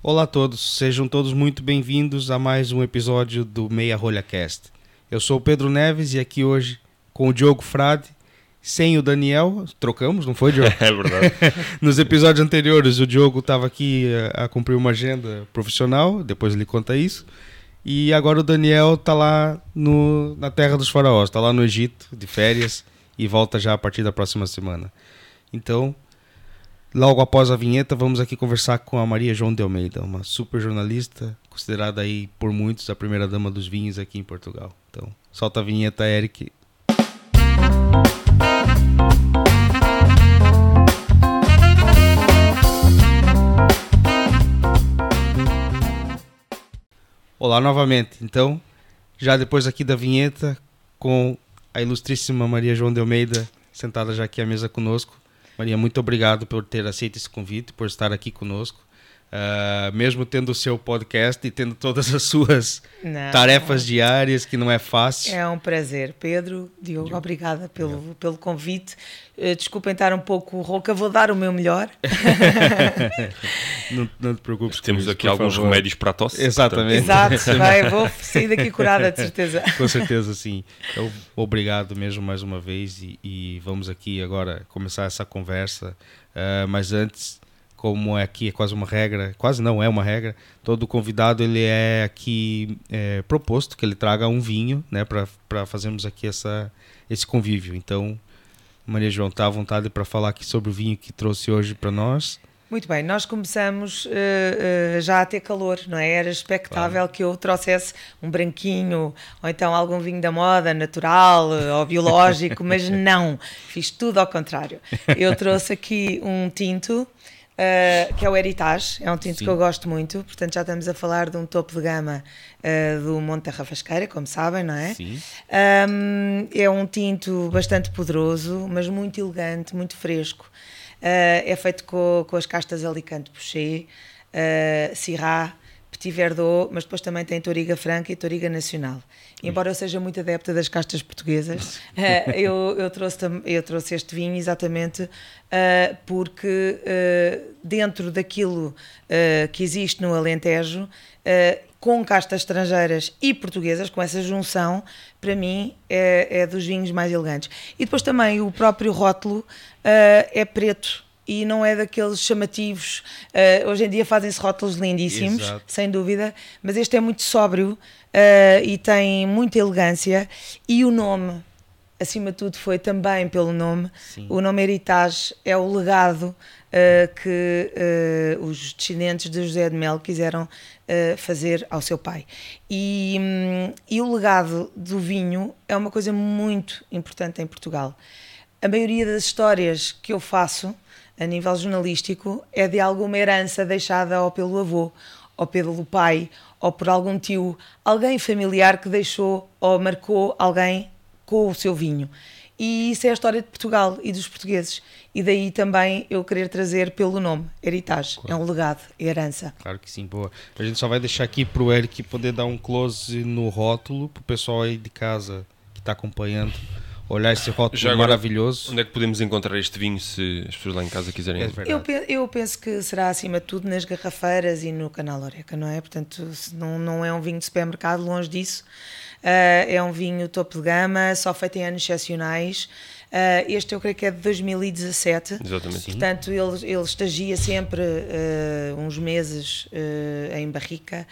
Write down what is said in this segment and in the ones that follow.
Olá a todos, sejam todos muito bem-vindos a mais um episódio do Meia Rolha Cast. Eu sou o Pedro Neves e aqui hoje com o Diogo Frade, sem o Daniel, trocamos, não foi, Diogo? É verdade. Nos episódios anteriores o Diogo estava aqui a, a, cumprir uma agenda profissional, depois ele conta isso. E agora o Daniel está lá no, na Terra dos Faraós, está lá no Egito, de férias, e volta já a partir da próxima semana. Então, Logo após a vinheta, vamos aqui conversar com a Maria João de Almeida, uma super jornalista, considerada aí por muitos a primeira dama dos vinhos aqui em Portugal. Então, solta a vinheta, Eric. Olá novamente. Então, já depois aqui da vinheta, com a ilustríssima Maria João de Almeida sentada já aqui à mesa conosco, Maria, muito obrigado por ter aceito esse convite, por estar aqui conosco. Uh, mesmo tendo o seu podcast e tendo todas as suas não, tarefas diárias, que não é fácil. É um prazer. Pedro, Diogo, obrigada pelo, pelo convite. Uh, desculpem estar um pouco rouca, vou dar o meu melhor. não, não, te preocupes. Temos isso, aqui alguns favor. remédios para a tosse. Exatamente. Exato, vai, vou sair daqui curada, de certeza. Com certeza, sim. Então, obrigado mesmo mais uma vez e, e vamos aqui agora começar essa conversa. Uh, mas antes como é aqui é quase uma regra, quase não é uma regra, todo convidado ele é aqui é, proposto que ele traga um vinho, né, para fazermos aqui essa, esse convívio. Então, Maria João, está à vontade para falar aqui sobre o vinho que trouxe hoje para nós. Muito bem, nós começamos uh, uh, já a ter calor, não é? Era expectável claro. que eu trouxesse um branquinho ou então algum vinho da moda, natural ou biológico, mas não, fiz tudo ao contrário. Eu trouxe aqui um tinto Uh, que é o Heritage, é um tinto Sim. que eu gosto muito, portanto já estamos a falar de um topo de gama uh, do Monte da Rafasqueira, como sabem, não é? Sim. Um, é um tinto bastante poderoso, mas muito elegante, muito fresco. Uh, é feito com, com as castas Alicante Boucher, uh, Syrah, Petit Verdot, mas depois também tem Toriga Franca e Toriga Nacional. Embora eu seja muito adepta das castas portuguesas, eh, eu, eu, trouxe, eu trouxe este vinho exatamente uh, porque uh, dentro daquilo uh, que existe no Alentejo, com castas estrangeiras e portuguesas, com essa junção, para mim é, é dos vinhos mais elegantes. E depois também o próprio rótulo é preto e não é daqueles chamativos. Uh, hoje em dia fazem-se rótulos lindíssimos, Exato. sem dúvida, mas este é muito sóbrio uh, e tem muita elegância. E o nome, acima de tudo, foi também pelo nome. Sim. O nome Heritage é o legado uh, que os descendentes de José de Mel quiseram fazer ao seu pai. E, um, e o legado do vinho é uma coisa muito importante em Portugal. A maioria das histórias que eu faço a nível jornalístico é de alguma herança deixada ou pelo avô, ou pelo pai, ou por algum tio, alguém familiar que deixou ou marcou alguém com o seu vinho. E isso é a história de Portugal e dos portugueses. E daí também eu querer trazer pelo nome, Heritage. Claro. É um legado, é herança. Claro que sim, boa. A gente só vai deixar aqui para o Eric poder dar um close no rótulo, para o pessoal aí de casa que está acompanhando olhar esse rótulo Já agora, maravilhoso. Onde é que podemos encontrar este vinho se as pessoas lá em casa quiserem? É eu, eu, penso que será acima de tudo nas garrafeiras e no canal Oreca, não é? Portanto, não, não é um vinho de supermercado, longe disso. Uh, é um vinho topo de gama, só feito em anos excepcionais. Uh, este eu creio que é de 2017. Exatamente. Portanto, ele, ele estagia sempre uh, uns meses em barrica.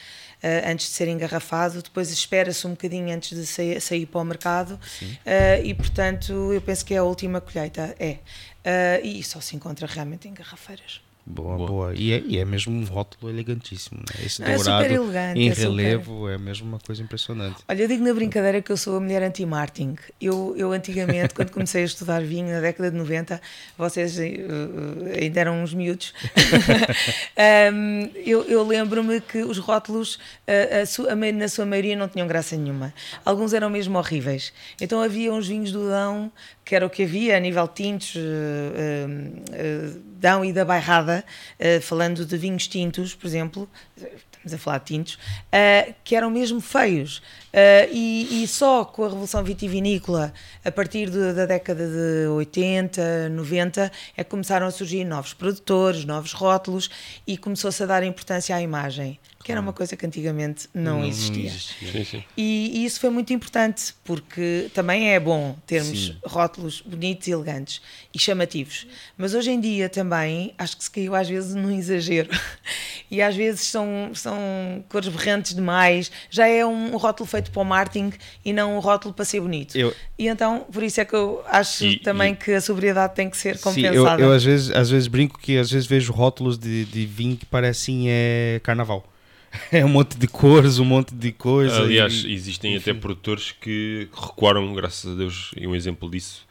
Antes de ser engarrafado, depois espera-se um bocadinho antes de sair, sair para o mercado e, portanto, eu penso que é a última colheita. É. E só se encontra realmente em garrafeiras. Boa, boa. boa. E, é, e é mesmo um rótulo elegantíssimo. Né? Esse é dourado elegante, em é relevo super. é mesmo uma coisa impressionante. Olha, eu digo na brincadeira que eu sou a mulher anti-marketing. Eu, eu antigamente, quando comecei a estudar vinho na década de 90, vocês uh, ainda eram uns miúdos, um, eu, eu lembro-me que os rótulos, uh, a sua, a, na sua maioria, não tinham graça nenhuma. Alguns eram mesmo horríveis. Então havia uns vinhos do Dão, que era o que havia a nível tintos. Uh, Dão e da Bairrada, falando de vinhos tintos, por exemplo, estamos a falar de tintos, que eram mesmo feios. E, só com a Revolução Vitivinícola, a partir da década de 80, 90, é que começaram a surgir novos produtores, novos rótulos e começou-se a dar importância à imagem que era uma coisa que antigamente não, não existia. Não existia. Sim, sim. E, e, isso foi muito importante, porque também é bom termos sim. rótulos bonitos elegantes e chamativos. Mas hoje em dia também acho que se caiu às vezes num exagero. E às vezes são, são cores berrantes demais. Já é um rótulo feito para o marketing e não um rótulo para ser bonito. Eu... E então, por isso é que eu acho e, também e... que a sobriedade tem que ser compensada. Sim, eu, eu, às, vezes, às vezes brinco que às vezes vejo rótulos de, de vinho que parecem é carnaval. é um monte de cores, um monte de coisas. Aliás, e, existem enfim. até produtores que recuaram, graças a Deus, e um exemplo disso,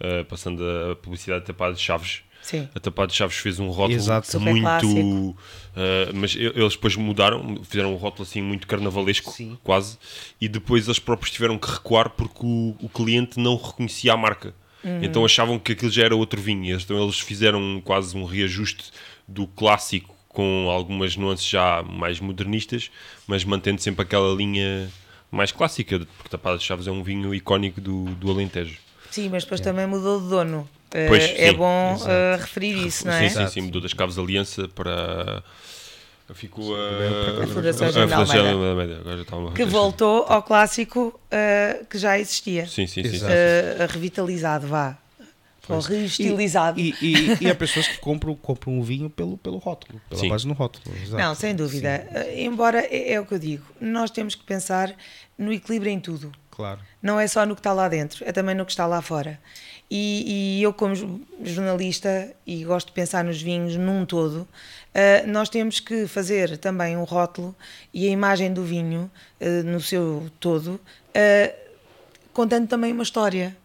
uh, passando a publicidade tapada de Chaves. Sim. A Tapada de Chaves fez um rótulo Exato. muito. Uh, mas eles depois mudaram, fizeram um rótulo assim muito carnavalesco, Sim. quase, e depois eles próprios tiveram que recuar porque o, o cliente não reconhecia a marca. Uhum. Então achavam que aquilo já era outro vinho. Então eles fizeram quase um reajuste do clássico com algumas nuances já mais modernistas, mas mantendo sempre aquela linha mais clássica, porque Tapada de Chaves é um vinho icónico do, do Alentejo. Sim, mas depois é. também mudou de dono. Pois, uh, é bom uh, referir isso, não é? Sim, sim, sim, mudou das Caves Aliança para. Ficou a, a Fundação General Almeida, que voltou ao clássico uh, que já existia. Sim, sim, sim. revitalizado, vá. Ou reestilizado. E, e, e, há pessoas que compram, compram o vinho pelo, pelo rótulo, pela Sim. base no rótulo. Exato. Não, sem dúvida. Sim. Eh, embora, é, é, o que eu digo, nós temos que pensar no equilíbrio em tudo. Claro. Não é só no que está lá dentro, é também no que está lá fora. E, e eu, como jornalista, e gosto de pensar nos vinhos num todo, uh, nós temos que fazer também um rótulo e a imagem do vinho uh, no seu todo, uh, contando também uma história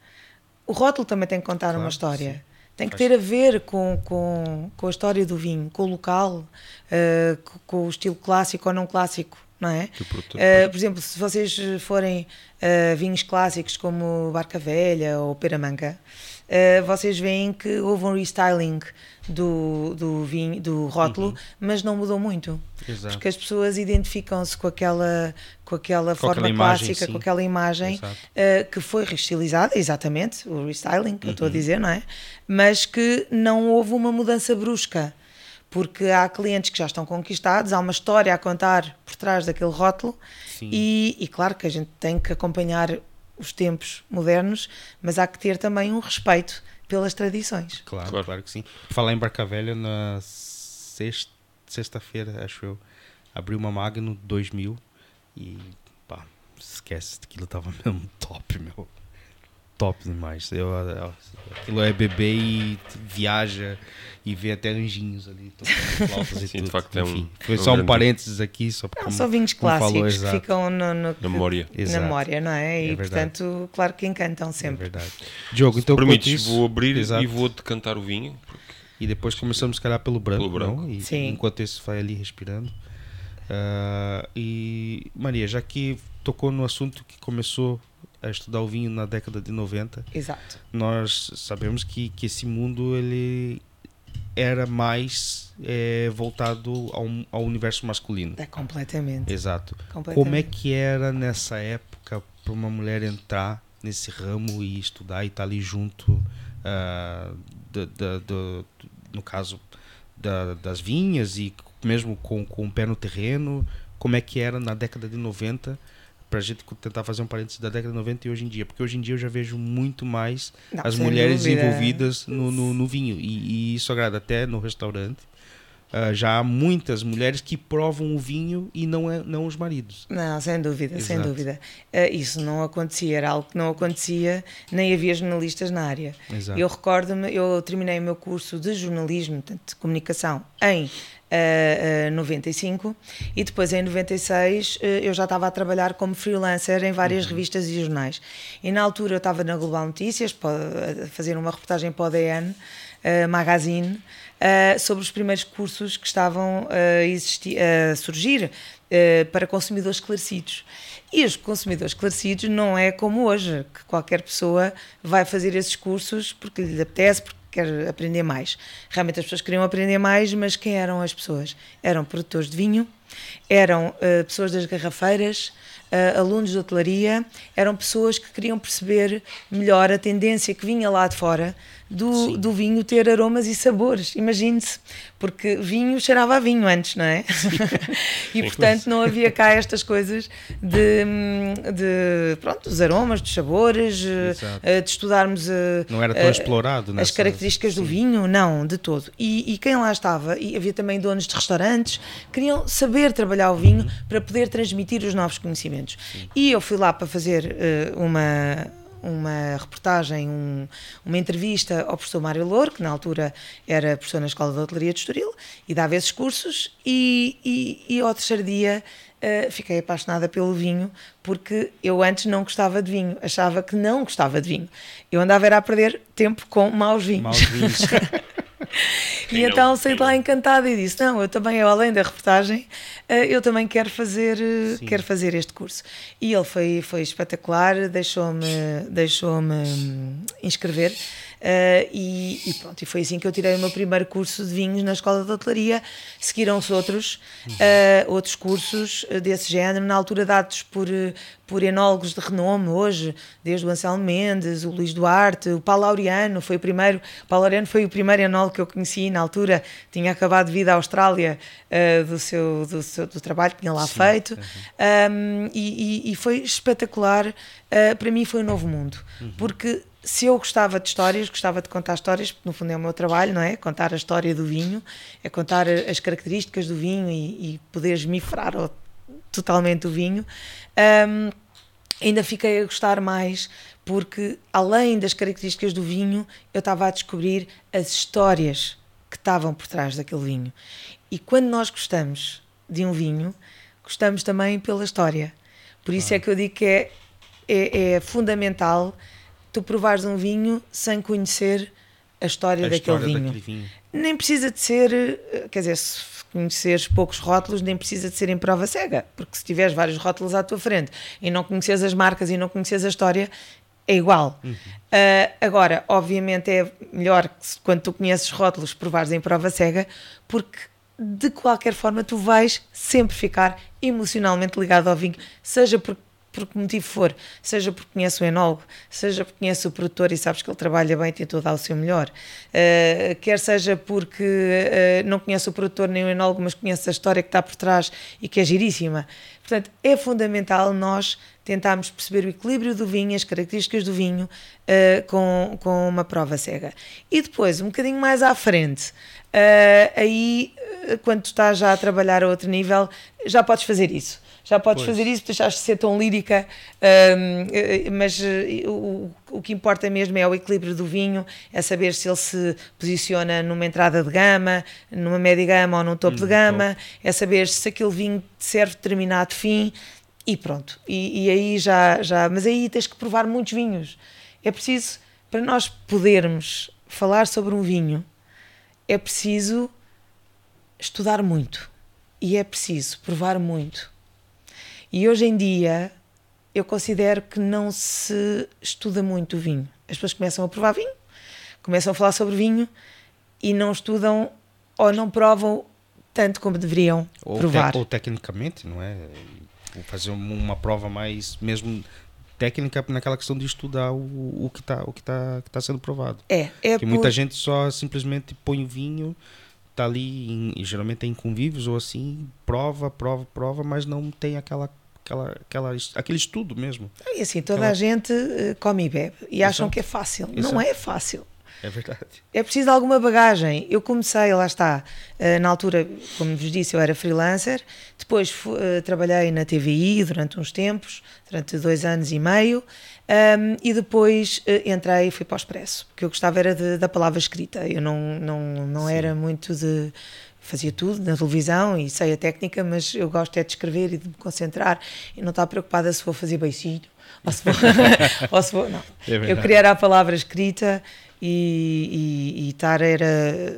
o rótulo também tem que contar claro, uma história. Sim. Tem que ter a ver com, com, com a história do vinho, com o local, uh, com, com, o estilo clássico ou não clássico, não é? Uh, por exemplo, se vocês forem uh, vinhos clássicos como Barca Velha ou Peramanca, uh, vocês veem que houve um restyling do, do, vinho, do rótulo, uhum. mas não mudou muito. Exato. Porque as pessoas identificam-se com aquela, com aquela com forma aquela clássica, com aquela imagem uh, que foi reestilizada, exatamente, o restyling que uhum. eu estou a uhum. dizer, não é? Mas que não houve uma mudança brusca. Porque há clientes que já estão conquistados, há uma história a contar por trás daquele rótulo, e, e claro que a gente tem que acompanhar os tempos modernos, mas há que ter também um respeito pelas tradições. Claro, claro, claro que sim. Falar em Barca Velha, na sexta-feira, acho eu, abri uma Magno 2000 e pá, esquece, aquilo tava mesmo top, meu. Top demais. Eu, eu, aquilo é bebê e viaja e vê até anjinhos ali flautas e Sim, tudo. de facto Enfim, é um. Foi é só um parênteses aqui, só para. São vinhos clássicos falou, que ficam no, no, na memória. Na memória, não é? E é portanto, claro que encantam sempre. É verdade. Diogo, então. Permites, isso, vou abrir exato. e vou decantar o vinho. Porque... E depois começamos, se calhar, pelo branco. Pelo branco. Não? E, Sim. Enquanto esse vai ali respirando. Uh, e Maria, já que tocou no assunto que começou a estudar o vinho na década de 90. Exato. Nós sabemos que, que esse mundo ele era mais é, voltado ao, ao, universo masculino. É, completamente. Exato. Completamente. Como é que era nessa época para uma mulher entrar nesse ramo e estudar e estar tá ali junto, uh, no caso da, das vinhas e mesmo com, com o pé no terreno? Como é que era na década de 90? Para a gente tentar fazer um parênteses da década de 90 e hoje em dia, porque hoje em dia eu já vejo muito mais Não, as mulheres dúvida. envolvidas no, no, no vinho e, e, isso agrada até no restaurante. Uh, já há muitas mulheres que provam o vinho e não, é, não os maridos. Não, sem dúvida, Exato. sem dúvida. Uh, isso não acontecia, era algo que não acontecia, nem havia jornalistas na área. Exato. Eu recordo-me, eu terminei o meu curso de jornalismo, de comunicação, em uh, uh, 95 e depois em 96 uh, eu já estava a trabalhar como freelancer em várias uhum. revistas e jornais. E na altura eu estava na Global Notícias a fazer uma reportagem para o DN uh, Magazine uh, sobre os primeiros cursos que estavam a, a surgir para consumidores esclarecidos. E os consumidores esclarecidos não é como hoje, que qualquer pessoa vai fazer esses cursos porque lhe apetece, porque quer aprender mais. Realmente as pessoas queriam aprender mais, mas quem eram as pessoas? Eram produtores de vinho, eram uh, pessoas das garrafeiras, uh, alunos de hotelaria, eram pessoas que queriam perceber melhor a tendência que vinha lá de fora do, do vinho ter aromas e sabores. Imagine-se, porque vinho cheirava a vinho antes, não é? e portanto não havia cá estas coisas de, de pronto, dos aromas, dos sabores, uh, de estudarmos. Uh, não era tão explorado, As características Sim. do vinho, não, de todo. E, e, quem lá estava, e havia também donos de restaurantes, queriam saber trabalhar o vinho uhum. para poder transmitir os novos conhecimentos. Sim. E eu fui lá para fazer uh, uma uma reportagem, um, uma entrevista ao professor Mário Louro, que na altura era professor na Escola de Hotelaria de Estoril, e dava esses cursos, e, e, e ao terceiro dia uh, fiquei apaixonada pelo vinho, porque eu antes não gostava de vinho, achava que não gostava de vinho. Eu andava era a perder tempo com maus vinhos. Maus vinhos. e então saí lá encantada e disse: Não, eu também, eu, além da reportagem, eh, eu também quero fazer, eh, quero fazer este curso. E ele foi, foi espetacular, deixou-me deixou, -me, inscrever. Uh, e, e, pronto, e foi assim que eu tirei o meu primeiro curso de vinhos na Escola de Hotelaria. Seguiram-se outros, uh, outros cursos desse género, na altura dados por, por enólogos de renome hoje, desde o Anselmo Mendes, o Luís Duarte, o Paulo Laureano, foi o primeiro, Paulo Laureano foi o primeiro enólogo que eu conheci na altura, tinha acabado de vir da Austrália uh, do, seu, do, seu, do trabalho que tinha lá Sim, feito, uhum. um, e, e, foi espetacular, para mim foi um novo mundo, uhum. porque se eu gostava de histórias, gostava de contar histórias, porque no fundo é o meu trabalho, não é? Contar a história do vinho, é contar as características do vinho e, e poder esmifrar totalmente o vinho. Um, ainda fiquei a gostar mais porque, além das características do vinho, eu estava a descobrir as histórias que estavam por trás daquele vinho. E quando nós gostamos de um vinho, gostamos também pela história. Por isso ah. é que eu digo que é, é, é fundamental tu provares um vinho sem conhecer a história, a daquele, história vinho. vinho. Nem precisa de ser, eh, quer dizer, se conheceres poucos rótulos, nem precisa de ser em prova cega, porque se tiveres vários rótulos à tua frente e não conheces as marcas e não conheces a história, é igual. Uhum. Uh, agora, obviamente, é melhor que quando tu conheces rótulos provares em prova cega, porque de qualquer forma tu vais sempre ficar emocionalmente ligado ao vinho, seja porque por que motivo for, seja porque conhece o enólogo, seja porque conhece o produtor e sabes que ele trabalha bem e tentou dar o seu melhor, uh, quer seja porque uh, não conhece o produtor nem o enólogo, mas conhece a história que está por trás e que é giríssima. Portanto, é fundamental nós tentarmos perceber o equilíbrio do vinho, as características do vinho, uh, com, com uma prova cega. E depois, um bocadinho mais à frente, aí, quando tu estás já a trabalhar a outro nível, já podes fazer isso já podes pois. fazer isso, deixaste de ser tão lírica, um, eh, mas eh, o, o que importa mesmo é o equilíbrio do vinho, é saber se ele se posiciona numa entrada de gama, numa média gama ou num topo hum, de gama, é saber se aquele vinho serve determinado fim e pronto. E, e aí já, já, mas aí tens que provar muitos vinhos. É preciso, para nós podermos falar sobre um vinho, é preciso estudar muito e é preciso provar muito. E hoje em dia eu considero que não se estuda muito o vinho. As pessoas começam a provar vinho, começam a falar sobre vinho e não estudam ou não provam tanto como deveriam ou provar. Te, ou tecnicamente, não é? Fazer uma prova mais mesmo técnica naquela questão de estudar o, o que está o que tá, que tá sendo provado. É, é que por... muita gente só simplesmente põe o vinho tá ali em, geralmente é em convívios ou assim prova prova prova mas não tem aquela aquela, aquela, aquele estudo mesmo. E assim, toda aquela... a gente eh, come e bebe e Exato. acham que é fácil. Exato. Não é fácil. É verdade. É preciso alguma bagagem. Eu comecei, lá está, eh, na altura, como vos disse, eu era freelancer, depois uh, trabalhei na TVI durante uns tempos, durante dois anos e meio, e depois entrei e fui para o Expresso, porque eu gostava era de, da palavra escrita, eu não, não, não era muito de fazia tudo na televisão e sei a técnica, mas eu gosto é de escrever e de me concentrar e não estar preocupada se vou fazer beicinho ou se vou, ou se vou não. É eu queria a palavra escrita e, e, e, estar era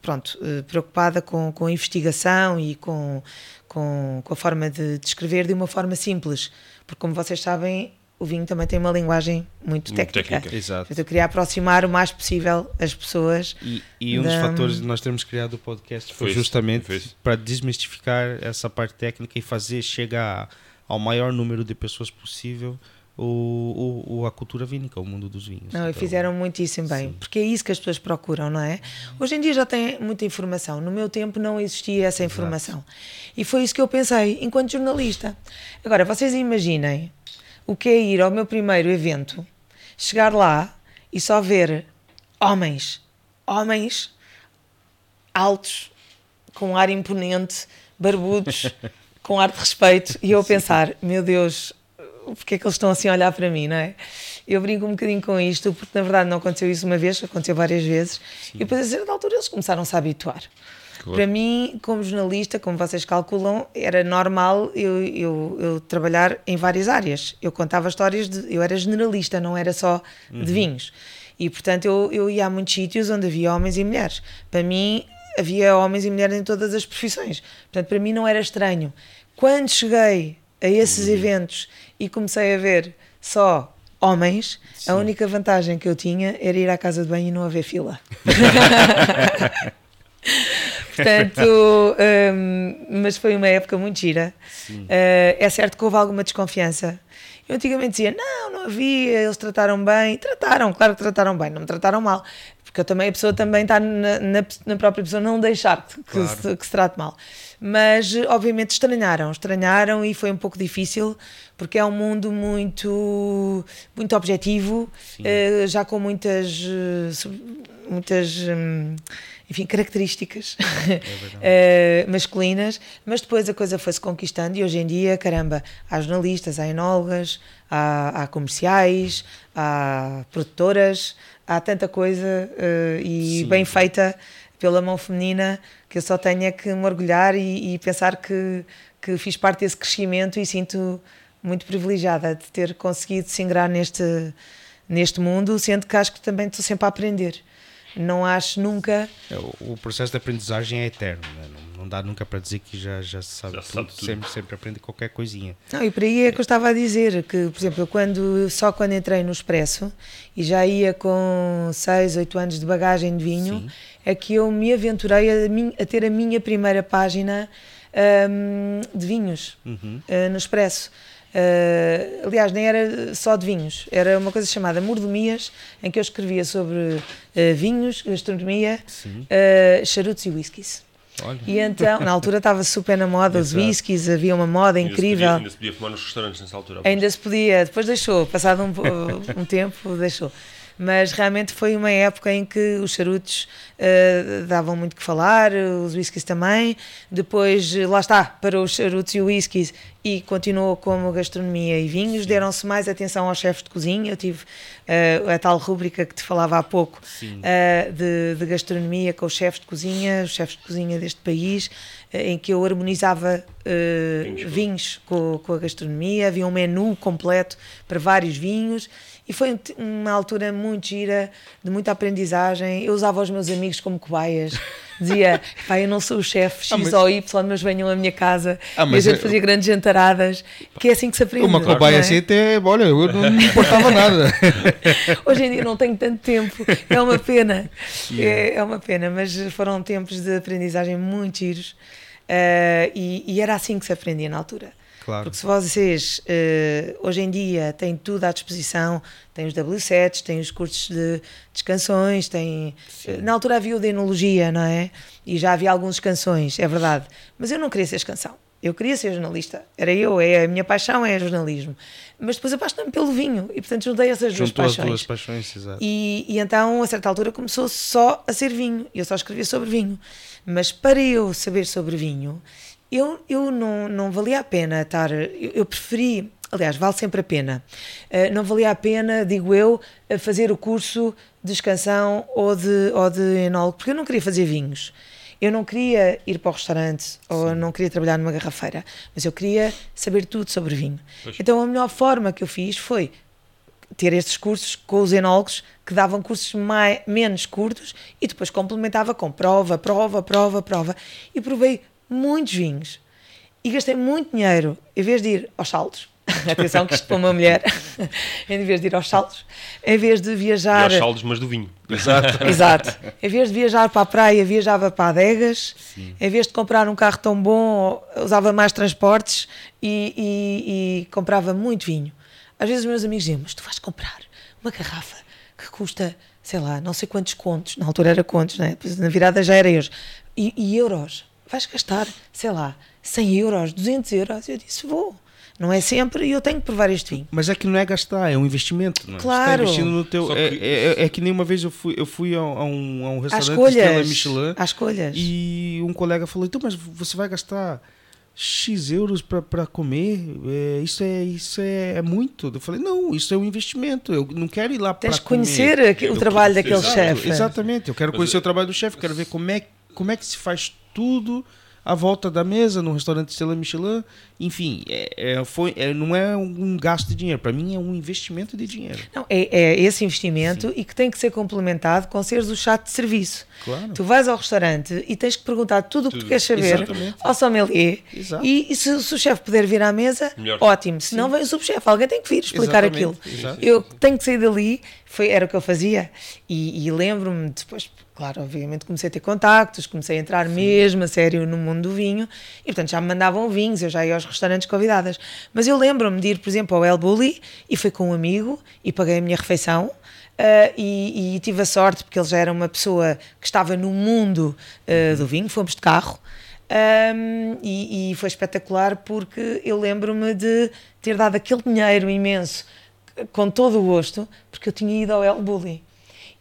pronto eh, preocupada com, com a investigação e com, com, com a forma de, de escrever de uma forma simples porque como vocês sabem o vinho também tem uma linguagem muito, técnica. técnica. Exato. eu queria aproximar o mais possível as pessoas. E, e um da... dos fatores de nós termos criado o podcast foi, foi justamente foi para desmistificar essa parte técnica e fazer chegar ao maior número de pessoas possível o, o, a cultura vínica, o mundo dos vinhos. Não, então, e fizeram muitíssimo bem, sim. porque é isso que as pessoas procuram, não é? Hoje em dia já tem muita informação, no meu tempo não existia essa informação. Exato. E foi isso que eu pensei enquanto jornalista. Agora, vocês imaginem o que é ir ao meu primeiro evento, chegar lá e só ver homens, homens altos, com ar imponente, barbudos, com ar de respeito, e eu pensar, meu Deus, porque é que eles estão assim a olhar para mim, não é? Eu brinco um bocadinho com isto, porque na verdade não aconteceu isso uma vez, aconteceu várias vezes, Sim. e depois a certa altura eles começaram-se a habituar. Claro. Para mim, como jornalista, como vocês calculam, era normal eu, eu, eu, trabalhar em várias áreas. Eu contava histórias, de, eu era generalista, não era só uhum. de vinhos. E portanto eu, eu ia a muitos sítios onde havia homens e mulheres. Para mim, havia homens e mulheres em todas as profissões. Portanto, para mim não era estranho. Quando cheguei a esses uhum. eventos e comecei a ver só homens, Sim. a única vantagem que eu tinha era ir à casa de banho e não haver fila. Portanto, um, mas foi uma época muito gira. Uh, é certo que houve alguma desconfiança. Eu antigamente dizia, não, não havia, eles trataram bem. Trataram, claro que trataram bem, não me trataram mal. Porque eu também, a pessoa também está na, na, na própria pessoa não deixar que, claro. se, que se trate mal mas obviamente estranharam, estranharam e foi um pouco difícil porque é um mundo muito muito objetivo, uh, já com muitas uh, muitas um, enfim, características é uh, masculinas, mas depois a coisa foi-se conquistando e hoje em dia, caramba, há jornalistas, há enólogas, há, há comerciais, há produtoras, há tanta coisa e Sim. bem feita pela mão feminina que eu só tenho é que me orgulhar e, e, pensar que, que fiz parte desse crescimento e sinto muito privilegiada de ter conseguido se ingrar neste, neste mundo, sendo que acho que também estou sempre a aprender. Não acho nunca. É, o processo de aprendizagem é eterno, né? não, não, dá nunca para dizer que já, já sabe, já tudo, sabe Sempre, sempre aprende qualquer coisinha. Não, e por aí é que eu estava a dizer que, por exemplo, quando, só quando entrei no Expresso e já ia com 6, 8 anos de bagagem de vinho, Sim é que eu me aventurei a, a ter a minha primeira página um, de vinhos uhum. uh, no Expresso. Uh, aliás, nem era só de vinhos, era uma coisa chamada Mordomias, em que eu escrevia sobre uh, vinhos, gastronomia, uh, charutos e whiskies. Olha. E então, na altura estava super na moda os whiskies, havia uma moda ainda incrível. Se podia, ainda se podia fumar nos restaurantes nessa altura. Ainda se podia, depois deixou, passado um, um tempo, deixou mas realmente foi uma época em que os charutos uh, davam muito que falar, os whiskies também. Depois, lá está, para os charutos e whiskies, e continuou como gastronomia e vinhos, deram-se mais atenção aos chefes de cozinha. Eu tive uh, a tal rúbrica que te falava há pouco uh, de, de, gastronomia com os chefes de cozinha, os chefes de cozinha deste país, em que eu harmonizava vinhos, vinhos com, com a gastronomia, havia um menu completo para vários vinhos e foi uma altura muito gira, de muita aprendizagem. Eu usava os meus amigos como cobaias. Dizia, pai, eu não sou o chefe X ah, mas... ou Y, mas venham à minha casa. Ah, e a gente é... fazia grandes jantaradas, que é assim que se aprende. Uma cobaia é? assim até, olha, eu não me importava nada. Hoje em dia não tenho tanto tempo, é uma pena. Yeah. É, é, uma pena, mas foram tempos de aprendizagem muito giros. Uh, e, e era assim que se aprendia na altura. Claro. Porque se vocês uh, hoje em dia têm tudo à disposição, têm os W7s, têm os cursos de, de canções, têm. Uh, na altura havia o de enologia, não é? E já havia algumas canções, é verdade. Mas eu não queria ser canção. Eu queria ser jornalista. Era eu, é a minha paixão é jornalismo. Mas depois apaixonei-me pelo vinho e, portanto, juntei essas duas paixões. As duas paixões exato. E, e então, a certa altura, começou só a ser vinho. Eu só escrevia sobre vinho. Mas para eu saber sobre vinho, eu, eu não, não valia a pena estar. Eu, eu preferi, aliás, vale sempre a pena. Uh, não valia a pena, digo eu, fazer o curso de escansão ou de, ou de enólogo, porque eu não queria fazer vinhos. Eu não queria ir para o restaurante Sim. ou não queria trabalhar numa garrafeira, mas eu queria saber tudo sobre vinho. Pois. Então a melhor forma que eu fiz foi ter estes cursos com os enólogos que davam cursos mais, menos curtos e depois complementava com prova, prova, prova, prova e provei muitos vinhos e gastei muito dinheiro em vez de ir aos saltos. atenção que isto para uma mulher, em vez de ir aos saldos, em vez de viajar... E aos saldos, mas do vinho. Exato. Exato. Em vez de viajar para a praia, viajava para adegas, Sim. em vez de comprar um carro tão bom, usava mais transportes e, e, e comprava muito vinho. Às vezes os meus amigos diziam, mas tu vais comprar uma garrafa que custa, sei lá, não sei quantos contos, na altura era contos, né? na virada já era euros, e, e euros, vais gastar, sei lá, 100 euros, 200 euros. Eu disse, vou. Não é sempre e eu tenho que provar este vinho. Mas é que não é gastar, é um investimento. Não? É? Claro. Você está investindo no teu. É, que... É, é, é, que nem uma vez eu fui, eu fui a, a um, a um restaurante escolhas, Michelin. Às escolhas. E um colega falou: então, mas você vai gastar X euros para comer, é, isso, é, isso é, é, muito. Eu falei, não, isso é um investimento, eu não quero ir lá para Tens conhecer o trabalho daquele chefe. Exatamente, eu quero mas conhecer eu... o trabalho do chefe, quero ver como é, como é que se faz tudo à volta da mesa, num restaurante Estrela Michelin. Enfim, é, é, foi, é, não é um gasto de dinheiro, para mim é um investimento de dinheiro. Não, é, é esse investimento Sim. e que tem que ser complementado com seres o chato de serviço. Claro. Tu vais ao restaurante e tens que perguntar tudo o que tu queres saber Exatamente. ao sommelier. Exato. E, e se, se, o chefe puder vir à mesa, Melhor. ótimo. Se não, vem o subchefe. Alguém tem que vir explicar Exatamente. aquilo. Exato. Eu tenho que sair dali, foi, era o que eu fazia. E, e lembro-me depois claro, obviamente comecei a ter contactos, comecei a entrar Sim. mesmo a sério no mundo do vinho e, portanto, já me mandavam vinhos, eu já ia aos restaurantes convidadas. Mas eu lembro-me de ir, por exemplo, ao El Bulli e fui com um amigo e paguei a minha refeição. Uh, e, e, tive a sorte porque ele já era uma pessoa que estava no mundo uh, do vinho, fomos de carro. Um, e, e, foi espetacular porque eu lembro-me de ter dado aquele dinheiro imenso com todo o gosto, porque eu tinha ido ao El Bulli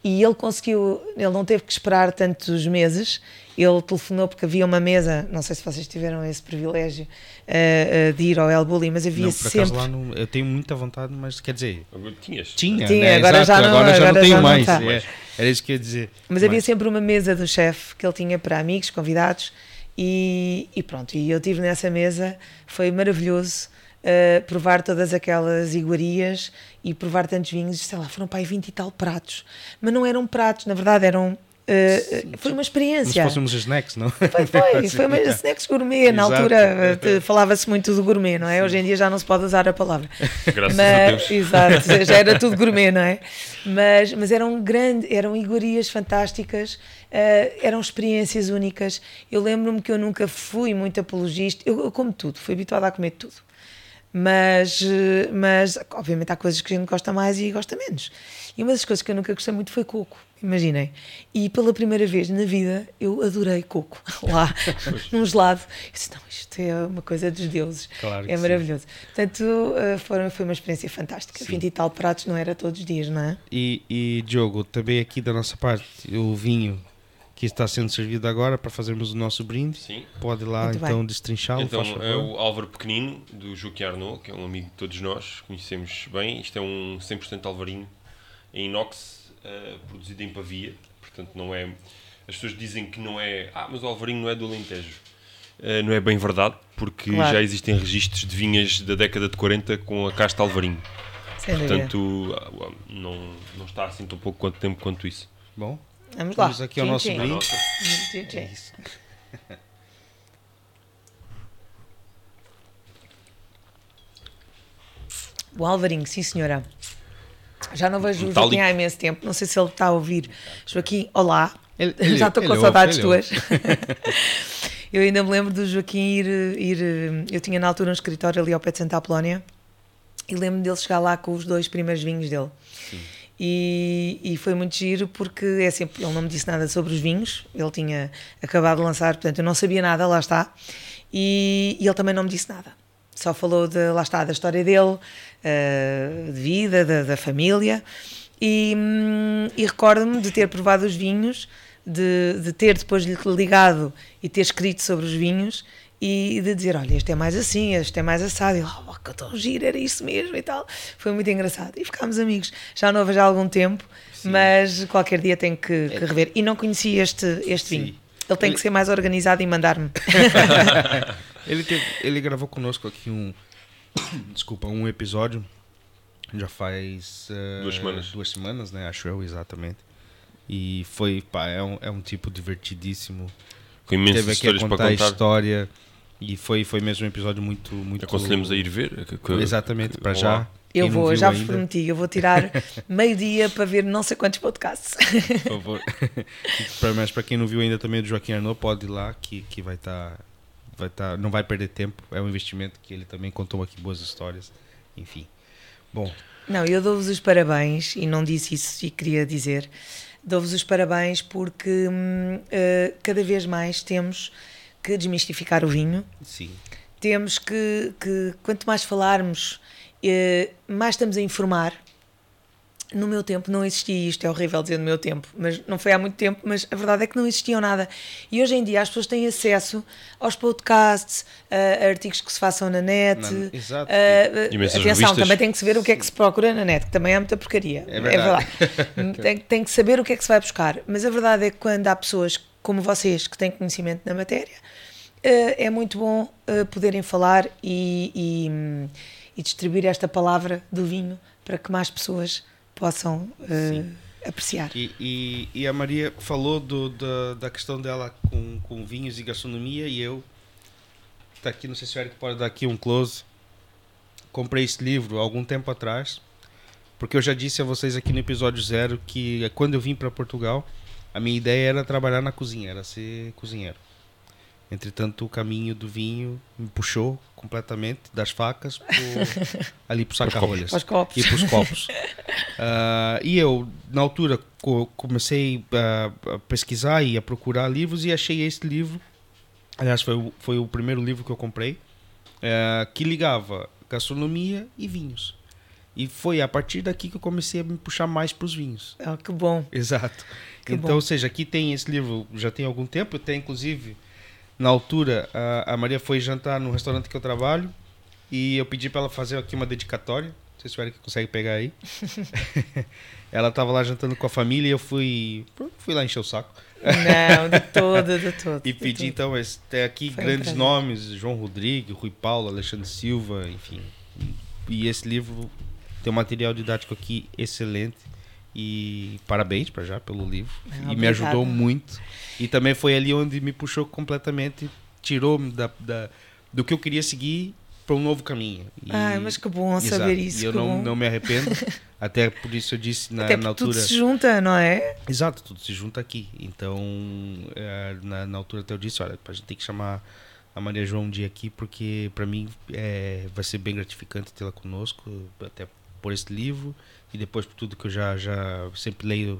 e ele conseguiu, ele não teve que esperar tantos meses, ele telefonou porque havia uma mesa, não sei se vocês tiveram esse privilégio uh, uh, de ir ao El Bulli, mas havia não, sempre... Lá não, eu tenho muita vontade, mas quer dizer... Tinhas. Tinha, Tinha né? agora, já não, agora, já agora não tenho já mais. Tá. É, era isso que eu ia dizer. Mas, mas havia sempre uma mesa do chefe que ele tinha para amigos, convidados, e, e pronto, e eu tive nessa mesa, foi maravilhoso, uh, provar todas aquelas iguarias e provar tantos vinhos, sei lá, foram para aí 20 e tal pratos. Mas não eram pratos, na verdade eram Uh, foi uma experiência. Se fôssemos snacks, não? Foi, foi. Foi uma snacks gourmet. Na altura falava-se muito do gourmet, não é? Sim. Hoje em dia já não se pode usar a palavra. Graças mas, a Deus. Exato, já era tudo gourmet, não é? Mas, mas eram grandes, eram iguarias fantásticas, uh, eram experiências únicas. Eu lembro-me que eu nunca fui muito apologista. Eu, eu como tudo, fui habituada a comer tudo. Mas, mas, obviamente, há coisas que a gente gosta mais e gosta menos. E uma das coisas que eu nunca gostei muito foi coco, imaginem. E pela primeira vez na vida eu adorei coco lá, num gelado. Eu disse: não, isto é uma coisa dos deuses. Claro é maravilhoso. Sim. Portanto, eh, foi, foi uma experiência fantástica. Sim. 20 e tal pratos não era todos os dias, não é? E, e Diogo, também aqui da nossa parte, o vinho que está sendo servido agora para fazermos o nosso brinde. Sim. Pode lá Muito então destrinchá-lo. Então é o Álvaro Pequenino, do Joaquim Arnaud, que é um amigo de todos nós, conhecemos bem. Isto é um 100% alvarinho em inox, uh, produzido em Pavia. Portanto, não é. As pessoas dizem que não é. Ah, mas o alvarinho não é do Alentejo. Uh, não é bem verdade, porque claro. já existem registros de vinhas da década de 40 com a casta alvarinho. Sem Portanto, ah, não, não está assim tão pouco quanto tempo quanto isso. Bom, Vamos lá. Vamos aqui ao nosso brinde. É isso. O Alvarinho, sim senhora. Já não vejo o Joaquim há imenso tempo. Não sei se ele está a ouvir. Joaquim, olá. Ele, ele, Já estou com saudades tuas. eu ainda me lembro do Joaquim ir, ir. Eu tinha na altura um escritório ali ao pé de Santa Apolónia e lembro dele chegar lá com os dois primeiros vinhos dele. Sim. E, e, foi muito giro porque é sempre, ele não me disse nada sobre os vinhos, ele tinha acabado de lançar, portanto eu não sabia nada, lá está, e, e ele também não me disse nada. Só falou de, lá está, da história dele, uh, de vida, da, da família, e, hum, e recordo-me de ter provado os vinhos, de, de ter depois ligado e ter escrito sobre os vinhos e de dizer, olha, este é mais assim, este é mais assado, e lá, oh, que tão giro, era isso mesmo e tal. Foi muito engraçado. E ficámos amigos. Já não vejo há algum tempo, Sim. mas qualquer dia tenho que, que, é. rever. E não conhecia este, este vinho. Ele tem ele... que ser mais organizado e mandar-me. ele, ele gravou conosco aqui um, desculpa, um episódio, já faz uh, duas semanas, duas semanas, né? Acho eu, exatamente. E foi, pá, é um, é um tipo divertidíssimo. Com imensas Teve aqui a contar, a história E foi, foi mesmo um episódio muito. muito Aconselhamos a ir ver. Que, Exatamente, para já. Eu vou, já vos prometi, eu vou tirar meio-dia para ver não sei quantos podcasts. Por favor. Mas para quem não viu ainda também do Joaquim Arnaud, pode ir lá que, que vai estar. Tá, vai tá, não vai perder tempo. É um investimento que ele também contou aqui boas histórias. Enfim. Bom. Não, eu dou-vos os parabéns e não disse isso e queria dizer. Dou-vos os parabéns porque hum, uh, cada vez mais temos que desmistificar o vinho. Sim. Temos que, que quanto mais falarmos eh, mais estamos a informar. No meu tempo não existia isto, é horrível dizer no meu tempo, mas não foi há muito tempo, mas a verdade é que não existiam nada. E hoje em dia as pessoas têm acesso aos podcasts, a artigos que se façam na net. Não, exato. Uh, atenção, revistas. também tem que saber o que é que se procura na net, que também é muita porcaria. É verdade. É verdade. tem, tem que saber o que é que se vai buscar. Mas a verdade é que quando há pessoas como vocês que têm conhecimento na matéria, é muito bom uh, poderem falar e, e e distribuir esta palavra do vinho para que mais pessoas possam uh, apreciar. E, e, a Maria falou do, da, da questão dela com, com vinhos e gastronomia e eu, está aqui, não sei se o Eric pode dar aqui um close, comprei esse livro há algum tempo atrás, porque eu já disse a vocês aqui no episódio zero que quando eu vim para Portugal, a minha ideia era trabalhar na cozinha, era ser cozinheiro. Entretanto, o caminho do vinho me puxou completamente das facas pro, ali para os saca-rolhas e para os copos. uh, e eu, na altura, comecei a pesquisar e a procurar livros e achei este livro. Aliás, foi o, foi o primeiro livro que eu comprei, uh, que ligava gastronomia e vinhos. E foi a partir daqui que eu comecei a me puxar mais para os vinhos. Ah, que bom. Exato. Que então, bom. ou seja, aqui tem esse livro já tem algum tempo, eu tenho inclusive na altura, a, a Maria foi jantar no restaurante que eu trabalho e eu pedi para ela fazer aqui uma dedicatória. Se o Eric consegue pegar aí. ela estava lá jantando com a família e eu fui, fui lá encher o saco. Não, de todo, de todo. e pedi então, mas tem aqui Foi grandes nomes: João Rodrigues, Rui Paulo, Alexandre Silva, enfim. E esse livro tem um material didático aqui excelente. E parabéns para já pelo livro. Ah, e me ajudou muito. E também foi ali onde me puxou completamente, tirou-me da, da, do que eu queria seguir para um novo caminho. E, ah, mas que bom exato. saber isso. E eu não, não me arrependo. Até por isso eu disse na, Até na altura. Tudo se junta, não é? Exato, tudo se junta aqui. Então, é, na, na altura até eu disse: olha, a gente tem que chamar a Maria João um dia aqui, porque para mim é, vai ser bem gratificante tê-la conosco, até por esse livro e depois por tudo que eu já, já sempre leio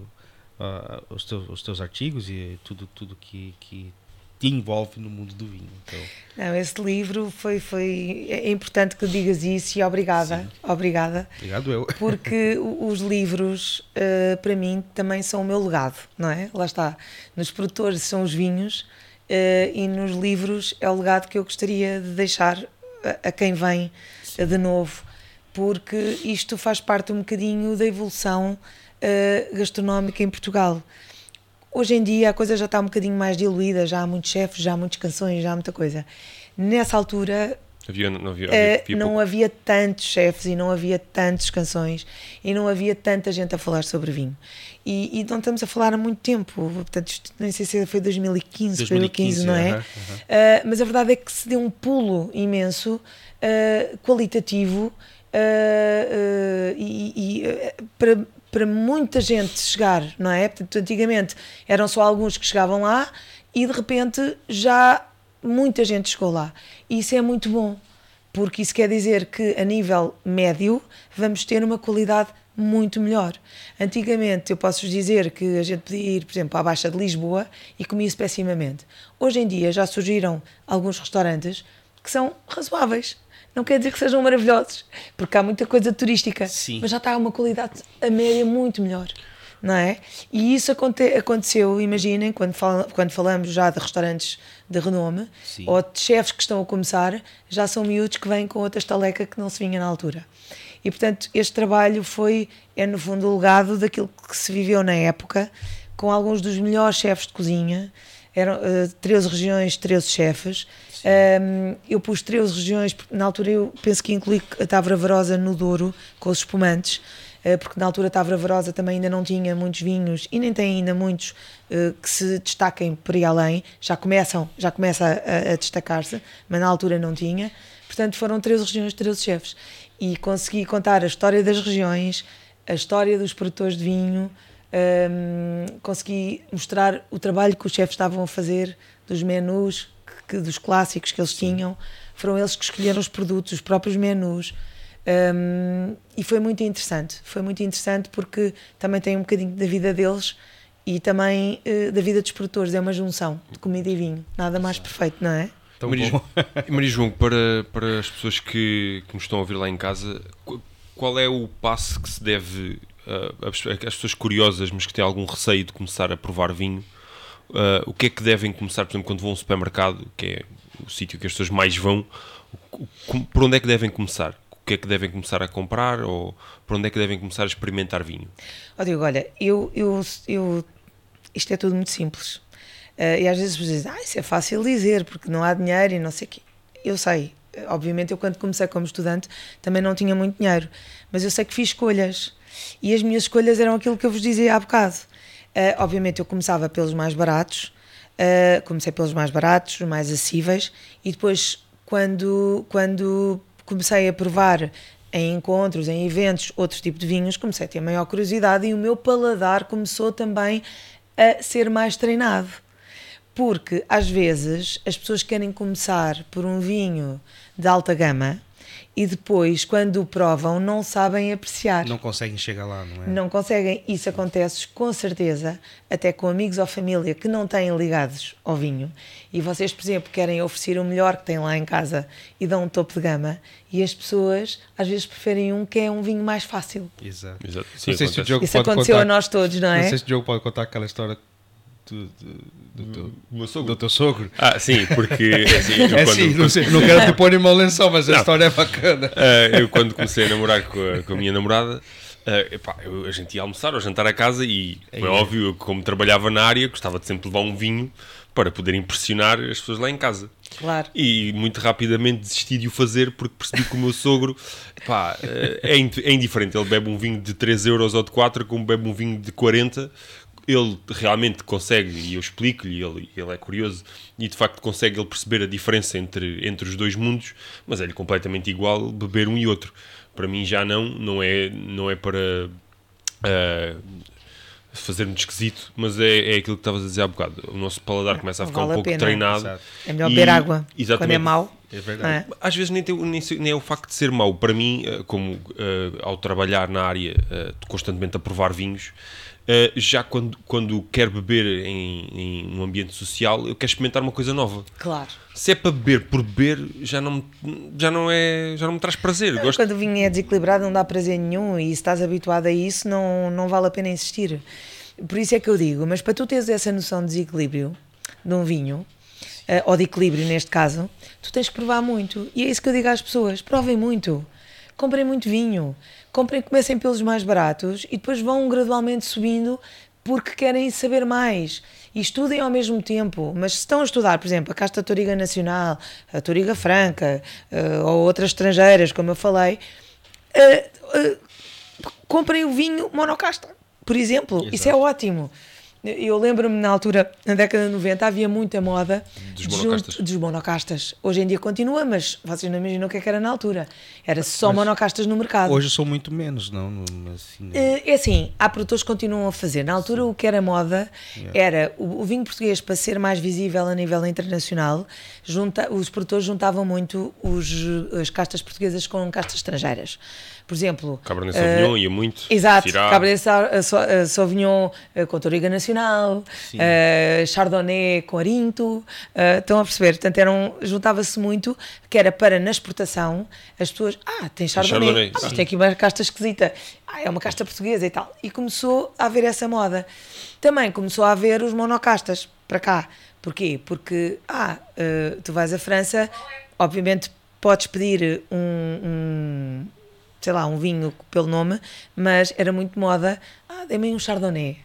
uh, os, teus, os teus artigos e tudo, tudo que, que te envolve no mundo do vinho. Então... Não, esse livro foi, foi. É importante que digas isso e obrigada. Sim. Obrigada. Obrigado eu. Porque os livros, uh, para mim, também são o meu legado, não é? Lá está. Nos produtores são os vinhos uh, e nos livros é o legado que eu gostaria de deixar a, a quem vem Sim. de novo porque isto faz parte um bocadinho da evolução uh, gastronómica em Portugal. Hoje em dia a coisa já está um bocadinho mais diluída, já há muitos chefes, já há muitas canções, já há muita coisa. Nessa altura Havia, não havia, havia, havia não havia tantos chefes e não havia tantas canções e não havia tanta gente a falar sobre vinho. E, e não estamos a falar há muito tempo, portanto, isto, nem sei se foi 2015, 2015, 2015 não é? Uh, mas a verdade é que se deu um pulo imenso, uh, qualitativo, uh, e, e para, para muita gente chegar, não é? Portanto, antigamente eram só alguns que chegavam lá e de repente já muita gente chegou lá. E isso é muito bom, porque isso quer dizer que a nível médio vamos ter uma qualidade muito melhor. Antigamente eu posso vos dizer que a gente podia ir, por exemplo, à Baixa de Lisboa e comia-se pessimamente. Hoje em dia já surgiram alguns restaurantes que são razoáveis não quer dizer que sejam maravilhosos, porque há muita coisa turística, Sim. mas já está uma qualidade a média muito melhor. Não é? E isso aconte aconteceu, imaginem, quando, quando falamos já de restaurantes de renome Sim. ou de chefes que estão a começar, já são miúdos que vêm com outra estaleca que não se vinha na altura. E portanto, este trabalho foi, é no fundo, o legado daquilo que se viveu na época, com alguns dos melhores chefes de cozinha, eram uh, 13 regiões, 13 chefes, um, eu pus três regiões, na altura eu penso que incluí a Távora Varosa no Douro, com os espumantes. porque na altura Tavra Verosa também ainda não tinha muitos vinhos e nem tem ainda muitos que se destaquem por aí além, já começam, já começa a, a destacar-se, mas na altura não tinha. Portanto, foram 13 regiões, 13 chefes. E consegui contar a história das regiões, a história dos produtores de vinho, um, consegui mostrar o trabalho que os chefes estavam a fazer, dos menus, que, dos clássicos que eles tinham. Foram eles que escolheram os produtos, os próprios menus. Um, e foi muito interessante. Foi muito interessante porque também tem um bocadinho da vida deles e também uh, da vida dos produtores. É uma junção de comida e vinho. Nada mais perfeito, não é? Maria, Maria João, para, para as pessoas que, que nos estão a ouvir lá em casa, qual é o passo que se deve uh, as pessoas curiosas, mas que têm algum receio de começar a provar vinho, uh, o que é que devem começar, por exemplo, quando vão ao supermercado, que é o sítio que as pessoas mais vão, por onde é que devem começar? O que é que devem começar a comprar ou por onde é que devem começar a experimentar vinho? Oh, Diego, olha, eu, eu, eu, isto é tudo muito simples. Uh, e às vezes dizem, ah, isso é fácil dizer, porque não há dinheiro e não sei o quê. Eu sei, obviamente eu quando comecei como estudante também não tinha muito dinheiro, mas eu sei que fiz escolhas e as minhas escolhas eram aquilo que eu vos dizia há bocado. Uh, obviamente eu começava pelos mais baratos, uh, comecei pelos mais baratos, mais acessíveis, e depois quando, quando comecei a provar em encontros, em eventos, outro tipo de vinhos, comecei a ter maior curiosidade e o meu paladar começou também a ser mais treinado. Porque às vezes as pessoas querem começar por um vinho de alta gama e depois, quando o provam, não sabem apreciar. Não conseguem chegar lá, não é? Não conseguem. Isso acontece com certeza, até com amigos ou família que não têm ligados ao vinho. E vocês, por exemplo, querem oferecer o melhor que têm lá em casa e dão um topo de gama. E as pessoas, às vezes, preferem um que é um vinho mais fácil. Exato. Exato. Sim, Isso aconteceu contar, a nós todos, não é? Não sei se o Diogo pode contar aquela história do, do, do, meu sogro. do teu sogro. Ah, sim, porque. Assim, é quando... sim, não, sei, não quero te pôr em mau lençol, mas a não. história é bacana. Uh, eu, quando comecei a namorar com a, com a minha namorada, uh, epá, eu, a gente ia almoçar ou jantar a casa e, é, é óbvio, eu, como trabalhava na área, gostava de sempre levar um vinho para poder impressionar as pessoas lá em casa. Claro. E muito rapidamente desisti de o fazer porque percebi que o meu sogro pá, eh, é, é indiferente. Ele bebe um vinho de 3 euros ou de 4, como bebe um vinho de 40, ele realmente consegue, e eu explico-lhe, ele, ele é curioso, e de facto consegue ele perceber a diferença entre, entre os dois mundos, mas é-lhe completamente igual beber um e outro. Para mim já não, não é, não é para uh, fazer-me esquisito, mas é, é aquilo que estavas a dizer há bocado. O nosso paladar começa a ficar vale um pouco treinado. É melhor beber água exatamente, quando é mau. É verdade. É? Às vezes nem, tem, nem, nem, é o facto de ser mau. Para mim, eh, como uh, ao trabalhar na área, uh, constantemente a provar vinhos, Uh, já quando, quando quero beber em, em, um ambiente social, eu quero experimentar uma coisa nova. Claro. Se é para beber por beber, já não, já não, é, já não me traz prazer. Não, Gosto... Quando o vinho é desequilibrado, não dá prazer nenhum e se estás habituado a isso, não, não vale a pena insistir. Por isso é que eu digo, mas para tu teres essa noção de desequilíbrio de um vinho, uh, ou de equilíbrio neste caso, tu tens que provar muito. E é isso que eu digo às pessoas: provem muito, comprem muito vinho comprem, comecem pelos mais baratos e depois vão gradualmente subindo porque querem saber mais e estudem ao mesmo tempo. Mas se estão a estudar, por exemplo, a casta Toriga Nacional, a Toriga Franca uh, ou outras estrangeiras, como eu falei, uh, uh, comprem o vinho monocasta, por exemplo. Exato. Isso é ótimo. Eu lembro-me na altura, na década de 90, havia muita moda dos monocastas. Junto, dos monocastas. Hoje em dia continua, mas vocês não imaginam o que, é que era na altura. Era só mas monocastas no mercado. Hoje são muito menos, não? Assim, É assim, há produtores que continuam a fazer. Na altura, o que era moda yeah. era o, o, vinho português, para ser mais visível a nível internacional, junta, os produtores juntavam muito os, as castas portuguesas com castas estrangeiras. Por exemplo. Cabernet Sauvignon uh, ia muito. Exato. Syrah. Cabernet Sauvignon com Toriga Nacional, uh, Chardonnay com Arinto. Uh, estão a perceber? Portanto, eram, juntava-se muito, que era para na exportação as pessoas. Ah, tem Chardonnay. Chardonnay ah, mas tem aqui uma casta esquisita. Ah, é uma casta portuguesa e tal. E começou a haver essa moda. Também começou a haver os monocastas para cá. Porquê? Porque, ah, uh, tu vais à França, obviamente podes pedir um, um sei lá, um vinho pelo nome, mas era muito moda. Ah, dê-me aí um Chardonnay,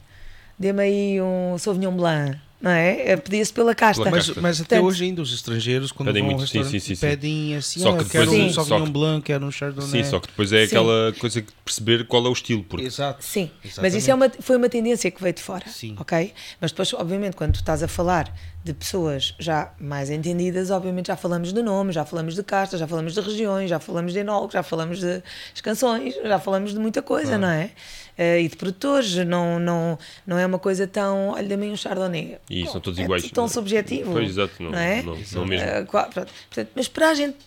dê-me aí um Sauvignon Blanc. não é? Pedia-se pela casta. Mas, mas até Portanto, hoje ainda os estrangeiros, quando pedem vão muito, sim, sim, sim, pedem assim, só que depois, quero um Sauvignon Blanc, quero um Chardonnay. Sim, só que depois é aquela coisa de perceber qual é o estilo. Porque... Exato. Sim, Exatamente. mas isso é uma, foi uma tendência que veio de fora, sim. ok? Mas depois, obviamente, quando tu estás a falar de pessoas já mais entendidas, obviamente já falamos de nomes, já falamos de castas, já falamos de regiões, já falamos de enólogos, já falamos de canções, já falamos de muita coisa, não é? Uh, e de produtores, não, não, não é uma coisa tão. Olha, dê-me um Chardonnay. E são todos é iguais. tão subjetivo. Pois, exato, não, não é? Não, não mesmo. Uh, portanto, mas para a gente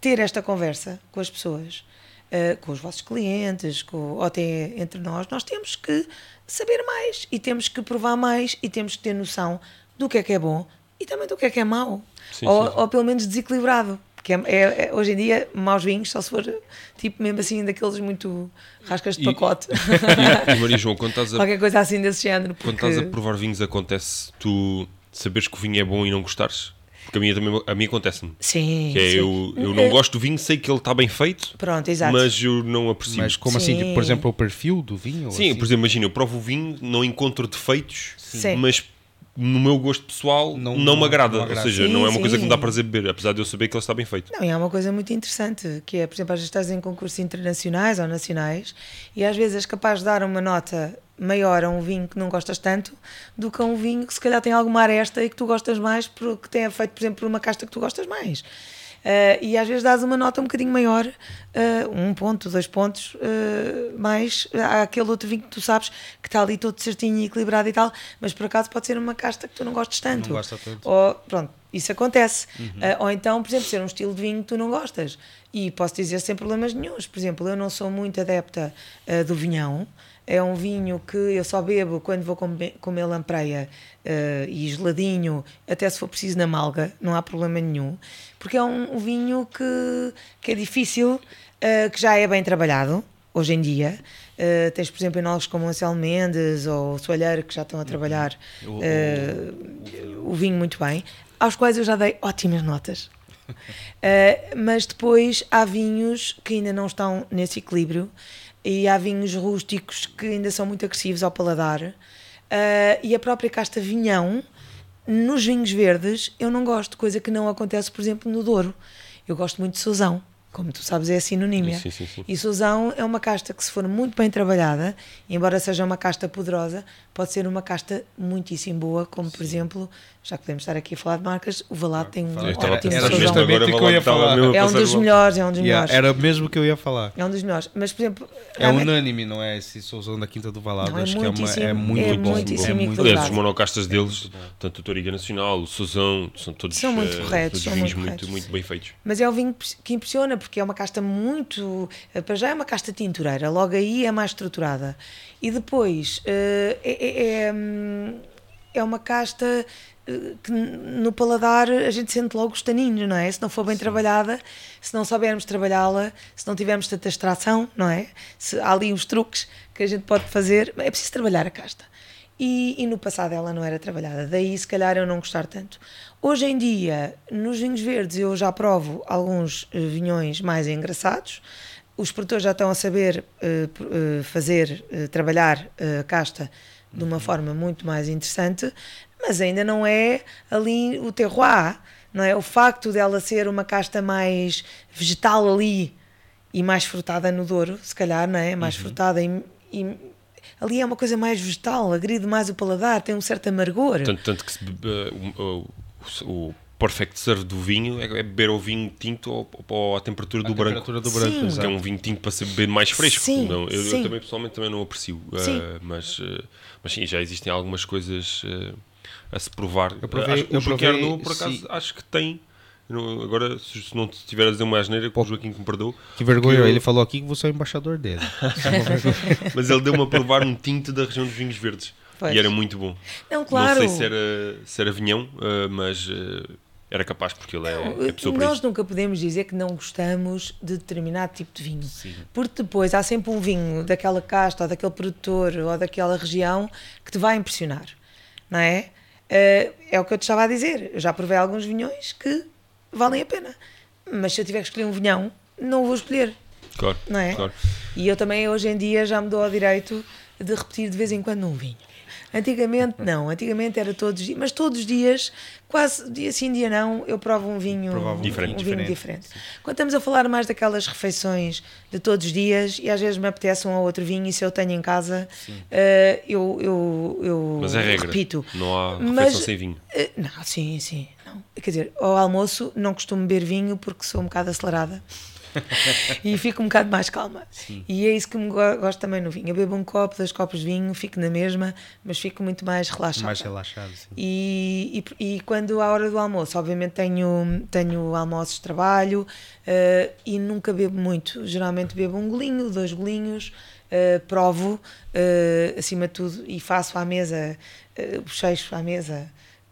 ter esta conversa com as pessoas, uh, com os vossos clientes, com, ou até entre nós, nós temos que saber mais e temos que provar mais e temos que ter noção do que é que é bom e também do que é que é mau. Sim, ou, sim. ou pelo menos desequilibrado. Que é, é, é, hoje em dia, maus vinhos, só se for tipo mesmo assim, daqueles muito rascas de e, pacote. E, e, Maria João, quando estás a. Qualquer coisa assim desse género. Porque... Quando estás a provar vinhos, acontece tu saberes que o vinho é bom e não gostares? Porque a mim, também, a mim acontece-me. Sim. Que é, sim. Eu, eu não é. gosto do vinho, sei que ele está bem feito. Pronto, exato. Mas eu não aprecio. Mas como sim. assim? Tipo, por exemplo, o perfil do vinho? Sim, assim? por exemplo, imagina, eu provo o vinho, não encontro defeitos, sim. mas no meu gosto pessoal não, não, me agrada. Não agrada. Ou seja, sim, não é uma sim. coisa que me dá prazer beber, apesar de eu saber que ele está bem feito. Não, e é uma coisa muito interessante, que é, por exemplo, às vezes estás em concursos internacionais ou nacionais e às vezes és capaz de dar uma nota maior a um vinho que não gostas tanto do que a um vinho que se calhar tem alguma aresta e que tu gostas mais porque tenha feito, por exemplo, por uma casta que tu gostas mais. Uh, e às vezes dás uma nota um bocadinho maior, uh, um ponto, dois pontos, uh, mais àquele outro vinho que tu sabes que está ali todo certinho e equilibrado e tal, mas por acaso pode ser uma casta que tu não gostes tanto. Não gosta tanto. Ou, pronto, isso acontece. Uhum. ou então, por exemplo, ser um estilo de vinho que tu não gostas. E posso dizer sem problemas nenhums. Por exemplo, eu não sou muito adepta do vinhão. É um vinho que eu só bebo quando vou comer, comer lampreia uh, e geladinho, até se for preciso na malga, não há problema nenhum, porque é um, um vinho que, que é difícil, uh, que já é bem trabalhado hoje em dia. Uh, tens, por exemplo, enólogos como Anselmo Mendes ou o Soalheiro que já estão a trabalhar uhum. o, o vinho muito bem, aos quais eu já dei ótimas notas. Uh, mas depois há vinhos que ainda não estão nesse equilíbrio e há vinhos rústicos que ainda são muito agressivos ao paladar. Uh, e a própria casta vinhão, nos vinhos verdes, eu não gosto, coisa que não acontece, por exemplo, no Douro. Eu gosto muito de Sousão como tu sabes, é sinónimo. Sim, sim, sim. E Suzão é uma casta que, se for muito bem trabalhada, embora seja uma casta poderosa, pode ser uma casta muitíssimo boa, como por exemplo, já que podemos estar aqui a falar de marcas, o Valado tem um ótimo era justamente o que eu ia falar. É um dos melhores, é um dos melhores. Era mesmo que eu ia falar. É um dos melhores. Mas, por exemplo... É unânime, não é? Esse Souzão da Quinta do Valado. Não, é Acho que é, uma, é muito é bom. Muitíssimo é muito Aliás, os monocastas deles, tanto o Toriga Nacional, o Souzão, são todos, são muito uh, corretos, são vinhos muito, muito, muito bem feitos. Mas é um vinho que impressiona, porque é uma casta muito. Eh, para já é uma casta tintureira, logo aí é mais estruturada. E depois uh, é, é, é, hum, é, uma casta eh, que no paladar a gente sente logo os taninhos, não é? Se não for bem Sim. trabalhada, se não soubermos trabalhá-la, se não tivermos tanta extração, não é? Se há ali uns truques que a gente pode fazer, é preciso trabalhar a casta. E, e, no passado ela não era trabalhada, daí se calhar eu não gostar tanto. Hoje em dia, nos vinhos verdes, eu já provo alguns uh, vinhões mais engraçados. Os produtores já estão a saber uh, uh, fazer, trabalhar a casta de uma forma muito mais interessante, mas ainda não é ali o terroir, não é? O facto dela ser uma casta mais vegetal ali e mais frutada no Douro, se calhar, não é? Mais uhum. frutada e, e ali é uma coisa mais vegetal, agride mais o paladar, tem um certo amargor. Tanto, tanto que se, uh, o perfect serve do vinho é, é beber o vinho tinto ou, ou à temperatura do branco. Temperatura do branco, Sim. Que é um vinho tinto para ser beber mais fresco. Sim, não, eu, sim. eu, também pessoalmente também não aprecio. Uh, mas, uh, mas sim, já existem algumas coisas uh, a se provar. Eu provei, acho, eu o provei, por acaso, sim. acho que tem. agora, se não estiver a dizer uma asneira, com o Joaquim que me perdoou. Que vergonha, que eu... ele falou aqui que você é o embaixador dele. mas ele deu-me a provar um tinto da região dos vinhos verdes. Pois. E era muito bom. Não, claro. Não sei se era, se era vinhão, uh, mas uh, era capaz porque ele é, não, é pessoa Nós nunca podemos dizer que não gostamos de determinado tipo de vinho. Sim. Porque depois há sempre um vinho daquela casta, ou daquele produtor, ou daquela região que te vai impressionar. Não é? Uh, é o que eu te estava a dizer. Eu já provei alguns vinhões que valem a pena. Mas se eu tiver que escolher um vinhão, não o vou escolher. Claro, não é? Claro. E eu também hoje em dia já me dou ao direito de repetir de vez em quando um vinho. Antigamente não, antigamente era todos os dias, mas todos os dias, quase dia sim, dia não, eu provo um vinho diferente. Um vinho diferente. Quando estamos a falar mais daquelas refeições de todos os dias, e às vezes me apetece um ou outro vinho, e se eu tenho em casa, uh, eu, eu, eu mas é regra. repito. Não há refeição mas, sem vinho. Uh, não, sim, sim. Não. Quer dizer, ao almoço não costumo beber vinho porque sou um bocado acelerada. e fico um bocado mais calma. Sim. E é isso que me gosto também no vinho. Eu bebo um copo, dois copos de vinho, fico na mesma, mas fico muito mais relaxado. Mais relaxado, sim. E, e, e quando à hora do almoço, obviamente tenho, tenho almoços de trabalho uh, e nunca bebo muito. Geralmente bebo um golinho, dois golinhos. Uh, provo uh, acima de tudo e faço à mesa, uh, bochecho à mesa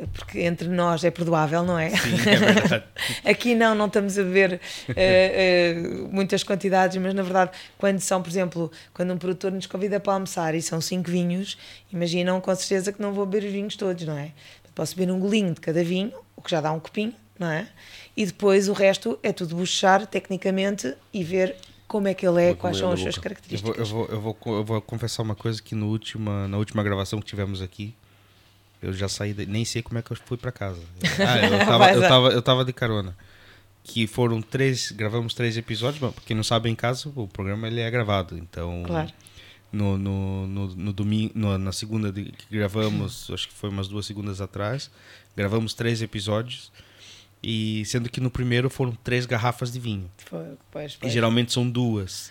porque entre nós é perdoável, não é? Sim, é verdade. Aqui não, não estamos a beber uh, uh, muitas quantidades, mas na verdade, quando são, por exemplo, quando um produtor nos convida para almoçar e são cinco vinhos, imaginam com certeza que não vou beber os vinhos todos, não é? Posso beber um golinho de cada vinho, o que já dá um copinho, não é? E depois o resto é tudo buchar tecnicamente e ver como é que ele é, quais são as suas características. Eu vou, eu, vou, eu, vou, eu vou confessar uma coisa que no última, na última gravação que tivemos aqui, eu já saí, de, nem sei como é que eu fui para casa. Ah, eu tava, eu, tava, eu tava de carona. Que foram três, gravamos três episódios, mas quem não sabe em casa, o programa ele é gravado. Então, claro. no, no, no, no domingo, no, na segunda de, que gravamos, acho que foi umas duas segundas atrás, gravamos três episódios. E sendo que no primeiro foram três garrafas de vinho. Foi, pois, pois. E geralmente são duas.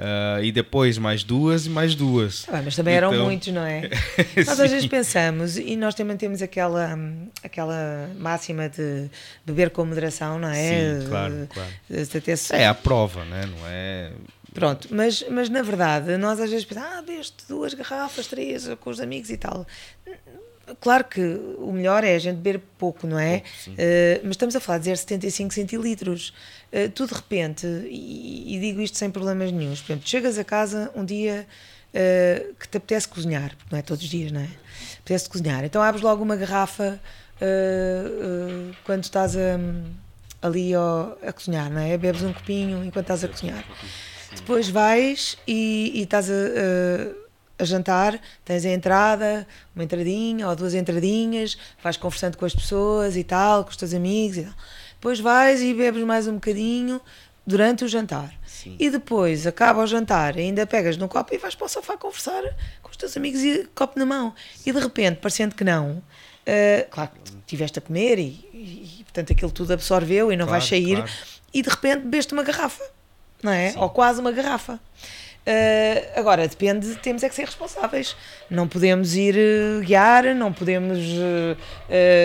Uh, e depois mais duas e mais duas. Ah, mas também então... eram muitos, não é? nós às vezes pensamos, e nós também temos aquela, aquela máxima de beber com moderação, não é? Sim, claro, claro. É a prova, né? não é? Pronto, mas, mas na verdade, nós às vezes pensamos, ah, beste duas garrafas, três, com os amigos e tal. Claro que o melhor é a gente beber pouco, não é? Pouco, uh, mas estamos a falar de 0,75 centilitros. Uh, tu de repente, e, e, digo isto sem problemas nenhums, por exemplo, chegas a casa um dia uh, que te apetece cozinhar, porque não é todos os dias, não é? Apetece cozinhar. Então abres logo uma garrafa quando estás a, ali ó, a cozinhar, não é? Bebes um copinho enquanto estás a cozinhar. Depois vais e, e estás a a jantar, tens a entrada, uma entradinha ou duas entradinhas, vais conversando com as pessoas e tal, com os teus amigos e tal. Depois vais e bebes mais um bocadinho durante o jantar. Sim. E depois acaba o jantar, ainda pegas no copo e vais para o sofá conversar com os teus amigos e copo na mão. E de repente, parecendo que não, uh, claro que estiveste a comer e, e, e, portanto aquilo tudo absorveu e não claro, vais sair, claro. e de repente bebeste uma garrafa, não é? Sim. Ou quase uma garrafa. Uh, agora, depende, temos é que ser responsáveis. Não podemos ir uh, guiar, não podemos uh,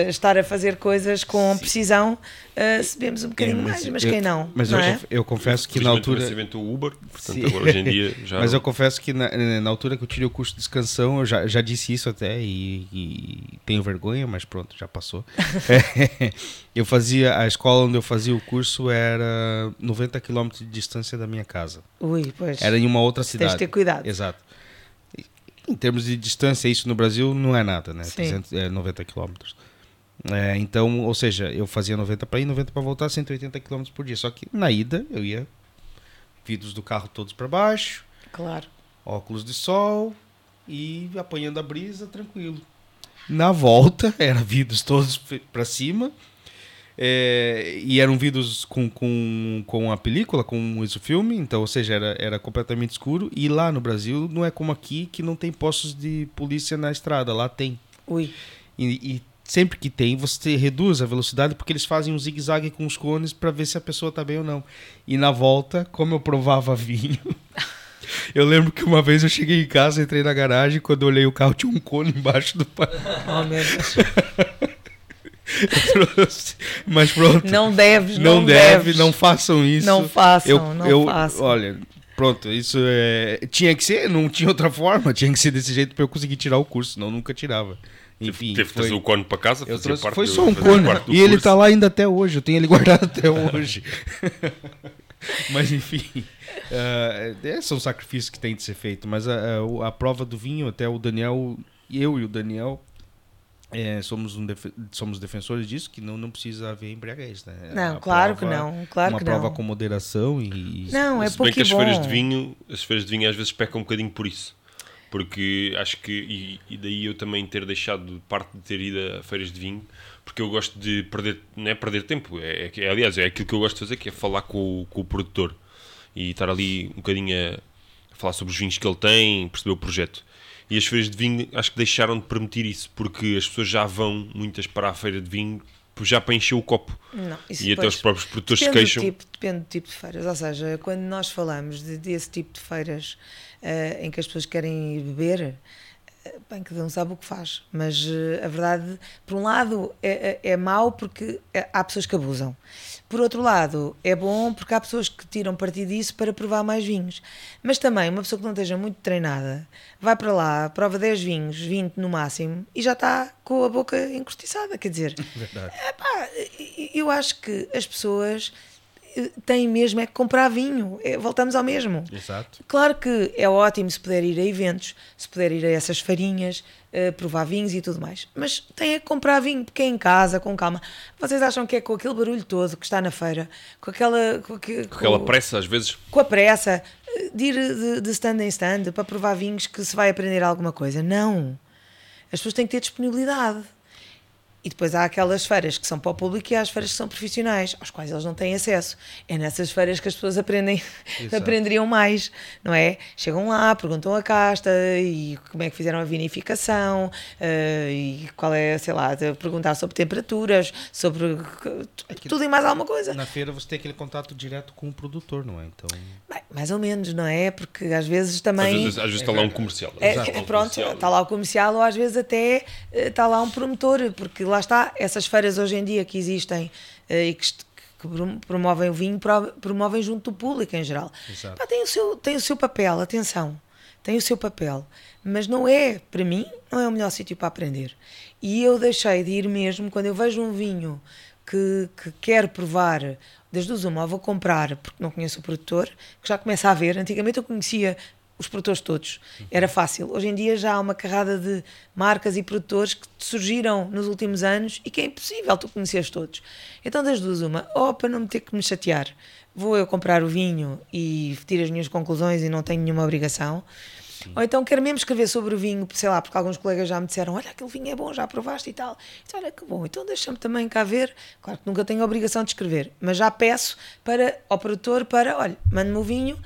estar a fazer coisas com Sim. precisão se bebemos um bocadinho é, mas mais, mas eu, quem não? Mas não eu, é? eu confesso que na altura. o Uber, portanto, agora hoje em dia já. mas eu confesso que na, na, altura que eu tirei o curso de descansão, eu já, já disse isso até e, e tenho vergonha, mas pronto, já passou. eu fazia, a escola onde eu fazia o curso era 90 km de distância da minha casa. Ui, pois. Era em uma outra cidade. Tens de ter cuidado. Exato. Em termos de distância, isso no Brasil não é nada, né? Sim. 300, é 90 quilômetros. É, então, ou seja, eu fazia 90 para ir, 90 para voltar, 180 km por dia. Só que na ida eu ia vidros do carro todos para baixo. Claro. Óculos de sol e apanhando a brisa tranquilo. Na volta era vidros todos para cima é, e eram vídeos com, com, com a película, com esse filme, então, ou seja, era, era completamente escuro. E lá no Brasil não é como aqui que não tem postos de polícia na estrada, lá tem. Ui. E, e sempre que tem, você reduz a velocidade porque eles fazem um zigue-zague com os cones para ver se a pessoa tá bem ou não. E na volta, como eu provava vinho. Eu lembro que uma vez eu cheguei em casa, entrei na garagem, quando eu olhei o carro tinha um cone embaixo do pai. Oh, meu Deus. Mas pronto. Não deves, não, não deve, deves. não façam isso. Não façam, eu, não eu, façam. Olha, pronto, isso é, tinha que ser, não tinha outra forma, tinha que ser desse jeito para eu conseguir tirar o curso, senão eu nunca tirava. Enfim, teve que trazer o cone para casa, eu trouxe, foi só um cone. E ele está lá ainda até hoje, eu tenho ele guardado até hoje. mas enfim, uh, são sacrifícios que tem de ser feito. Mas a, a, a prova do vinho, até o Daniel, eu e o Daniel, é, somos, um def somos defensores disso, que não, não precisa haver embriaguez, né? Não, a claro prova, que não. Claro uma que prova não. com moderação e... Não, é Se bem que as feiras de vinho, as feiras de vinho às vezes pecam um bocadinho por isso. porque acho que, e, e, daí eu também ter deixado de parte de ter ido a feiras de vinho, porque eu gosto de perder, não é perder tempo, é, é, aliás, é aquilo que eu gosto de fazer, que é falar com o, com o produtor e estar ali um bocadinho a, a falar sobre os vinhos que ele tem, perceber o projeto. E as feiras de vinho acho que deixaram de permitir isso, porque as pessoas já vão muitas para a feira de vinho já para encher o copo. Não, e até os próprios produtores se queixam. Tipo, depende do tipo de feiras. Ou seja, quando nós falamos de, desse tipo de feiras uh, em que as pessoas querem beber, bem, cada um sabe o que faz, mas uh, a verdade, por um lado, é, é, é mau porque há pessoas que abusam. Por outro lado, é bom porque há pessoas que tiram partido disso para provar mais vinhos. Mas também, uma pessoa que não esteja muito treinada, vai para lá, prova 10 vinhos, 20 no máximo, e já está com a boca encortiçada. Quer dizer, Verdade. Epá, eu acho que as pessoas tem mesmo é que comprar vinho. É, voltamos ao mesmo. Exato. Claro que é ótimo se puder ir a eventos, se puder ir a essas farinhas, uh, provar vinhos e tudo mais. Mas tem é que comprar vinho, porque é em casa, com calma. Vocês acham que é com aquele barulho todo que está na feira, com aquela. Com, com, com aquela pressa, às vezes. Com a pressa, eh, de ir de, de stand em stand para provar vinhos que se vai aprender alguma coisa. Não. As pessoas têm que ter disponibilidade. E depois há aquelas feiras que são para o público e há as feiras que são profissionais, às quais eles não têm acesso. É nessas feiras que as pessoas aprendem, aprenderiam mais, não é? Chegam lá, perguntam a casta e como é que fizeram a vinificação uh, e qual é, sei lá, perguntar sobre temperaturas, sobre Aquilo, tudo e mais alguma coisa. Na feira você tem aquele contato direto com o produtor, não é? Então... Bem, mais ou menos, não é? Porque às vezes também. Às vezes, às vezes está lá um comercial. É, é, pronto, está lá o comercial ou às vezes até eh, está lá um promotor, porque lá lá está, essas feiras hoje em dia que existem uh, e que, que, promovem o vinho, promovem junto do público em geral. Pá, tem, o seu, tem o seu papel, atenção, tem o seu papel, mas não é, para mim, não é o melhor sítio para aprender. E eu deixei de ir mesmo quando eu vejo um vinho que, que quero provar das duas uma, vou comprar porque não conheço o produtor, que já começa a ver. Antigamente eu conhecia os produtores todos. Era fácil. Hoje em dia já há uma carrada de marcas e produtores que surgiram nos últimos anos e que é impossível tu conheceres todos. Então, das duas, uma, ou para não me ter que me chatear, vou eu comprar o vinho e tiro as minhas conclusões e não tenho nenhuma obrigação. Sim. Ou então quero mesmo escrever sobre o vinho, sei lá, porque alguns colegas já me disseram: Olha, aquele vinho é bom, já provaste e tal. Então, olha que bom, então deixa-me também cá ver. Claro que nunca tenho a obrigação de escrever, mas já peço para, ao produtor para: Olha, mande-me o vinho,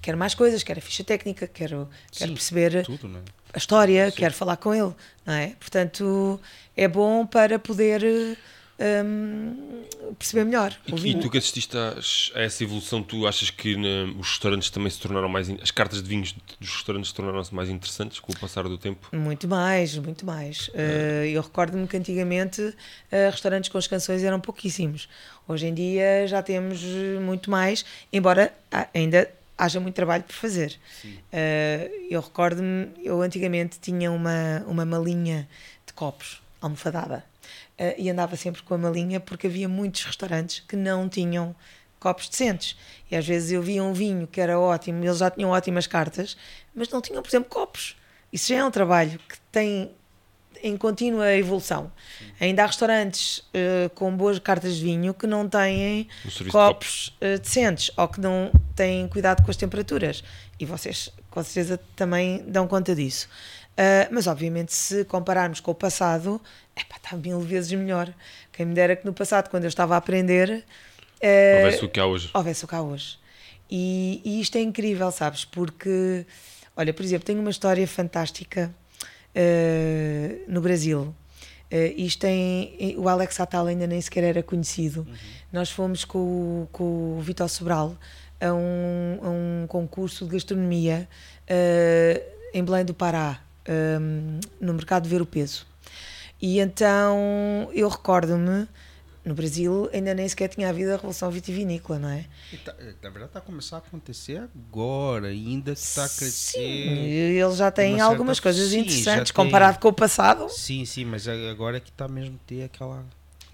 quero mais coisas, quero a ficha técnica, quero, quero Sim, perceber tudo, é? a história, Sim. quero falar com ele, não é? Portanto, é bom para poder um, perceber melhor. E, e, tu que assististe a, a, essa evolução, tu achas que né, os restaurantes também se tornaram mais. As cartas de vinhos dos restaurantes tornaram-se mais interessantes com o passar do tempo? Muito mais, muito mais. É. Uh, eu recordo-me que antigamente uh, restaurantes com as canções eram pouquíssimos. Hoje em dia já temos muito mais, embora ainda haja muito trabalho por fazer. Uh, eu recordo-me, eu antigamente tinha uma, uma malinha de copos, almofadada, uh, e andava sempre com a malinha porque havia muitos restaurantes que não tinham copos decentes. E às vezes eu via um vinho que era ótimo, eles já tinham ótimas cartas, mas não tinham, por exemplo, copos. Isso já é um trabalho que tem em contínua evolução. Sim. Ainda há restaurantes uh, com boas cartas de vinho que não têm copos, uh, decentes ou que não têm cuidado com as temperaturas. E vocês, com certeza, também dão conta disso. Uh, mas, obviamente, se compararmos com o passado, epá, está mil vezes melhor. Quem me dera que no passado, quando eu estava a aprender. houvesse o que há hoje. Houvesse o que há hoje. E, e isto é incrível, sabes? Porque, olha, por exemplo, tenho uma história fantástica uh, no Brasil. Uh, isto em, o Alex Attal ainda nem sequer era conhecido. Uhum. Nós fomos com, com o Vitor Sobral a um, a um concurso de gastronomia uh, em Belém do Pará, um, no mercado de ver o peso. E então eu recordo-me no Brasil ainda nem sequer tinha havido a revolução vitivinícola, não é? Tá, na verdade está a começar a acontecer agora, ainda está a crescer. Sim, ele já tem algumas certa... coisas sim, interessantes comparado tem... com o passado. Sim, sim, mas agora é que está mesmo a ter aquela,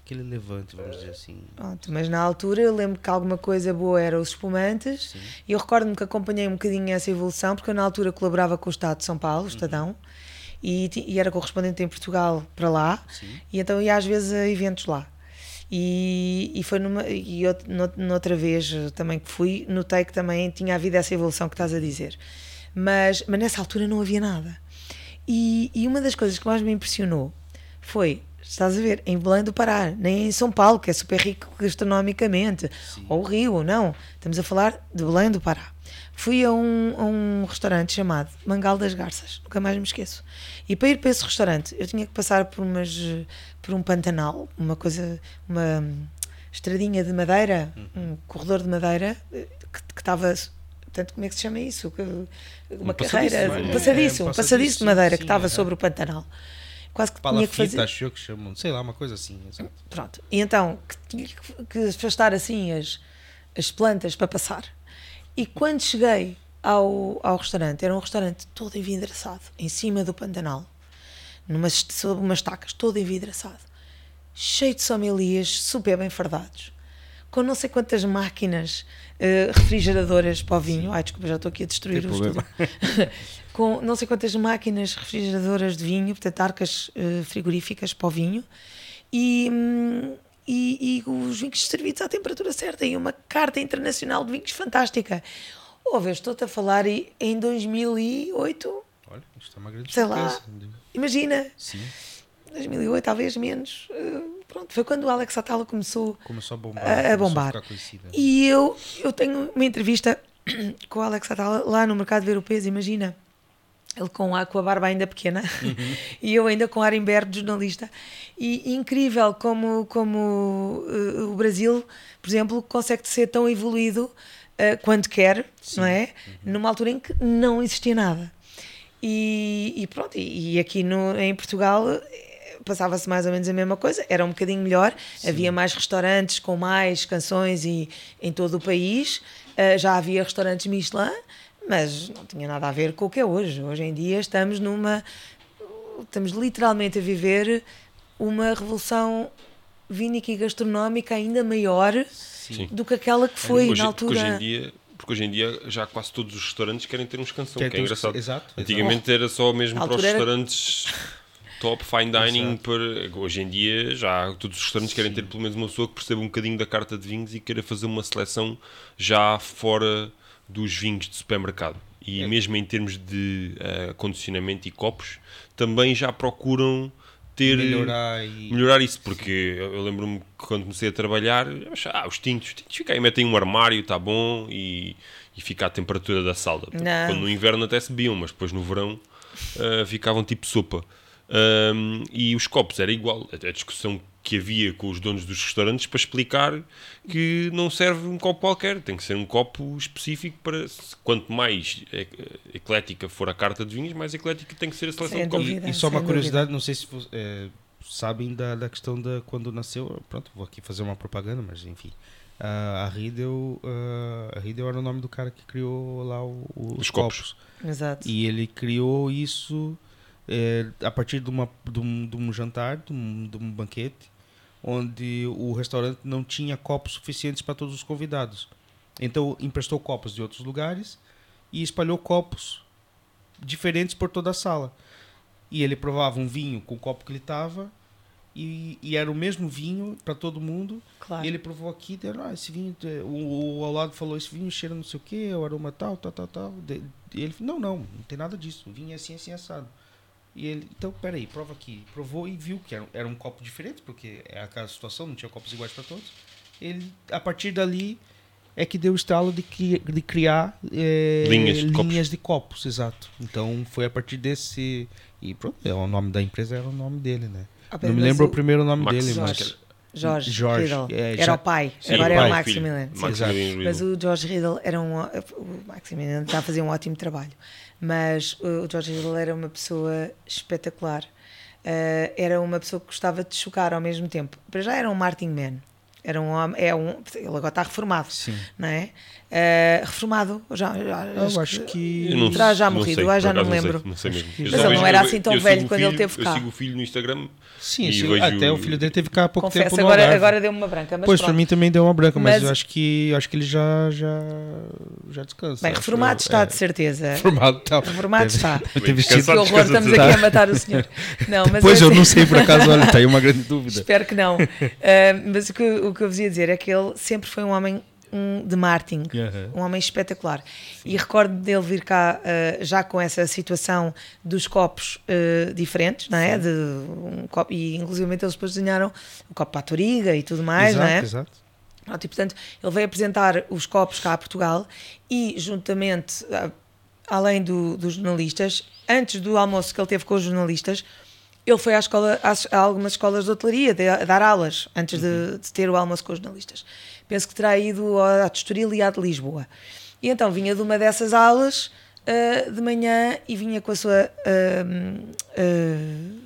aquele levante, vamos dizer assim. Pronto, mas na altura eu lembro que alguma coisa boa era os espumantes sim. e eu recordo-me que acompanhei um bocadinho essa evolução porque eu na altura colaborava com o Estado de São Paulo, o uhum. Estadão, e, e, era correspondente em Portugal para lá, sim. e então ia às vezes a eventos lá. E, e foi numa e outra, noutra vez também que fui, notei que também tinha havido essa evolução que estás a dizer. Mas, mas nessa altura não havia nada. E, e uma das coisas que mais me impressionou foi estás a ver, em Belém do Pará, nem em São Paulo, que é super rico gastronomicamente, Sim. ou Rio, não. Estamos a falar de Belém do Pará. Fui a um, a um restaurante chamado Mangal das Garças, nunca mais me esqueço. E para ir para esse restaurante, eu tinha que passar por, umas, por um pantanal, uma coisa, uma estradinha de madeira, uhum. um corredor de madeira, que, que estava Portanto, como é que se chama isso? Uma um carreira, passadiço, um passadiço, é, um passadiço de madeira sim, que estava é. sobre o pantanal. Quase que Palafita, tinha que fazer. acho que chamam, sei lá, uma coisa assim. Exatamente. Pronto, e então que tinha que afastar assim as, as plantas para passar. E quando cheguei ao, ao restaurante, era um restaurante todo envidraçado, em cima do Pantanal, numa, sob umas tacas, todo envidraçado, cheio de sommeliers, super bem fardados, com não sei quantas máquinas uh, refrigeradoras para o vinho. Ai, desculpa, já estou aqui a destruir o estudo. com não sei quantas máquinas refrigeradoras de vinho, portanto, arcas uh, frigoríficas para o vinho. E, hum, e, e, os vinhos servidos à temperatura certa e uma carta internacional de vinhos fantástica. Ouve, estou-te a falar em 2008. Olha, isto é uma grande Sei lá, imagina. Sim. 2008, talvez menos. Uh, pronto, foi quando o Alex Atala começou, começou a bombar. A, a bombar. A e eu, eu tenho uma entrevista com o Alex Atala lá no mercado de ver o peso, imagina. Ele com a, com a barba ainda pequena uhum. e eu ainda com ar em de jornalista. E, incrível como, como uh, o Brasil, por exemplo, consegue ser tão evoluído uh, quando quer, Sim. não é? Uhum. Numa altura em que não existia nada. E, e pronto, e, e aqui no, em Portugal eh, passava-se mais ou menos a mesma coisa, era um bocadinho melhor, Sim. havia mais restaurantes com mais canções e, em todo o país, uh, já havia restaurantes Michelin mas não tinha nada a ver com o que é hoje. Hoje em dia estamos numa. Estamos literalmente a viver uma revolução vínica e gastronómica ainda maior Sim. do que aquela que foi hoje, na altura. Porque hoje, em dia, porque hoje em dia já quase todos os restaurantes querem ter uns canção, que, que é engraçado. Exato, Antigamente era só mesmo para os restaurantes top, fine dining. Para, hoje em dia já todos os restaurantes querem ter pelo menos uma pessoa que perceba um bocadinho da carta de vinhos e queira fazer uma seleção já fora dos vinhos de supermercado. E é. mesmo em termos de uh, condicionamento e copos, também já procuram ter melhorar, e... melhorar isso, porque eu, eu lembro-me que quando comecei a trabalhar, ah, os tintos, os tintos fica aí, metem um armário, está bom, e, e fica a temperatura da sala. Quando no inverno até se bebiam, mas depois no verão uh, ficavam tipo sopa. Um, e os copos era igual. A discussão que havia com os donos dos restaurantes para explicar que não serve um copo qualquer, tem que ser um copo específico para quanto mais eclética for a carta de vinhos, mais eclética tem que ser a seleção sem de copos. E, só uma curiosidade, dúvida. não sei se é, sabem da, da questão da quando nasceu, pronto, vou aqui fazer uma propaganda, mas enfim. a Riedel, a Riedel era o nome do cara que criou lá o, os, os copos. copos. Exato. E ele criou isso é, a partir de, uma, de, um, de um jantar, de um, de um banquete, onde o restaurante não tinha copos suficientes para todos os convidados. Então emprestou copos de outros lugares e espalhou copos diferentes por toda a sala. E ele provava um vinho com o copo que ele estava e, e, era o mesmo vinho para todo mundo. Claro. E ele provou aqui, deu, ah, esse vinho, o, o, ao lado falou, esse vinho cheira não sei o que, o aroma tal, tal, tal, tal. E ele falou, não, não, não tem nada disso, o vinho é assim, assim, assado. E ele, então, peraí, prova aqui. Provou e viu que era, era um copo diferente, porque é aquela situação, não tinha copos iguais para todos. Ele, a partir dali, é que deu o estalo de, de criar é, linhas, de, linhas copos. de copos, exato. Então, foi a partir desse. E pronto, é o nome da empresa era o nome dele, né? Ah, não me lembro o, o primeiro nome Max dele, Jorge. mas. Jorge, Jorge Riddle. É, era já, o pai, sim, agora é o Maximilian. Mas o George Riddle era um. O Maximilian está a fazer um ótimo trabalho mas o George Hill era uma pessoa espetacular. Uh, era uma pessoa que gostava de chocar ao mesmo tempo. Para já era um Martin Man. Era um homem, é um, ele agora está reformado, Sim. não é? Uh, reformado, já, já eu acho que, que terá já morrido, sei, já não me lembro. Não sei, não sei mesmo. Mas ele não era assim tão velho quando filho, ele teve cá. Eu sigo o filho no Instagram. Sim, vejo... até o filho dele teve cá há pouco Confesso, tempo. agora, agora deu-me uma branca. pois, para mim também deu uma branca, mas, mas, eu acho que, eu acho que ele já, já, já descansa. Bem, reformado está, é, de certeza. Reformado está. Reformado está. Que horror, estamos aqui a matar o senhor. Não, mas pois, eu não sei por acaso, olha, tem uma grande dúvida. Espero que não. Uh, mas o que, o que eu vos ia dizer é que ele sempre foi um homem um, de marketing, uhum. um homem espetacular. Sim. E recordo dele vir cá uh, já com essa situação dos copos uh, diferentes, não é? De um copo, e inclusive eles depois desenharam o copo para a Toriga e tudo mais, exato, não é? Exato. E, portanto, ele veio apresentar os copos cá a Portugal e, juntamente, além do, dos jornalistas, antes do almoço que ele teve com os jornalistas, ele foi à escola, a algumas escolas de hotelaria, de, a dar aulas, antes de, uhum. de, ter o almoço com os jornalistas. Penso que terá ido à de Estoril e à de Lisboa. E então vinha de uma dessas aulas uh, de manhã e vinha com a sua uh, uh,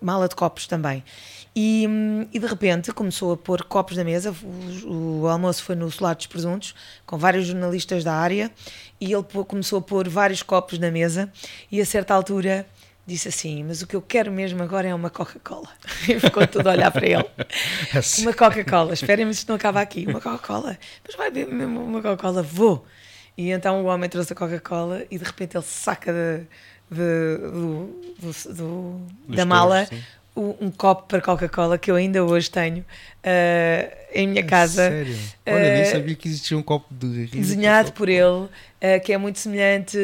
mala de copos também. E, e, de repente começou a pôr copos na mesa. O, o, almoço foi no Solar dos Presuntos, com vários jornalistas da área, e ele começou a pôr vários copos na mesa. E a certa altura disse assim: Mas o que eu quero mesmo agora é uma Coca-Cola. E ficou tudo a olhar para ele. Assim. Uma Coca-Cola, esperem-me se não acaba aqui. Uma Coca-Cola, mas vai beber mesmo uma Coca-Cola, vou. E então o homem trouxe a Coca-Cola e de repente ele saca de, de, do, do, do, da mala um copo para Coca-Cola que eu ainda hoje tenho uh, em minha casa. Sério? Olha, nem eh, sabia que existia um copo de desenhado por ele, uh, que é muito semelhante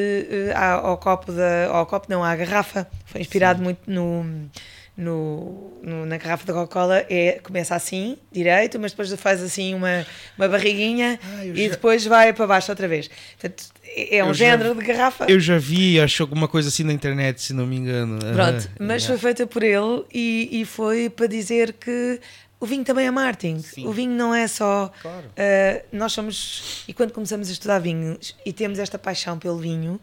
ao copo da, ao copo não, à garrafa. Foi inspirado Sim. muito no no, no, na garrafa da Coca-Cola é, começa assim, direito, mas depois faz assim uma, uma barriguinha ah, e já... depois vai para baixo outra vez. Portanto, é um eu género já, de garrafa. Eu já vi, acho alguma coisa assim na internet, se não me engano. Pronto, mas foi feita por ele e, e foi para dizer que o vinho também é marketing. Sim. O vinho não é só. Claro. Uh, nós somos. E quando começamos a estudar vinhos e temos esta paixão pelo vinho,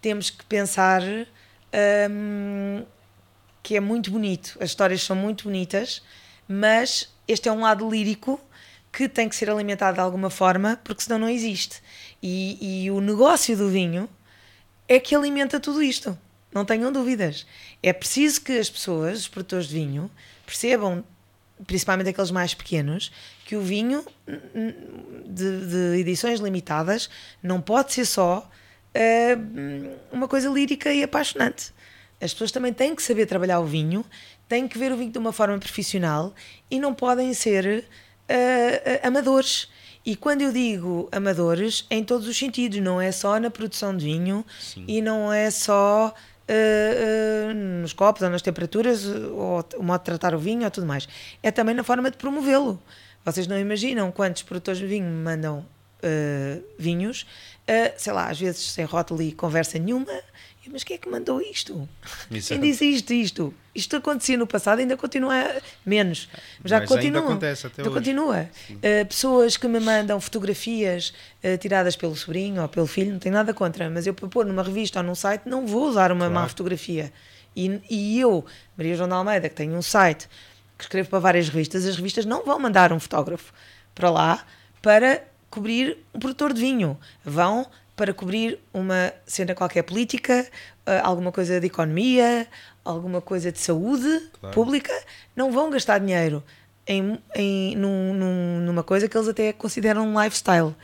temos que pensar. Um, que é muito bonito, as histórias são muito bonitas, mas este é um lado lírico que tem que ser alimentado de alguma forma, porque senão não existe. E, e o negócio do vinho é que alimenta tudo isto, não tenham dúvidas. É preciso que as pessoas, os produtores de vinho, percebam, principalmente aqueles mais pequenos, que o vinho de, de edições limitadas não pode ser só uh, uma coisa lírica e apaixonante. As pessoas também têm que saber trabalhar o vinho, têm que ver o vinho de uma forma profissional e não podem ser uh, amadores. E quando eu digo amadores, é em todos os sentidos, não é só na produção de vinho Sim. e não é só uh, nos copos ou nas temperaturas ou o modo de tratar o vinho ou tudo mais. É também na forma de promovê-lo. Vocês não imaginam quantos produtores de vinho me mandam vinhos, sei lá, às vezes sem rótulo e conversa nenhuma, mas quem é que mandou isto? Exato. Quem disse isto, isto? Isto acontecia no passado, ainda continua menos. Já mas continua. Ainda acontece até hoje. continua. Uh, pessoas que me mandam fotografias uh, tiradas pelo sobrinho ou pelo filho, não tenho nada contra, mas eu para pôr numa revista ou num site não vou usar uma claro. má fotografia. E, e eu, Maria João de Almeida, que tenho um site que escrevo para várias revistas, as revistas não vão mandar um fotógrafo para lá para cobrir um produtor de vinho. Vão para cobrir uma cena qualquer política, eh, alguma coisa de economia, alguma coisa de saúde claro. pública, não vão gastar dinheiro em, em, num, num, numa coisa que eles até consideram um lifestyle.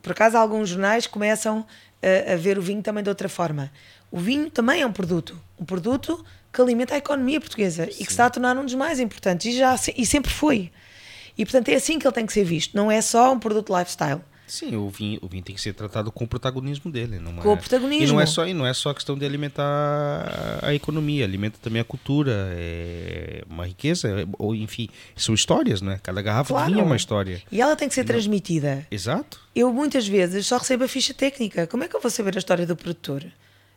Por acaso, alguns jornais começam a, a ver o vinho também de outra forma. O vinho também é um produto, um produto que alimenta a economia portuguesa Sim. e que se está a tornar um dos mais importantes e, já, e sempre foi. E portanto é assim que ele tem que ser visto, não é só um produto lifestyle. Sim, o vinho, o vinho tem que ser tratado com o protagonismo dele. Não com é, o protagonismo. E não é só, e não é só questão de alimentar a economia, alimenta também a cultura, é uma riqueza, é, ou enfim, são histórias, né? Cada garrafa claro. de vinho é uma história. E ela tem que ser transmitida. Exato. Eu muitas vezes só recebo a ficha técnica. Como é que eu vou saber a história do produtor?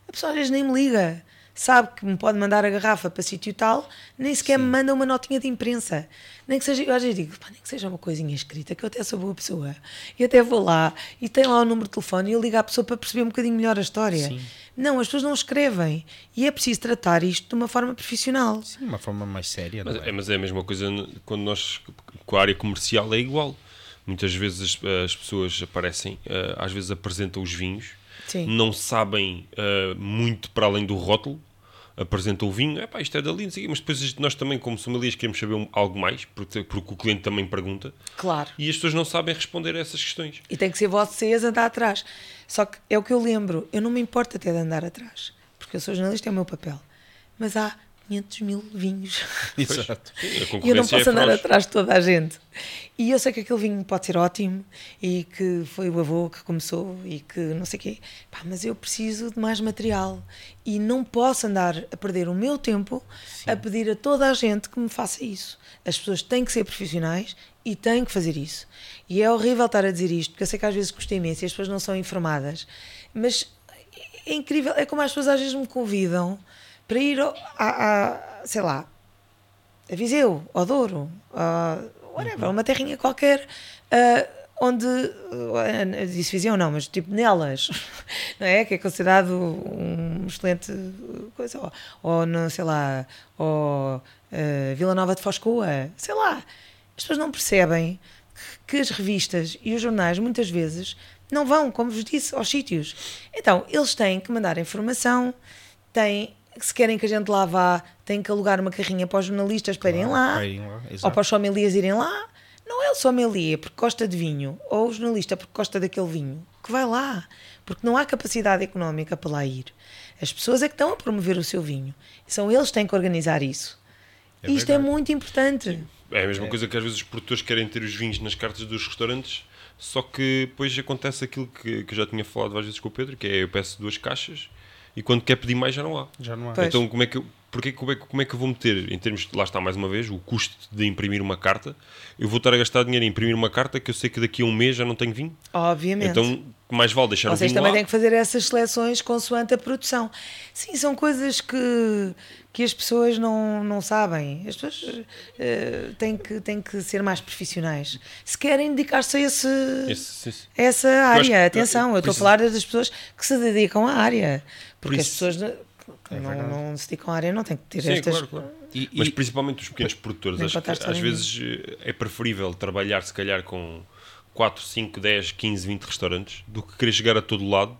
A pessoa às vezes nem me liga sabe que me pode mandar a garrafa para sítio tal, nem sequer Sim. me manda uma notinha de imprensa. Nem que seja, eu às vezes digo, nem que seja uma coisinha escrita, que eu até sou boa pessoa. E até vou lá e tem lá o número de telefone e eu ligo à pessoa para perceber um bocadinho melhor a história. Sim. Não, as pessoas não escrevem. E é preciso tratar isto de uma forma profissional. Sim, uma forma mais séria. Mas é? é? mas é a mesma coisa quando nós, com a área comercial, é igual. Muitas vezes as, as pessoas aparecem, uh, às vezes apresentam os vinhos, Sim. não sabem uh, muito para além do rótulo, apresenta o vinho, é pá, isto é dali, mas depois nós também, como sommeliers, queremos saber algo mais, porque, porque o cliente também pergunta. Claro. E as pessoas não sabem responder a essas questões. E tem que ser vocês a andar atrás. Só que é o que eu lembro, eu não me importo até de andar atrás, porque eu sou jornalista, é o meu papel. Mas há 500 mil vinhos. Exato. e eu não posso é andar atrás de toda a gente. E eu sei que aquele vinho pode ser ótimo e que foi o avô que começou e que não sei o quê. Pá, mas eu preciso de mais material e não posso andar a perder o meu tempo Sim. a pedir a toda a gente que me faça isso. As pessoas têm que ser profissionais e têm que fazer isso. E é horrível estar a dizer isto, porque eu sei que às vezes custa imenso e as pessoas não são informadas. Mas é incrível, é como as pessoas às vezes me convidam para ir a, a sei lá, a Viseu, ao Douro, a whatever, uma terrinha qualquer, uh, onde, uh, disse Viseu não, mas tipo nelas, não é? Que é considerado um excelente coisa, ou, ou no, sei lá, ou uh, Vila Nova de Foscoa, sei lá. As pessoas não percebem que as revistas e os jornais muitas vezes não vão, como vos disse, aos sítios. Então, eles têm que mandar informação, têm, se querem que a gente lá vá, têm que alugar uma carrinha para os jornalistas para irem lá, lá ou para os sommeliers irem lá. Não é o sommelier porque gosta de vinho, ou o jornalista porque gosta daquele vinho, que vai lá, porque não há capacidade económica para lá ir. As pessoas é que estão a promover o seu vinho. São eles que têm que organizar isso. É Isto é muito importante. É a mesma é. coisa que às vezes os produtores querem ter os vinhos nas cartas dos restaurantes só que depois acontece aquilo que, que eu já tinha falado várias vezes com o Pedro, que é eu peço duas caixas e quando quer pedir mais já não há. Já não há. Pois. Então como é que eu, porque, como, é, como é que eu vou meter, em termos, de, lá está mais uma vez, o custo de imprimir uma carta, eu vou estar a gastar dinheiro em imprimir uma carta que eu sei que daqui a um mês já não tenho vinho? Obviamente. Então mais vale deixar Vocês o vinho também lá. têm que fazer essas seleções consoante a produção. Sim, são coisas que, que as pessoas não, não sabem. As pessoas uh, têm, que, têm que ser mais profissionais. Se querem dedicar-se a, esse, esse, esse. essa área, atenção, eu estou a falar das pessoas que se dedicam à área. Porque as pessoas é não, não, se dedicam à área não têm que ter Sim, estas. Claro, claro. E, Mas principalmente os pequenos produtores, acho que às vezes eh, é preferível trabalhar se calhar com 4, 5, 10, 15, 20 restaurantes do que querer chegar a todo lado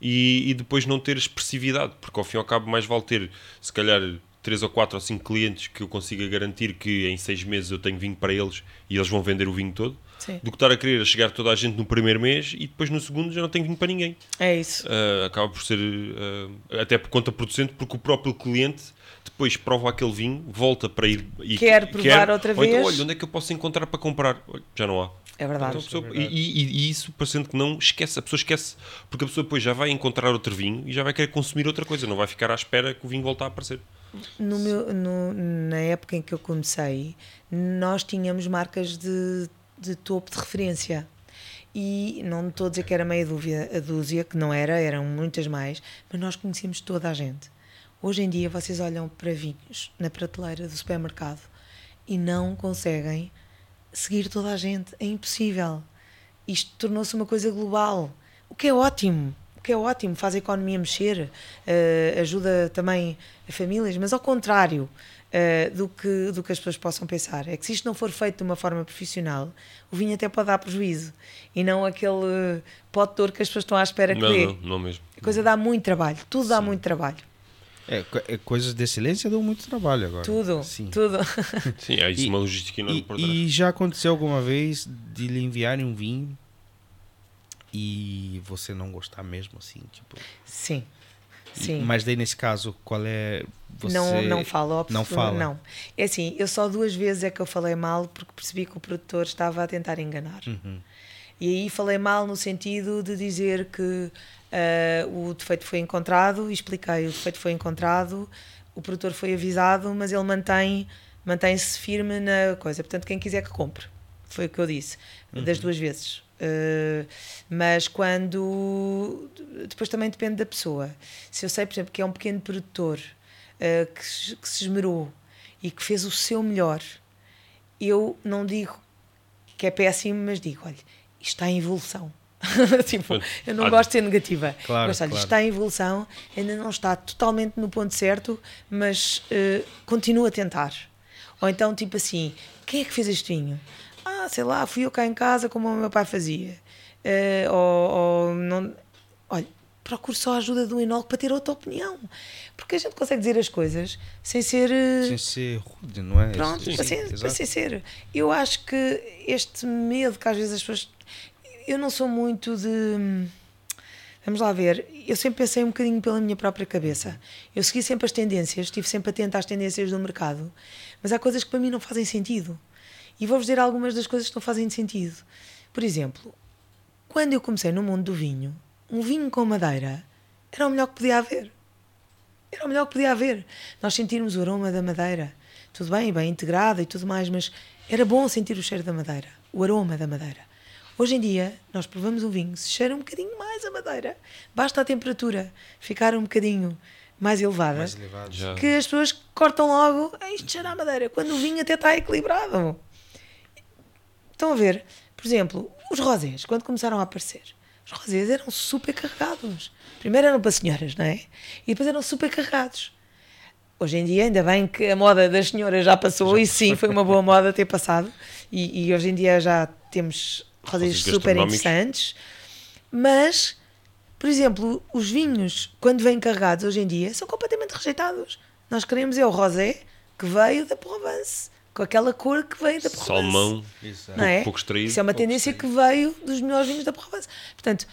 e, e, depois não ter expressividade, porque ao fim e ao cabo mais vale ter se calhar 3 ou 4 ou 5 clientes que eu consiga garantir que em 6 meses eu tenho vinho para eles e eles vão vender o vinho todo. Sim. do que estar a querer chegar toda a gente no primeiro mês e depois no segundo já não tenho vinho para ninguém. É isso. Uh, acaba por ser uh, até por conta producente, porque o próprio cliente depois prova aquele vinho, volta para ir e quer provar quer, outra vez. Então, olha, onde é que eu posso encontrar para comprar? Olha, já não há. É verdade. Então, pessoa, é verdade. E, e, e, isso, parecendo que não, esquece, a pessoa esquece, porque a pessoa depois já vai encontrar outro vinho e já vai querer consumir outra coisa, não vai ficar à espera que o vinho volte a aparecer. No meu, no, na época em que eu comecei, nós tínhamos marcas de, de topo de referência. E não estou a dizer que era meia dúzia, a dúzia, que não era, eram muitas mais, mas nós conhecíamos toda a gente. Hoje em dia vocês olham para vinhos na prateleira do supermercado e não conseguem seguir toda a gente. É impossível. Isto tornou-se uma coisa global, o que é ótimo. O que é ótimo, faz a economia mexer, uh, ajuda também as famílias, mas ao contrário uh, do, que, do que as pessoas possam pensar. É que se isto não for feito de uma forma profissional, o vinho até pode dar prejuízo e não aquele pote de ouro que as pessoas estão à espera que não, dê. Não, não mesmo. A coisa dá muito trabalho, tudo Sim. dá muito trabalho. É, é, coisas de excelência dão muito trabalho agora. Tudo, Sim. tudo. Sim, é isso, e, uma logística enorme e, por trás. E já aconteceu alguma vez de lhe enviarem um vinho e você não gostar mesmo, assim, tipo... Sim, sim. Mas daí, nesse caso, qual é... Você não, não falo, não fala. Não. É assim, eu só duas vezes é que eu falei mal porque percebi que o produtor estava a tentar enganar. Uhum. E aí falei mal no sentido de dizer que Uh, o defeito foi encontrado, expliquei, o defeito foi encontrado, o produtor foi avisado, mas ele mantém mantém-se firme na coisa. Portanto, quem quiser que compre, foi o que eu disse, uhum. das duas vezes. Uh, mas quando. Depois também depende da pessoa. Se eu sei, por exemplo, que é um pequeno produtor uh, que, que se esmerou e que fez o seu melhor, eu não digo que é péssimo, mas digo: olha, isto está em evolução tipo, eu não gosto de ser negativa. Claro, mas olha, claro. está em evolução, ainda não está totalmente no ponto certo, mas uh, continua a tentar. Ou então, tipo assim, quem é que fez este vinho? Ah, sei lá, fui eu cá em casa como o meu pai fazia. Uh, ou, ou não. Olha, procuro só a ajuda do enólogo para ter outra opinião. Porque a gente consegue dizer as coisas sem ser. Uh, sem ser rude, não é? Pronto, sim, sem, sem ser. Eu acho que este medo que às vezes as pessoas eu não sou muito de, Vamos lá ver, eu sempre pensei um bocadinho pela minha própria cabeça. Eu segui sempre as tendências, estive sempre atenta às tendências do mercado, mas há coisas que para mim não fazem sentido. E vou-vos dizer algumas das coisas que não fazem sentido. Por exemplo, quando eu comecei no mundo do vinho, um vinho com madeira era o melhor que podia haver. Era o melhor que podia haver. Nós sentirmos o aroma da madeira. Tudo bem, bem integrado e tudo mais, mas era bom sentir o cheiro da madeira, o aroma da madeira. Hoje em dia, nós provamos um vinho, se cheira um bocadinho mais a madeira. Basta a temperatura ficar um bocadinho mais elevada, mais que as pessoas cortam logo, ah, isto cheira a madeira, quando o vinho até está equilibrado. Estão a ver? Por exemplo, os rosés, quando começaram a aparecer, os rosés eram super carregados. Primeiro eram para senhoras, não é? E depois eram super carregados. Hoje em dia, ainda bem que a moda das senhoras já passou, já e sim, foi uma boa moda ter passado. E, e hoje em dia já temos rosés super interessantes. Mas, por exemplo, os vinhos, quando vêm carregados hoje em dia, são completamente rejeitados. Nós queremos é o rosé que veio da Provence, com aquela cor que veio da Provence. Salmão, não é? pouco extraído. Isso é uma tendência que veio dos melhores vinhos da Provence. Portanto,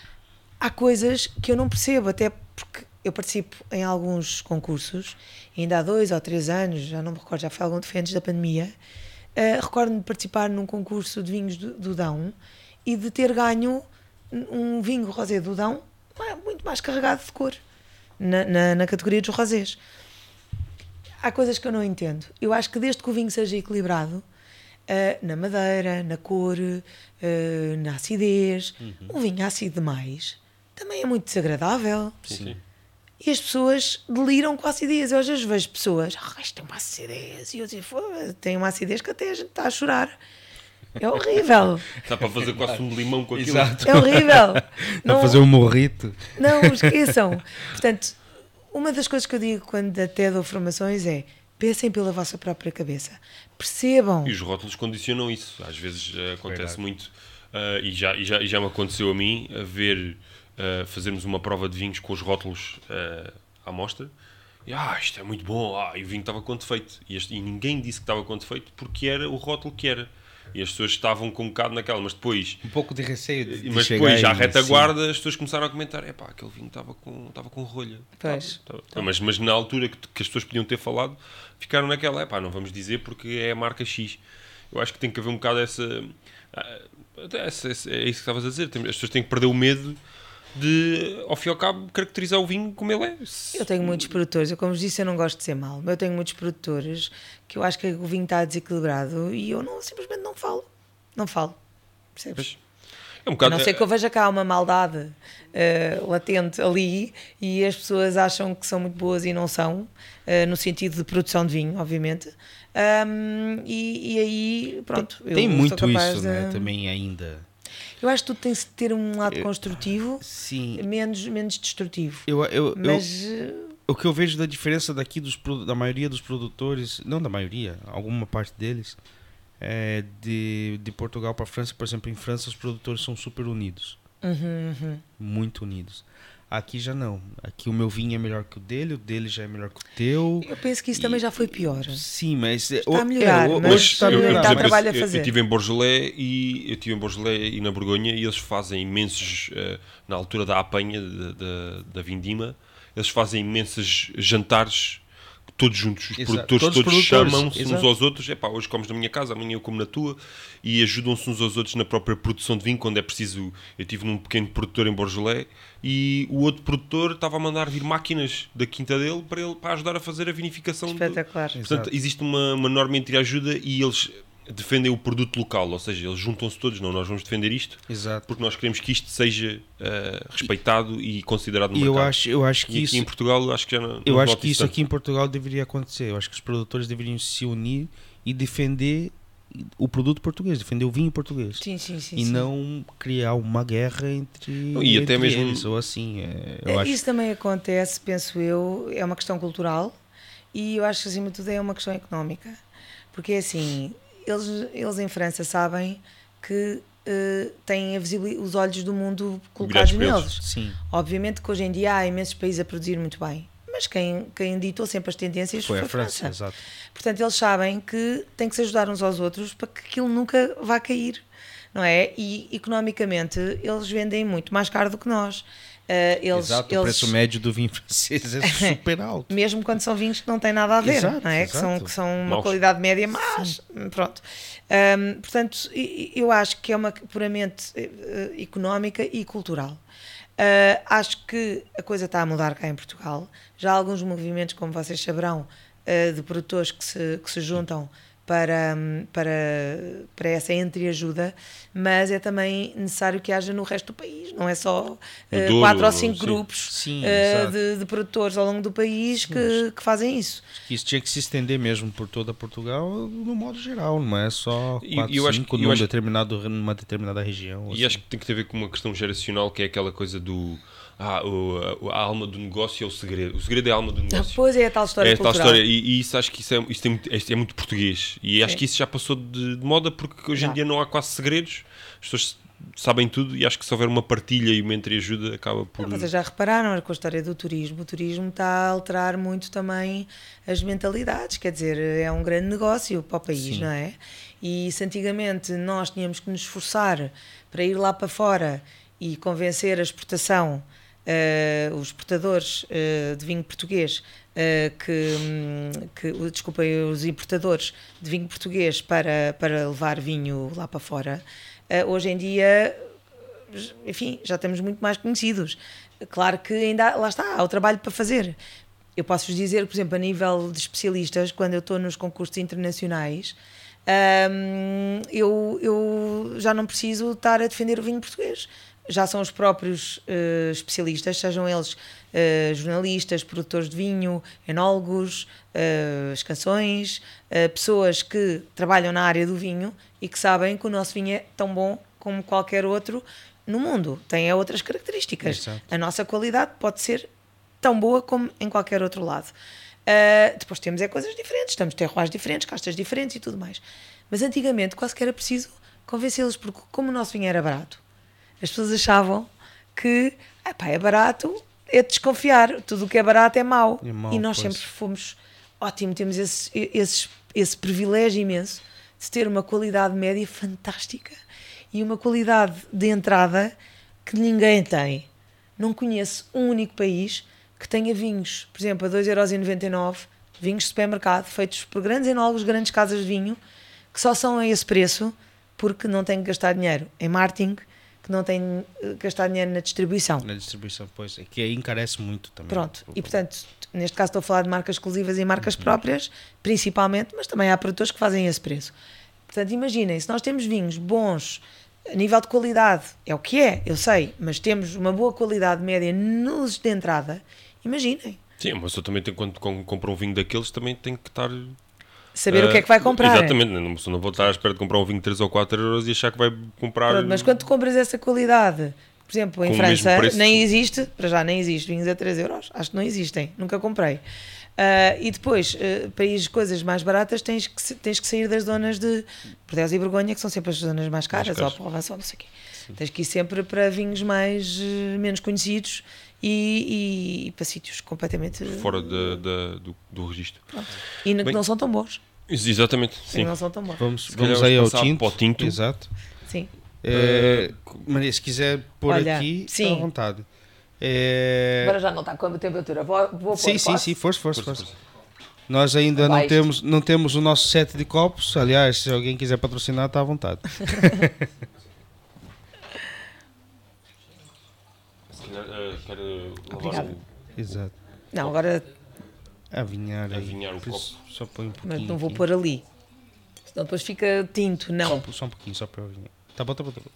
há coisas que eu não percebo, até porque eu participo em alguns concursos, ainda há dois ou três anos, já não me recordo, já foi algum antes da pandemia, uh, recordo-me de participar num concurso de vinhos do, do Dão e de ter ganho um vinho rosé do Dão muito mais carregado de cor na, na, na categoria dos rosés. Há coisas que eu não entendo. Eu acho que desde que o vinho seja equilibrado, uh, na madeira, na cor, uh, na acidez, uhum. um vinho ácido demais também é muito desagradável. Sim. E as pessoas deliram com a acidez. Eu às vezes vejo pessoas, ah, isto tem uma acidez. E eu digo, tem uma acidez que até a gente está a chorar. É horrível. Está para fazer quase um limão com aquilo. Exato. É horrível. Está a fazer um morrito. Não, esqueçam. Portanto, uma das coisas que eu digo quando até dou formações é pensem pela vossa própria cabeça. Percebam. E os rótulos condicionam isso. Às vezes uh, acontece Verdade. muito. Uh, e, já, e, já, e já me aconteceu a mim a ver uh, fazermos uma prova de vinhos com os rótulos uh, à mostra. E, ah, isto é muito bom, ah, e o vinho estava com defeito. E, este, e ninguém disse que estava com defeito porque era o rótulo que era. E as pessoas estavam com um bocado naquela, mas depois. Um pouco de receio. De mas depois, à retaguarda, as pessoas começaram a comentar: é pá, aquele vinho estava com, estava com rolha. Pois. Mas, mas na altura que, que, as pessoas podiam ter falado, ficaram naquela: é pá, não vamos dizer porque é a marca X. Eu acho que tem que haver um bocado essa. Ah, essa é isso que estavas a dizer. As pessoas têm que perder o medo de, ao fim e ao cabo, caracterizar o vinho como ele é. Eu tenho muitos produtores, eu como disse, eu não gosto de ser mal, mas eu tenho muitos produtores que eu acho que o vinho está desequilibrado e eu não, simplesmente não falo. Não falo. Percebes? É um bocado... A não ser que eu veja cá uma maldade uh, latente ali e as pessoas acham que são muito boas e não são, uh, no sentido de produção de vinho, obviamente. Um, e, e, aí, pronto. Tem, tem muito isso, de... né? Também ainda eu acho que tudo tem de ter um lado eu, construtivo, sim. Menos, menos destrutivo. Eu, eu, Mas, eu, o que eu vejo da diferença daqui dos, da maioria dos produtores, não da maioria, alguma parte deles, é de, de Portugal para a França, por exemplo, em França os produtores são super unidos. Uhum, uhum. Muito unidos. Aqui já não. Aqui o meu vinho é melhor que o dele, o dele já é melhor que o teu. Eu penso que isso e... também já foi pior. Sim, mas. Está a melhorar, é, mas está a melhorar. Dá trabalho a fazer. Eu estive em Borgelé e eu estive em Borgelé e na Borgonha e eles fazem imensos. Uh, na altura da apanha da, da Vindima, eles fazem imensos jantares todos juntos, os Exato. produtores todos, todos chamam-se uns aos outros, é pá, hoje comes na minha casa, amanhã eu como na tua, e ajudam-se uns aos outros na própria produção de vinho, quando é preciso, eu estive num pequeno produtor em Borgelé, e o outro produtor estava a mandar vir máquinas da quinta dele para, ele, para ajudar a fazer a vinificação. Espetacular. Do... Portanto, Exato. existe uma, uma norma entre ajuda e eles defendem o produto local, ou seja, eles juntam-se todos, não, nós vamos defender isto, Exato. porque nós queremos que isto seja uh, respeitado e, e considerado no e mercado. Eu acho, eu acho que e isso, aqui em Portugal, acho que já não, Eu não acho que isso tanto. aqui em Portugal deveria acontecer. Eu acho que os produtores deveriam se unir e defender o produto português, defender o vinho português. Sim, sim, sim, e sim. não criar uma guerra entre, e entre até mesmo eles, ou assim. É, é, Isso também acontece, penso eu, é uma questão cultural e eu acho que acima de tudo é uma questão económica. Porque é assim, eles, eles em França sabem que uh, têm os olhos do mundo colocados neles. Sim. Obviamente que hoje em dia há imensos países a produzir muito bem, mas quem, quem ditou sempre as tendências foi, foi a França. França. Exato. Portanto, eles sabem que têm que se ajudar uns aos outros para que aquilo nunca vá cair. não é? E economicamente eles vendem muito mais caro do que nós. Uh, eles, exato, eles... o preço médio do vinho francês é super alto. Mesmo quando são vinhos que não têm nada a ver, exato, não é? Que são, que são uma Maus. qualidade média, mas Sim. pronto. Um, portanto, eu acho que é uma puramente uh, económica e cultural. Uh, acho que a coisa está a mudar cá em Portugal. Já há alguns movimentos, como vocês saberão, uh, de produtores que se, que se juntam para, para, para essa entreajuda, mas é também necessário que haja no resto do país, não é só uh, quatro ou cinco sim. grupos sim, uh, de, de, produtores ao longo do país sim, que, que fazem isso. Isso tinha que se estender mesmo por toda Portugal no modo geral, não é só quatro, eu cinco acho, num acho, determinado, numa determinada região. E assim. acho que tem que ter a ver com uma questão geracional que é aquela coisa do ah, o, a, alma do negócio é o segredo. O segredo é a alma do negócio. Ah, pois é a tal história. É a tal história. E, e, isso acho que isso é, isso é, muito, é muito português. E acho que isso já passou de, de moda porque hoje já. em dia não há quase segredos. As pessoas sabem tudo e acho que se houver uma partilha e uma entreajuda acaba por. Não, vocês já repararam com a história do turismo? O turismo está a alterar muito também as mentalidades, quer dizer, é um grande negócio para o país, Sim. não é? E se antigamente nós tínhamos que nos esforçar para ir lá para fora e convencer a exportação uh, os exportadores uh, de vinho português uh, que, um, que desculpem, os importadores de vinho português para, para levar vinho lá para fora, hoje em dia, enfim, já estamos muito mais conhecidos. Claro que ainda lá está, há o trabalho para fazer. Eu posso-vos dizer, por exemplo, a nível de especialistas, quando eu estou nos concursos internacionais, um, eu, eu já não preciso estar a defender o vinho português já são os próprios uh, especialistas, sejam eles uh, jornalistas, produtores de vinho, enólogos, uh, as canções, pessoas que trabalham na área do vinho e que sabem que o nosso vinho é tão bom como qualquer outro no mundo. Tem outras características. Exato. A nossa qualidade pode ser tão boa como em qualquer outro lado. depois temos é coisas diferentes, estamos terroirs diferentes, castas diferentes e tudo mais. Mas antigamente quase que era preciso convencê-los, porque como o nosso vinho era barato, as pessoas achavam que epá, é barato, é desconfiar, tudo o que é barato é mau. É mau e nós pois. sempre fomos ótimo, temos esse, esse, esse privilégio imenso de ter uma qualidade média fantástica e uma qualidade de entrada que ninguém tem. Não conheço um único país que tenha vinhos, por exemplo, a 2,99€, vinhos de supermercado, feitos por grandes enólogos, grandes casas de vinho, que só são a esse preço porque não têm que gastar dinheiro em marketing, que não tem gastado dinheiro na distribuição. Na distribuição, pois, é que aí encarece muito também. Pronto, e portanto, neste caso estou a falar de marcas exclusivas e marcas uhum. próprias, principalmente, mas também há produtores que fazem esse preço. Portanto, imaginem, se nós temos vinhos bons, a nível de qualidade, é o que é, eu sei, mas temos uma boa qualidade média nos de entrada, imaginem. Sim, mas eu também tenho, quando compro um vinho daqueles, também tenho que estar saber uh, o que é que vai comprar. Exatamente, não, não vou estar à espera de comprar um vinho de 3 ou 4 euros e achar que vai comprar. Pronto, mas quando tu compras essa qualidade, por exemplo, em França, nem existe, para já nem existe vinhos a 3 euros, acho que não existem, nunca comprei. Uh, e depois, uh, para ir coisas mais baratas, tens que, tens que sair das zonas de Bordeaux e Borgonha, que são sempre as zonas mais caras, mais caras. ou Provence, ou não sei o quê. Sim. Tens que ir sempre para vinhos mais menos conhecidos e, e, e, para sítios completamente fora de, de, do, do registro. Pronto. E Bem, que não são tão bons. Exatamente, sim. Não são tão bons. Vamos, vamos aí ao tinto. Para tinto. Exato. Sim. É, Maria, se quiser pôr Olha, aqui, sim. está à vontade. É... Agora já não está com a temperatura. Vou, vou sim, sim, sim, força, força, força. Nós ainda não temos, não temos o nosso set de copos. Aliás, se alguém quiser patrocinar, está à vontade. se calhar, uh, quero lavar o... Exato. Não, agora Avinhar, Avinhar o copo. Só põe um pouquinho. Mas não vou aqui. pôr ali. Senão depois fica tinto, não. Só, só um pouquinho, só para avinhar. Tá bom, tá bom, tá bom.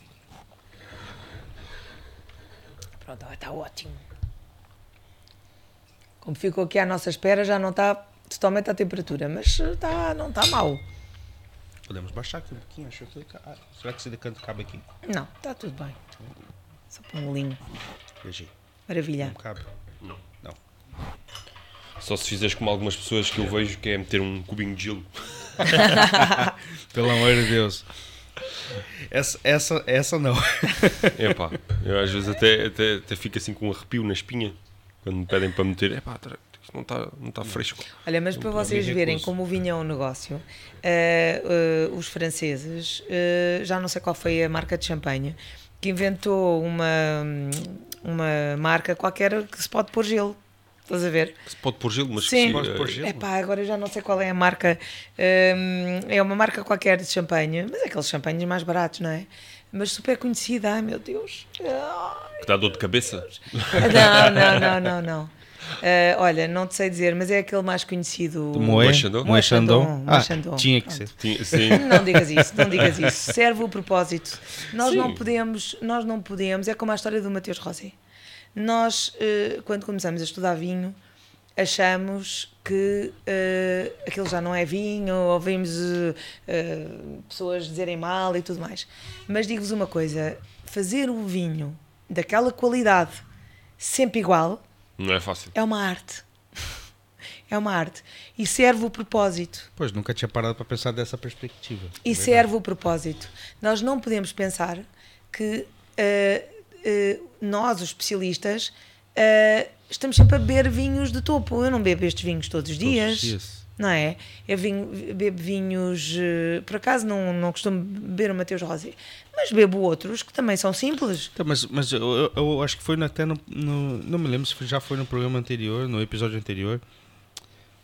Pronto, está ótimo. Como ficou aqui à nossa espera, já não está totalmente à temperatura, mas está, não está mal. Podemos baixar aqui um pouquinho, acho que. Ah, será que esse decanto cabe aqui? Não, está tudo bem. Só para um linho. Maravilha. Não cabe? Não. Não. Só se fizeres como algumas pessoas que eu vejo, que é meter um cubinho de gelo. Pelo amor de Deus. Essa, essa, essa não. Epá, eu às vezes até, até, até fico assim com um arrepio na espinha quando me pedem para meter. Epá, isto não está não tá fresco. Olha, mas para vocês verem como o vinho é um negócio, uh, uh, os franceses, uh, já não sei qual foi a marca de champanhe, que inventou uma, uma marca qualquer que se pode pôr gelo. Estás a ver? Se pode pôr gelo, mas Sim. se pode pôr gelo. Epá, agora já não sei qual é a marca. Um, é uma marca qualquer de champanhe, mas é aqueles champanhes mais baratos, não é? Mas super conhecida, ai meu Deus. Ai, que dá dor de cabeça? Não, não, não, não, não. Uh, olha, não te sei dizer, mas é aquele mais conhecido. Moé Chandon? Moé Chandon. Ah, tinha que ser. Tinha, sim. Não digas isso, não digas isso. Serve o propósito. Nós sim. não podemos, nós não podemos, é como a história do Mateus Rossi. Nós, uh, quando começamos a estudar vinho, achamos que uh, aquilo já não é vinho, ouvimos uh, pessoas dizerem mal e tudo mais. Mas digo-vos uma coisa: fazer um vinho daquela qualidade sempre igual não é fácil. É uma arte. É uma arte. E serve o propósito. Pois, nunca tinha parado para pensar dessa perspectiva. E é serve o propósito. Nós não podemos pensar que uh, uh, nós, os especialistas, uh, estamos sempre a beber vinhos de topo. Eu não bebo estes vinhos todos os dias. Todos os dias não é? Eu vinho, bebo vinhos, eh, por acaso não, não costumo beber o Mateus Rosé, mas bebo outros que também são simples. Então, mas mas eu, eu, acho que foi até no, no, Não me lembro se já foi no programa anterior, no episódio anterior,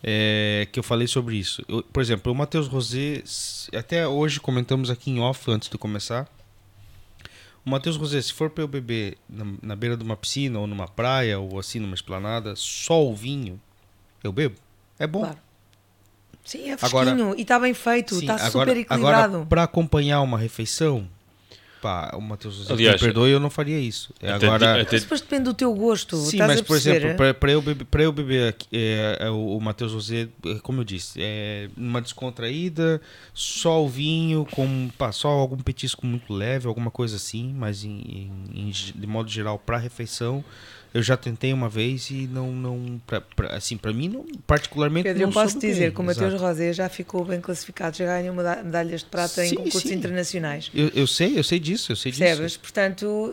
é, que eu falei sobre isso. Eu, por exemplo, o Mateus Rosé, até hoje comentamos aqui em off antes de começar. O Matheus Rosé, se for para eu beber na, na beira de uma piscina ou numa praia ou assim numa esplanada, só o vinho, eu bebo. É bom. Claro. Sim, é fresquinho agora, e está bem feito, está super equilibrado. Agora, para acompanhar uma refeição, pá, o Matheus Aliás, me perdoe, eu não faria isso. É até, agora, até, mas depois depende do teu gosto. Sim, mas por exemplo, para eu beber, para eu beber é, é, o, o Matheus José, é, como eu disse, é uma descontraída, só o vinho, com pá, só algum petisco muito leve, alguma coisa assim, mas em, em, em de modo geral para refeição eu já tentei uma vez e não, não pra, pra, assim, para mim, não, particularmente Pedro, não eu posso dizer bem. que o Mateus Rosé já ficou bem classificado, já ganhou medalhas de prata sim, em concursos sim. internacionais. Eu, eu, sei, eu sei disso, eu sei Percebes? disso. Portanto,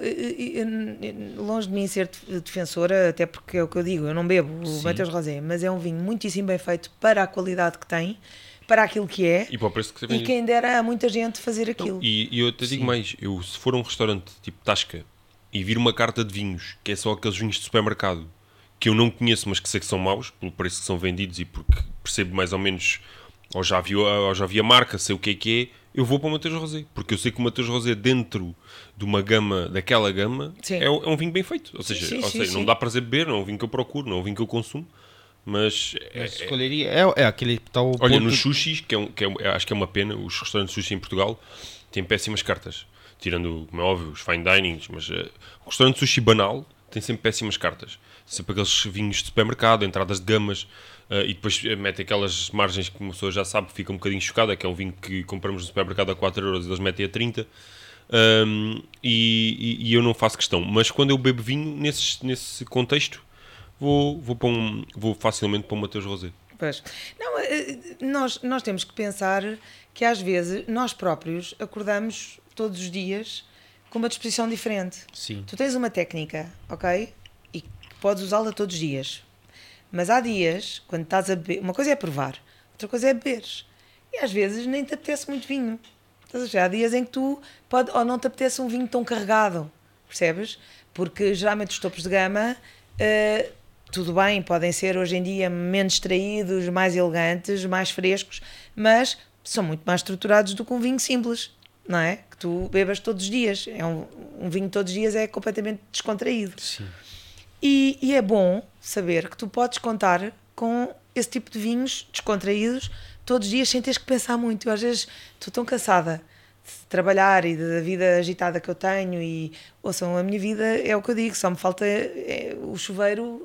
longe de mim ser defensora, até porque é o que eu digo, eu não bebo o sim. Mateus Rosé, mas é um vinho muitíssimo bem feito para a qualidade que tem para aquilo que é e, para o preço que e quem dera a muita gente fazer aquilo. e, e, eu te digo mais, eu se for um restaurante tipo Tasca e vir uma carta de vinhos, que é só aqueles vinhos de supermercado que eu não conheço, mas que sei que são maus, pelo preço que são vendidos e porque percebo mais ou menos, ou já vi, ou já vi a marca, sei o que é que é, eu vou para o Mateus Rosé, porque eu sei que o Mateus Rosé, dentro de uma gama, daquela gama, é, é, um vinho bem feito. Ou seja, sim, sim, ou seja sim, não dá prazer beber, não é um vinho que eu procuro, não é um vinho que eu consumo. Mas, é, escolheria é, é aquele tal. Olha, ponto... nos sushis, que, é um, que é, acho que é uma pena, os restaurantes de sushi em Portugal têm péssimas cartas tirando, como é óbvio, os fine dinings, mas uh, o restaurante sushi banal tem sempre péssimas cartas. Sempre aqueles vinhos de supermercado, entradas de gamas, uh, e depois eh, mete aquelas margens que uma pessoa já sabe, fica um bocadinho chocada, que é um vinho que compramos no supermercado a 4 euros e eles metem a 30. Um, e, e, eu não faço questão. Mas quando eu bebo vinho, nesse, nesse contexto, vou, vou, para um, vou facilmente para o Mateus Rosé. Pois. Não, nós, nós temos que pensar que às vezes nós próprios acordamos todos os dias com uma disposição diferente. Sim. Tu tens uma técnica, ok? E podes usá-la todos os dias. Mas há dias, quando estás a beber, uma coisa é provar, outra coisa é beberes. E às vezes nem te apetece muito vinho. Há dias em que tu pode, ou não te apetece um vinho tão carregado, percebes? Porque geralmente os topos de gama, uh, tudo bem, podem ser hoje em dia menos extraídos, mais elegantes, mais frescos, mas são muito mais estruturados do que um vinho simples não é? Que tu bebas todos os dias. É um, um vinho todos os dias é completamente descontraído. Sim. E, e, é bom saber que tu podes contar com esse tipo de vinhos descontraídos todos os dias sem teres que pensar muito. Eu, às vezes estou tão cansada de trabalhar e da vida agitada que eu tenho e ouçam, a minha vida é o que eu digo, só me falta é, o chuveiro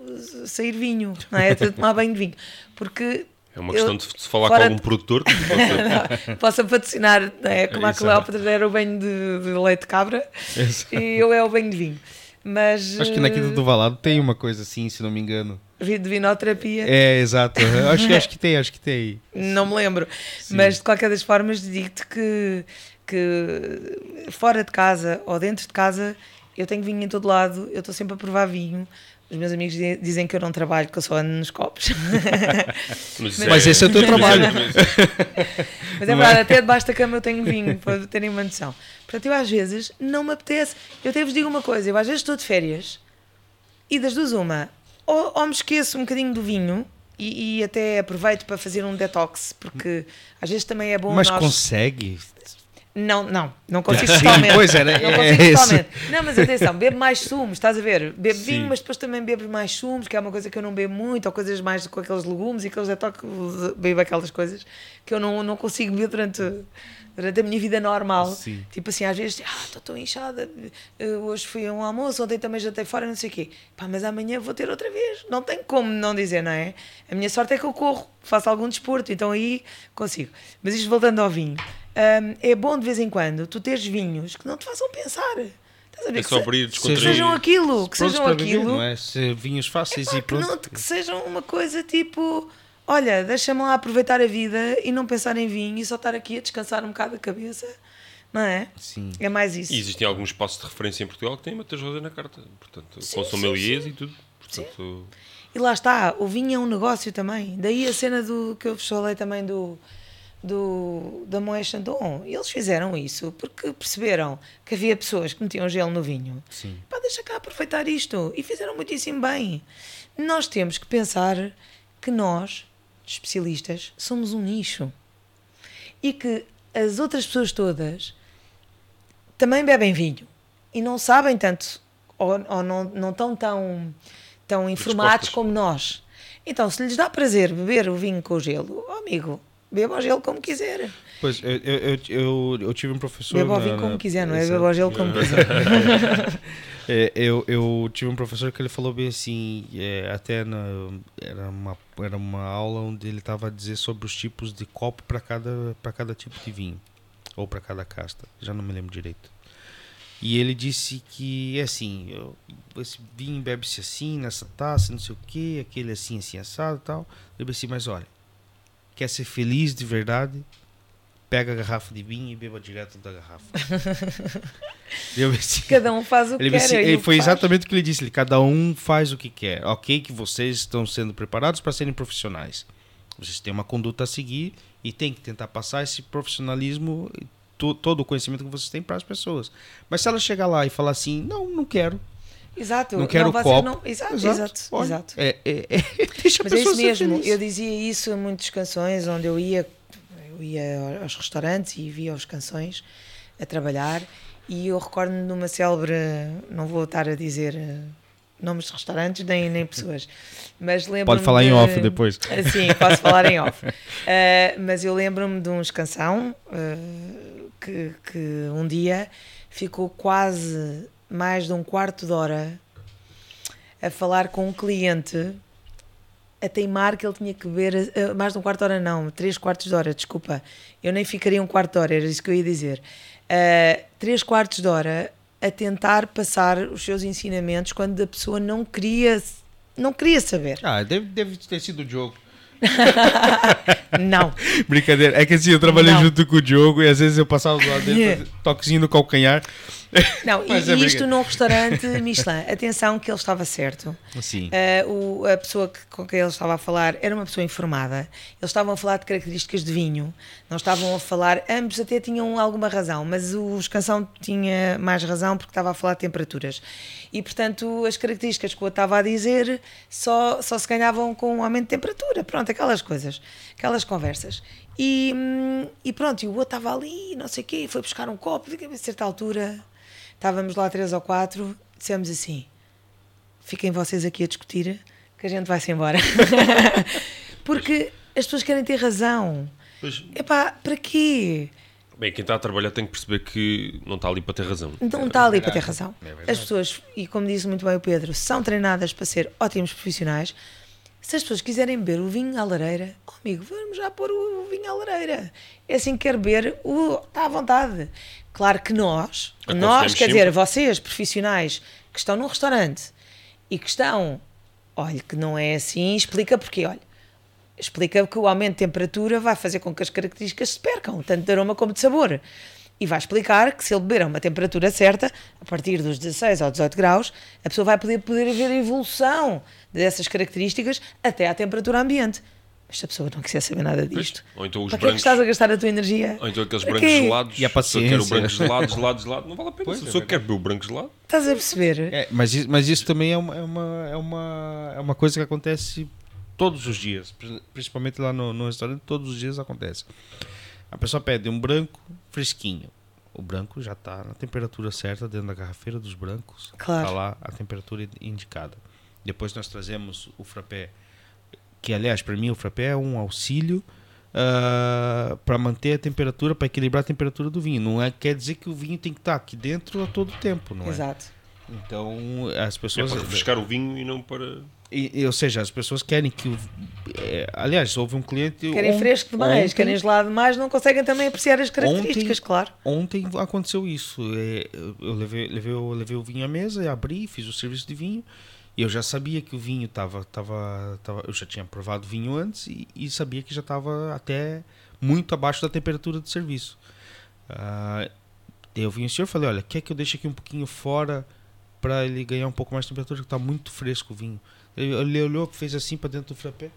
sair vinho, não é? tomar banho de vinho. Porque é uma questão eu, de se falar com algum de... produtor que possa... possa patrocinar, é? como a Cleópatra era o banho de, de leite de cabra Exato. e eu é o banho de vinho. Mas, acho que na Quinta do Valado tem uma coisa assim, se não me engano. De vinoterapia. É, exato. acho, acho que tem, acho que tem. Não me lembro. Sim. Mas de qualquer das formas digo-te que, que fora de casa ou dentro de casa eu tenho vinho em todo lado, eu estou sempre a provar vinho. Os meus amigos dizem que eu não trabalho, que eu só ando nos copos. mas, mas esse é o teu trabalho. mas é verdade, até debaixo da cama eu tenho vinho, para terem uma noção. Portanto, eu às vezes não me apetece. Eu até vos digo uma coisa: eu às vezes estou de férias e das duas, uma, ou, ou me esqueço um bocadinho do vinho e, e, até aproveito para fazer um detox, porque às vezes também é bom. Mas nós... consegue? Não, não, não consigo totalmente. Pois era, não consigo é totalmente. Não, mas atenção, bebo mais sumos, estás a ver? Bebo Sim. vinho, mas depois também bebo mais sumos, que é uma coisa que eu não bebo muito, ou coisas mais com aqueles legumes e aqueles detox, bebo aquelas coisas que eu não, não consigo beber durante durante a minha vida normal. Sim. Tipo assim, às vezes, ah, estou tão inchada, hoje fui a um almoço, ontem também jantei fora, não sei o quê. Pá, mas amanhã vou ter outra vez. Não tem como não dizer, não é? A minha sorte é que eu corro, faço algum desporto, então aí consigo. Mas isto voltando ao vinho, um, é bom de vez em quando tu teres vinhos que não te façam pensar. Estás a ver? É só abrir, que sejam aquilo, que sejam aquilo. Beber, não é? Se vinhos fáceis é, pá, e pronto. Não, que sejam uma coisa tipo olha, deixa-me lá aproveitar a vida e não pensar em vinho e só estar aqui a descansar um bocado a cabeça. Não é? Sim. É mais isso. E existem alguns espaços de referência em Portugal que têm Matheus Rosa na carta. Portanto, sim, com sommeliers e tudo. Portanto... Sim. E lá está, o vinho é um negócio também. Daí a cena do que eu vos falei também do, do, da Moët Chandon. Eles fizeram isso porque perceberam que havia pessoas que metiam gelo no vinho. Sim. Pá, deixa cá aproveitar isto. E fizeram muitíssimo bem. Nós temos que pensar que nós especialistas, somos um nicho. E que as outras pessoas todas também bebem vinho e não sabem tanto ou, ou não, não estão tão, tão informados como nós. Então, se lhes dá prazer beber o vinho com gelo, oh, amigo, beba o gelo como quiser. Pois, eu, eu, eu, eu tive um professor. Beba o vinho na, como quiser, não é? Beba o gelo como quiser. É, eu, eu tive um professor que ele falou bem assim, é, até na, era, uma, era uma aula onde ele estava a dizer sobre os tipos de copo para cada, cada tipo de vinho, ou para cada casta, já não me lembro direito. E ele disse que, é assim, eu, esse vinho bebe-se assim, nessa taça, não sei o que, aquele assim, assim, assado e tal. Eu disse, mas olha, quer ser feliz de verdade, pega a garrafa de vinho e beba direto da garrafa. assim, cada um faz o que ele quer. Foi faz. exatamente o que ele disse. Ele, cada um faz o que quer. Ok que vocês estão sendo preparados para serem profissionais. Vocês têm uma conduta a seguir e tem que tentar passar esse profissionalismo, to, todo o conhecimento que vocês têm para as pessoas. Mas se ela chegar lá e falar assim, não, não quero, Exato. Não quero não, copo. Não... Exato, exato. exato, Olha, exato. É, é, é, Mas é isso mesmo. Eu dizia isso em muitas canções onde eu ia ia aos restaurantes e via as canções a trabalhar e eu recordo-me de uma célebre, não vou estar a dizer eh, nomes de restaurantes nem, nem pessoas, mas lembro Pode falar de, em off depois. Sim, posso falar em off. Uh, mas eu lembro-me de uns canção uh, que, que um dia ficou quase mais de um quarto de hora a falar com um cliente a teimar que ele tinha que beber uh, mais de um quarto de hora, não, três quartos de hora, desculpa. Eu nem ficaria um quarto de hora, era isso que eu ia dizer. Uh, três quartos de hora a tentar passar os seus ensinamentos quando a pessoa não queria, não queria saber. Ah, deve, deve ter sido o Diogo. não. Brincadeira. É que assim, eu trabalhei não. junto com o Diogo e às vezes eu passava do lado dele, toquezinho no calcanhar. Não, e, é isto num restaurante Michelin. Atenção que ele estava certo. Sim. Uh, o, a pessoa que, com quem ele estava a falar era uma pessoa informada. Eles estavam a falar de características de vinho. Não estavam a falar, ambos até tinham alguma razão, mas o Escansão tinha mais razão porque estava a falar de temperaturas. E, portanto, as características que o estava a dizer só, só se ganhavam com um aumento de temperatura. Pronto, aquelas coisas, aquelas conversas. E, hum, e pronto, e o outro estava ali, não sei o quê, foi buscar um copo, a certa altura Estávamos lá três ou quatro, dissemos assim: fiquem vocês aqui a discutir, que a gente vai-se embora. Porque as pessoas querem ter razão. Pois... Epá, para quê? Bem, quem está a trabalhar tem que perceber que não está ali para ter razão. Não está ali para ter razão. É As pessoas, e como disse muito bem o Pedro, são treinadas para ser ótimos profissionais. Se as pessoas quiserem beber o vinho à lareira, oh amigo, vamos já pôr o vinho à lareira. É assim que quer beber, está à vontade. Claro que nós, nós, quer dizer, vocês, profissionais que estão num restaurante e que estão, olha, que não é assim, explica porque, olha, explica que o aumento de temperatura vai fazer com que as características se percam, tanto de aroma como de sabor. E vai explicar que se ele beber a uma temperatura certa, a partir dos 16 ou 18 graus, a pessoa vai poder, poder ver a evolução dessas características até à temperatura ambiente. Mas se a pessoa não quiser saber nada disto, ou então os para brancos, que é que estás a gastar a tua energia? Ou então aqueles brancos gelados, e a paciência. quer o branco gelado, gelado, gelado, não vale a pena. Pois, se a pessoa é quer beber o branco gelado. Estás a perceber? É, mas, isso, mas isso também é uma, é, uma, é, uma, é uma coisa que acontece todos os dias, principalmente lá no, no restaurante, todos os dias acontece. A pessoa pede um branco fresquinho. O branco já está na temperatura certa dentro da garrafeira dos brancos. Claro. Está lá a temperatura indicada. Depois nós trazemos o frappé, que aliás para mim o frappé é um auxílio uh, ah, para manter a temperatura, para equilibrar a temperatura do vinho. Não é quer dizer que o vinho tem que estar tá aqui dentro a todo tempo, não Exato. é? Exato. Então as pessoas é para refrescar o vinho e não para e, ou seja, as pessoas querem que o. É, aliás, houve um cliente. Querem fresco demais, ontem, querem gelado demais, não conseguem também apreciar as características, ontem, claro. Ontem aconteceu isso. É, eu levei, levei, eu levei o vinho à mesa, abri, fiz o serviço de vinho. E eu já sabia que o vinho estava. Tava, tava, eu já tinha provado vinho antes e, e sabia que já estava até muito abaixo da temperatura do serviço. Uh, eu vim o senhor falei: olha, quer que eu deixe aqui um pouquinho fora para ele ganhar um pouco mais de temperatura, que está muito fresco o vinho. Ele olhou, fez assim para dentro do frappé.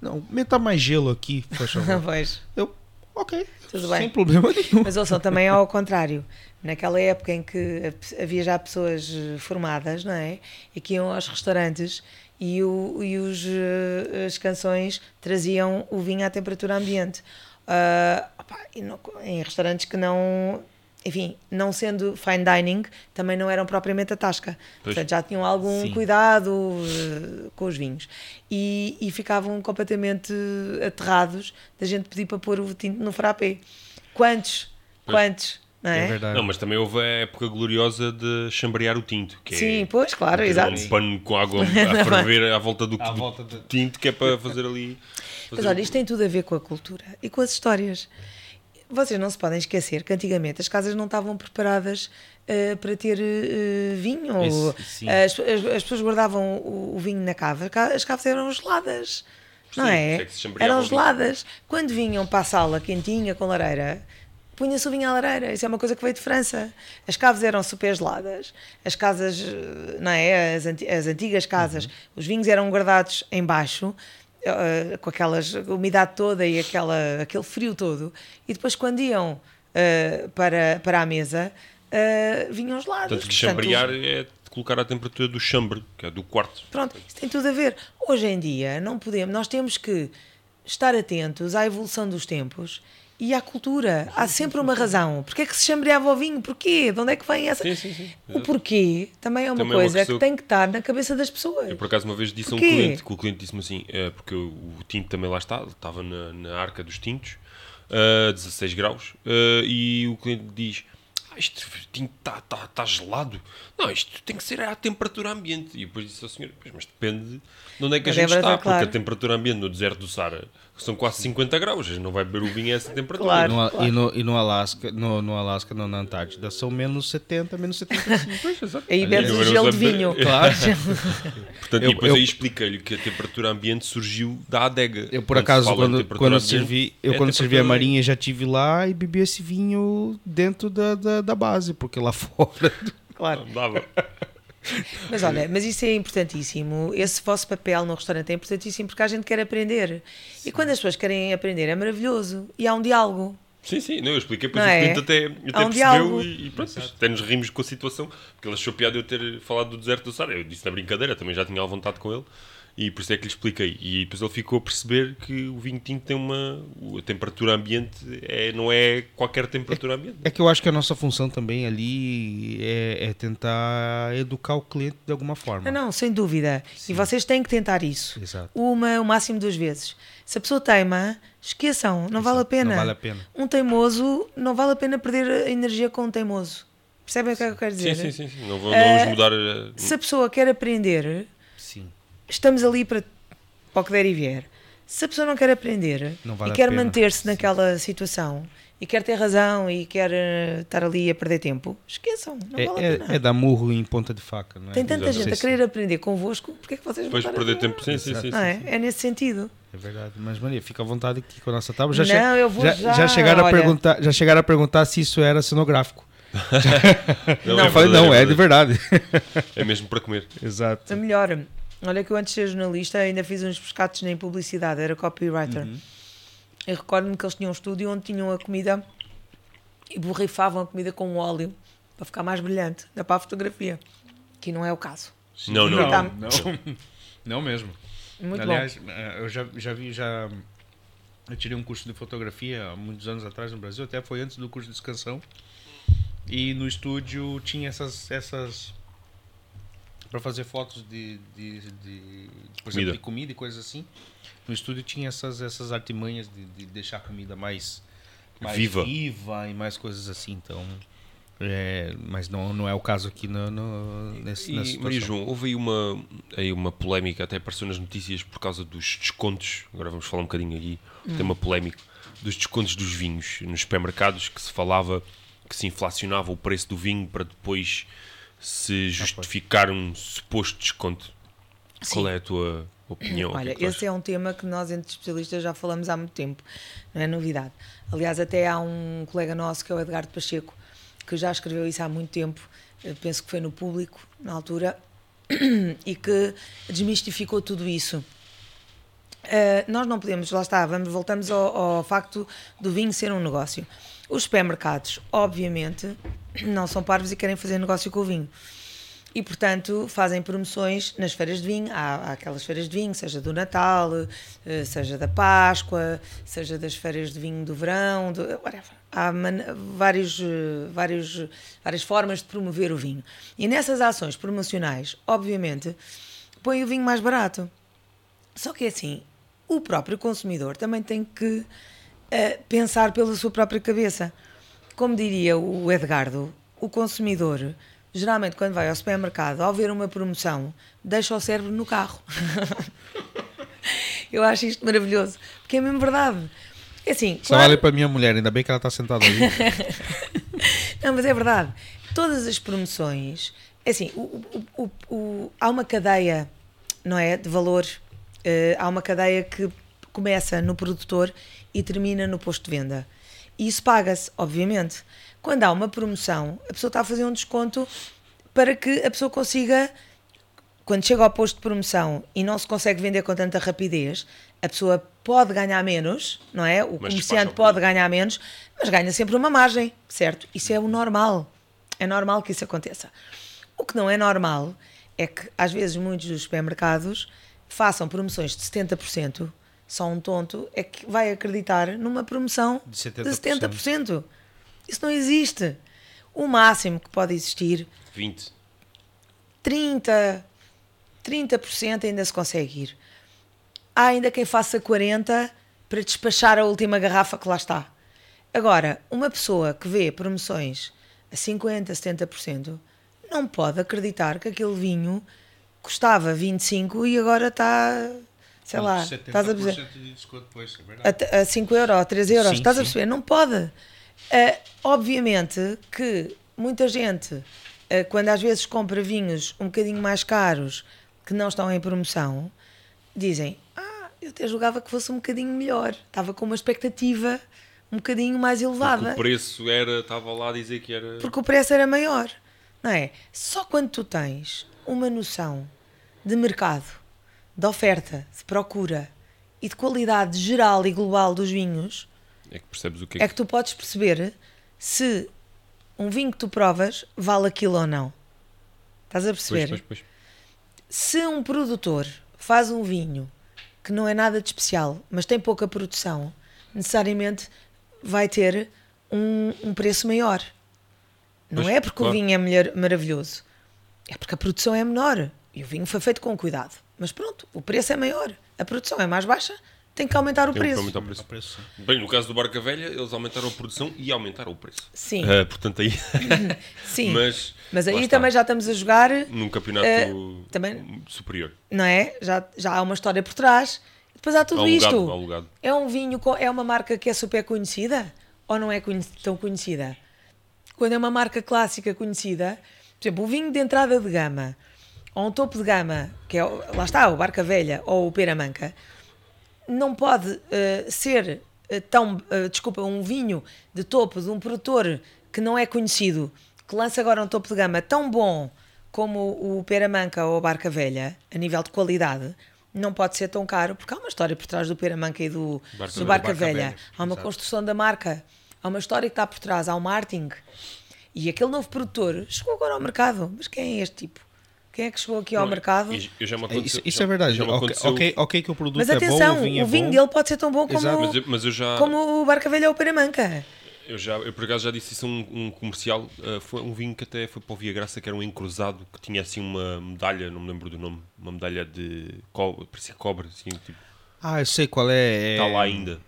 Não, meta mais gelo aqui, por favor. pois. Eu, ok, Tudo sem bem. problema nenhum. Mas ouçam, também é ao contrário. Naquela época em que havia já pessoas eh, formadas, não é? E que iam aos restaurantes e, o, e os, eh, as canções traziam o vinho à temperatura ambiente. Uh, opa, no, em restaurantes que não enfim, não sendo fine dining, também não eram propriamente a tasca. Pois. Portanto, já tinham algum Sim. cuidado uh, com os vinhos. E, e, ficavam completamente aterrados da gente pedir para pôr o tinto no frappé. Quantos? Pois. Quantos? Não, é? é verdade. não, mas também houve a época gloriosa de chambrear o tinto. Que Sim, é, pois, claro, exato. Um pano com água a ferver à volta do, à volta de... tinto, que é para fazer ali. Fazer mas olha, isto tem tudo a ver com a cultura e com as histórias. Vocês não se podem esquecer que antigamente as casas não estavam preparadas uh, para ter uh, vinho. as, as, as, pessoas guardavam o, o, vinho na cava, as cavas eram geladas. Sim, não é? é eram geladas. Quando vinham para a sala quentinha com lareira, punha-se o vinho à lareira. Isso é uma coisa que veio de França. As caves eram super geladas. As casas, eh, não é? As, anti as antigas casas, uhum. os vinhos eram guardados embaixo uh, com aquelas umidade toda e aquela, aquele frio todo, e depois quando iam uh, para, para a mesa, uh, vinham gelados. Portanto, que chambrear é colocar a temperatura do chambre, que é do quarto. Pronto, isso tem tudo a ver. Hoje em dia, não podemos, nós temos que estar atentos à evolução dos tempos e à cultura. Há sempre uma razão. Porquê é que se chambreava o vinho? Porquê? De onde é que vem essa? Sim, sim, sim. O porquê também é uma também coisa é uma que tem que estar na cabeça das pessoas. Eu por acaso uma vez disse porquê? a um cliente, que o cliente disse-me assim, é, porque o, tinto também lá está, estava na, na arca dos tintos, uh, 16 graus, uh, e o cliente diz, ah, isto está tá, tá gelado. Não, isto tem que ser à temperatura ambiente. E depois disse ao senhor, mas depende de onde é que a gente está, porque a temperatura ambiente no deserto do Sara são quase 50 graus, a gente não vai beber o vinho a essa temperatura. Claro, no, claro. E, no, e no Alasca, no, no Alasca, não, na Antártida, são menos 70, menos 75. pois, Aí bebes o gelo de vinho. Claro. Portanto, eu, e depois eu, aí expliquei-lhe que a temperatura ambiente surgiu da adega. Eu, por quando acaso, quando, quando ambiente, servi, eu é quando servi a marinha já estive lá e bebi esse vinho dentro da, da, da base, porque lá fora... Claro. Não dava. Mas olha, mas isso é importantíssimo. Esse vosso papel no restaurante é importantíssimo porque a gente quer aprender. Sim. E quando as pessoas querem aprender é maravilhoso. E há um diálogo. Sim, sim, não, eu expliquei, depois o cliente é? até, até um percebeu e, e, pronto, até nos rimos com a situação, porque ele achou piada eu ter falado do deserto do Sara. Eu disse na brincadeira, também já tinha à vontade com ele. E por isso é que lhe expliquei. E depois ele ficou a perceber que o vinho tinto tem uma. A temperatura ambiente é, não é qualquer temperatura ambiente. É, é que eu acho que a nossa função também ali é, é tentar educar o cliente de alguma forma. Não, não sem dúvida. Sim. E vocês têm que tentar isso. Exato. Uma, o máximo duas vezes. Se a pessoa teima, esqueçam, não vale a pena. Não vale a pena. Um teimoso, não vale a pena perder a energia com um teimoso. Percebem o que é que eu quero dizer? Sim, sim, sim. Não, vamos uh, mudar. Se a pessoa quer aprender estamos ali para, para o que der e vier. Se a pessoa não quer aprender vale e quer manter-se naquela situação, e quer ter razão e quer uh, estar ali a perder tempo, esqueçam. Não é, vale é, é, dar murro em ponta de faca, não é? Tem tanta gente a querer aprender convosco, porque é que vocês Depois vão perder tempo, sim, sim, sim, não é? é nesse sentido. É verdade, mas Maria, fica à vontade aqui com a nossa tábua. Já não, eu vou já, já, já chegaram olha... a perguntar, já chegaram a perguntar se isso era cenográfico. não, não, eu falei, não, é, é de verdade. É mesmo para comer. Exato. É melhor. Olha que eu antes de ser jornalista ainda fiz uns pescados nem publicidade, era copywriter. Uhum. Eu recordo-me que eles tinham um estúdio onde tinham a comida e borrifavam a comida com óleo para ficar mais brilhante, dá para a fotografia. Que não é o caso. Não, não, não. Não, não, não mesmo. Muito Aliás, bom. Eh, eu já, já vi, já. Eu tirei um curso de fotografia há muitos anos atrás no Brasil, até foi antes do curso de descansão. E no estúdio tinha essas. essas para fazer fotos de, de, de, por exemplo, de comida e coisas assim. No estúdio tinha essas, essas artimanhas de, de deixar a comida mais mais viva. viva e mais coisas assim. Então, é, mas não, não é o caso aqui no, no, nesse, e, Maria João, houve aí uma, aí uma polémica, até apareceu nas notícias por causa dos descontos. Agora vamos falar um bocadinho aqui. Hum. Tem uma polémica dos descontos dos vinhos nos supermercados que se falava que se inflacionava o preço do vinho para depois se justificar um suposto desconto. Sim. Qual é a tua opinião? Olha, é esse é um tema que nós, entre especialistas, já falamos há muito tempo, não é novidade. Aliás, até há um colega nosso, que é o Edgardo Pacheco, que já escreveu isso há muito tempo, penso que foi no público, na altura, e que desmistificou tudo isso. Uh, nós não podemos, lá está, vamos, voltamos ao, ao, facto do vinho ser um negócio. Os supermercados, obviamente, não são parvos e querem fazer negócio com o vinho e, portanto, fazem promoções nas feiras de vinho. Há, há, aquelas feiras de vinho, seja do Natal, eh, seja da Páscoa, seja das feiras de vinho do verão, do, whatever. Há man, vários, eh, vários, várias formas de promover o vinho. E nessas ações promocionais, obviamente, põem o vinho mais barato. Só que é assim, o próprio consumidor também tem que uh, pensar pela sua própria cabeça. Como diria o Edgardo, o consumidor geralmente quando vai ao supermercado, ao ver uma promoção, deixa o cérebro no carro. eu acho isto maravilhoso, porque é mesmo verdade. É assim, Só claro... vale para a minha mulher, ainda bem que ela está sentada ali. Não, mas é verdade. Todas as promoções, é assim, o, o, o, há uma cadeia, não é, de valor, uh, há uma cadeia que começa no produtor e termina no posto de venda. E isso paga-se, obviamente. Quando há uma promoção, a pessoa está a fazer um desconto para que a pessoa consiga, quando chega ao posto de promoção e não se consegue vender com tanta rapidez, a pessoa pode ganhar menos, não é? O mas comerciante pode ganhar menos, mas ganha sempre uma margem, certo? Isso é o normal. É normal que isso aconteça. O que não é normal é que, às vezes, muitos dos supermercados façam promoções de 70%. Só um tonto é que vai acreditar numa promoção de 70%. De 70%. Isso não existe. O máximo que pode existir. 20. 30. 30% ainda se consegue ir. Há ainda quem faça 40 para despachar a última garrafa que lá está. Agora, uma pessoa que vê promoções a 50, 70%, não pode acreditar que aquele vinho custava 25 e agora está, sei lá, estás a dizer, de desconto, pois, é a, a 5 euros, a 3 euros, sim, estás sim. a perceber? Não pode. Uh, obviamente que muita gente, uh, quando às vezes compra vinhos um bocadinho mais caros que não estão em promoção, dizem: Ah, eu até julgava que fosse um bocadinho melhor. Estava com uma expectativa um bocadinho mais elevada. Porque o preço era, estava lá a dizer que era. Porque o preço era maior, não é? Só quando tu tens uma noção de mercado, de oferta, de procura e de qualidade geral e global dos vinhos, é que percebes o que é, é que tu podes perceber se um vinho que tu provas vale aquilo ou não. Estás a perceber? Pois, pois, pois. Se um produtor faz um vinho que não é nada de especial, mas tem pouca produção, necessariamente vai ter um, um preço maior. Não é porque claro. o vinho é melhor, maravilhoso, é porque a produção é menor e o vinho foi feito com cuidado. Mas pronto, o preço é maior, a produção é mais baixa, tem que aumentar o, preço. Aumentar o preço. preço. Bem, no caso do Barca Velha, eles aumentaram a produção e aumentaram o preço. Sim. Uh, portanto, aí. Sim. Mas, Mas aí também já estamos a jogar. Num campeonato uh, também, superior. Não é? Já, já há uma história por trás. Depois há tudo alugado, isto. Alugado. É um vinho, com, é uma marca que é super conhecida. ou não é tão conhecida? Quando é uma marca clássica conhecida, por exemplo, o vinho de entrada de gama, ou um topo de gama, que é, lá está, o Barca Velha ou o Peramanca, não pode uh, ser uh, tão, uh, desculpa, um vinho de topo de um produtor que não é conhecido, que lança agora um topo de gama tão bom como o Peramanca ou a Barca Velha, a nível de qualidade, não pode ser tão caro, porque há uma história por trás do Peramanca e do Barca, do Barca, Barca Velha. Velha. Há uma Exato. construção da marca, há uma história que está por trás, há um marketing. E aquele novo produtor chegou agora ao mercado. Mas quem é este tipo? Quem é que chegou aqui ao não, mercado? Eu já me isso, isso é verdade. Já ok, okay, ok que o produto mas atenção, é bom, o vinho, o vinho é dele pode ser tão bom como, mas eu, mas eu já... como o Barca Velha ou o Peramanca. Eu já, eu por acaso já disse isso a um, um comercial, uh, foi um vinho que até foi para o Via Graça, que era um encruzado, que tinha assim uma medalha, não me lembro do nome, uma medalha de cobre, parecia cobre, assim, tipo... Ah, eu sei qual é. Está lá ainda.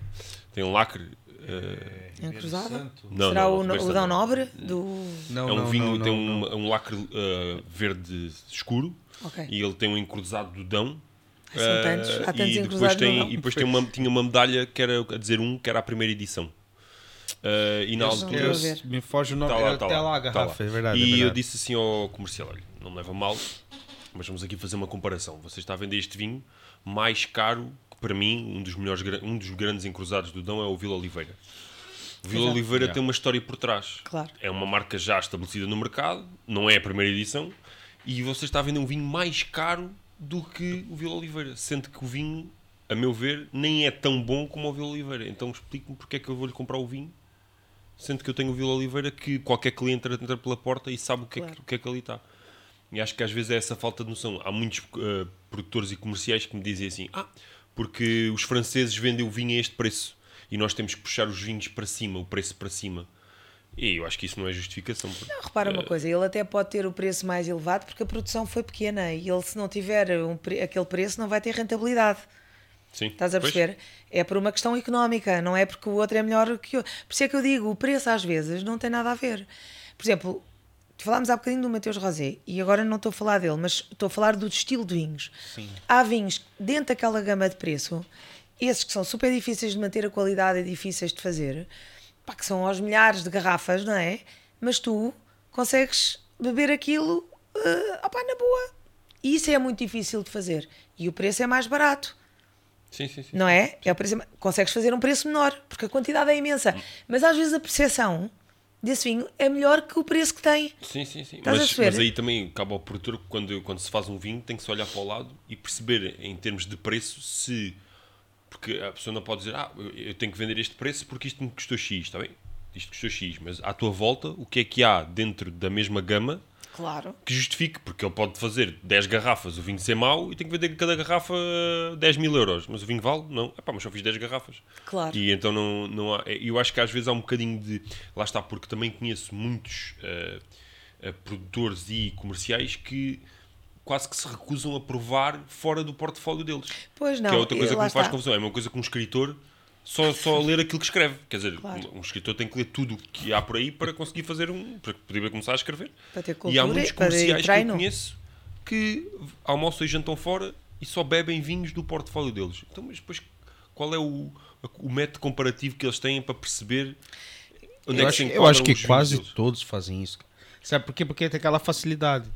Tem um lacre. Uh... Encruzado? Não, Será não, o, o Dão Nobre? Do... Não, é um não, vinho, não, tem um, um lacre uh, verde escuro okay. e ele tem um encruzado do Dão. São tantos, há tantos e depois, tem, e depois tem uma, tinha uma medalha que era a dizer um, que era a primeira edição. Uh, e na altura. Me foge o nome. Tá lá, tá até lá, lá a garrafa, tá lá. é verdade. E é verdade. eu disse assim ao comercial: olha, não me leva mal, mas vamos aqui fazer uma comparação. Você está a vender este vinho mais caro para mim, um dos, melhores, um dos grandes encruzados do Dão é o Vila Oliveira. O Vila Exato. Oliveira yeah. tem uma história por trás. Claro. É uma marca já estabelecida no mercado, não é a primeira edição, e você está a vender um vinho mais caro do que o Vila Oliveira, sendo que o vinho, a meu ver, nem é tão bom como o Vila Oliveira. Então explique-me porque é que eu vou-lhe comprar o vinho sendo que eu tenho o Vila Oliveira que qualquer cliente entra pela porta e sabe o que, claro. é, que, o que é que ali está. E acho que às vezes é essa falta de noção. Há muitos uh, produtores e comerciais que me dizem assim: ah, porque os franceses vendem o vinho a este preço e nós temos que puxar os vinhos para cima, o preço para cima. E eu acho que isso não é justificação. Não, repara uma coisa, ele até pode ter o preço mais elevado porque a produção foi pequena e ele, se não tiver um, aquele preço, não vai ter rentabilidade. Sim, Estás a perceber? Pois. É por uma questão económica, não é porque o outro é melhor que o Por isso é que eu digo, o preço às vezes não tem nada a ver. Por exemplo, falámos há bocadinho do Mateus Rosé e agora não estou a falar dele, mas estou a falar do estilo de vinhos. Sim. Há vinhos dentro daquela gama de preço, esses que são super difíceis de manter a qualidade e difíceis de fazer, pá, que são aos milhares de garrafas, não é? Mas tu consegues beber aquilo uh, opá, na boa. E isso é muito difícil de fazer. E o preço é mais barato. Sim, sim, sim. Não é? é o preço, consegues fazer um preço menor, porque a quantidade é imensa. Mas às vezes a percepção desse vinho é melhor que o preço que tem. Sim, sim, sim. Mas, mas, aí também cabe ao produtor quando, quando se faz um vinho tem que se olhar para o lado e perceber em termos de preço se. Porque a pessoa não pode dizer, ah, eu tenho que vender este preço porque isto me custou X, está bem? Isto custou X, mas à tua volta, o que é que há dentro da mesma gama Claro. Que justifique, porque ele pode fazer 10 garrafas, o vinho ser mau e tem que vender cada garrafa 10 mil euros. Mas o vinho vale? Não. Epá, mas só fiz 10 garrafas. Claro. E então não, não há. Eu acho que às vezes há um bocadinho de. Lá está, porque também conheço muitos uh, uh, produtores e comerciais que quase que se recusam a provar fora do portfólio deles. Pois não. Que é outra coisa que me faz confusão. É uma coisa que um escritor só, só ler aquilo que escreve. Quer dizer, claro. um, escritor tem que ler tudo o que há por aí para conseguir fazer um. para poder começar a escrever. Para ter cultura, e há muitos comerciais que eu conheço que almoçam e jantam fora e só bebem vinhos do portfólio deles. Então, mas depois qual é o, o método comparativo que eles têm para perceber onde eu é que acho, Eu acho que quase deles? todos fazem isso. Sabe por quê? Porque tem aquela facilidade.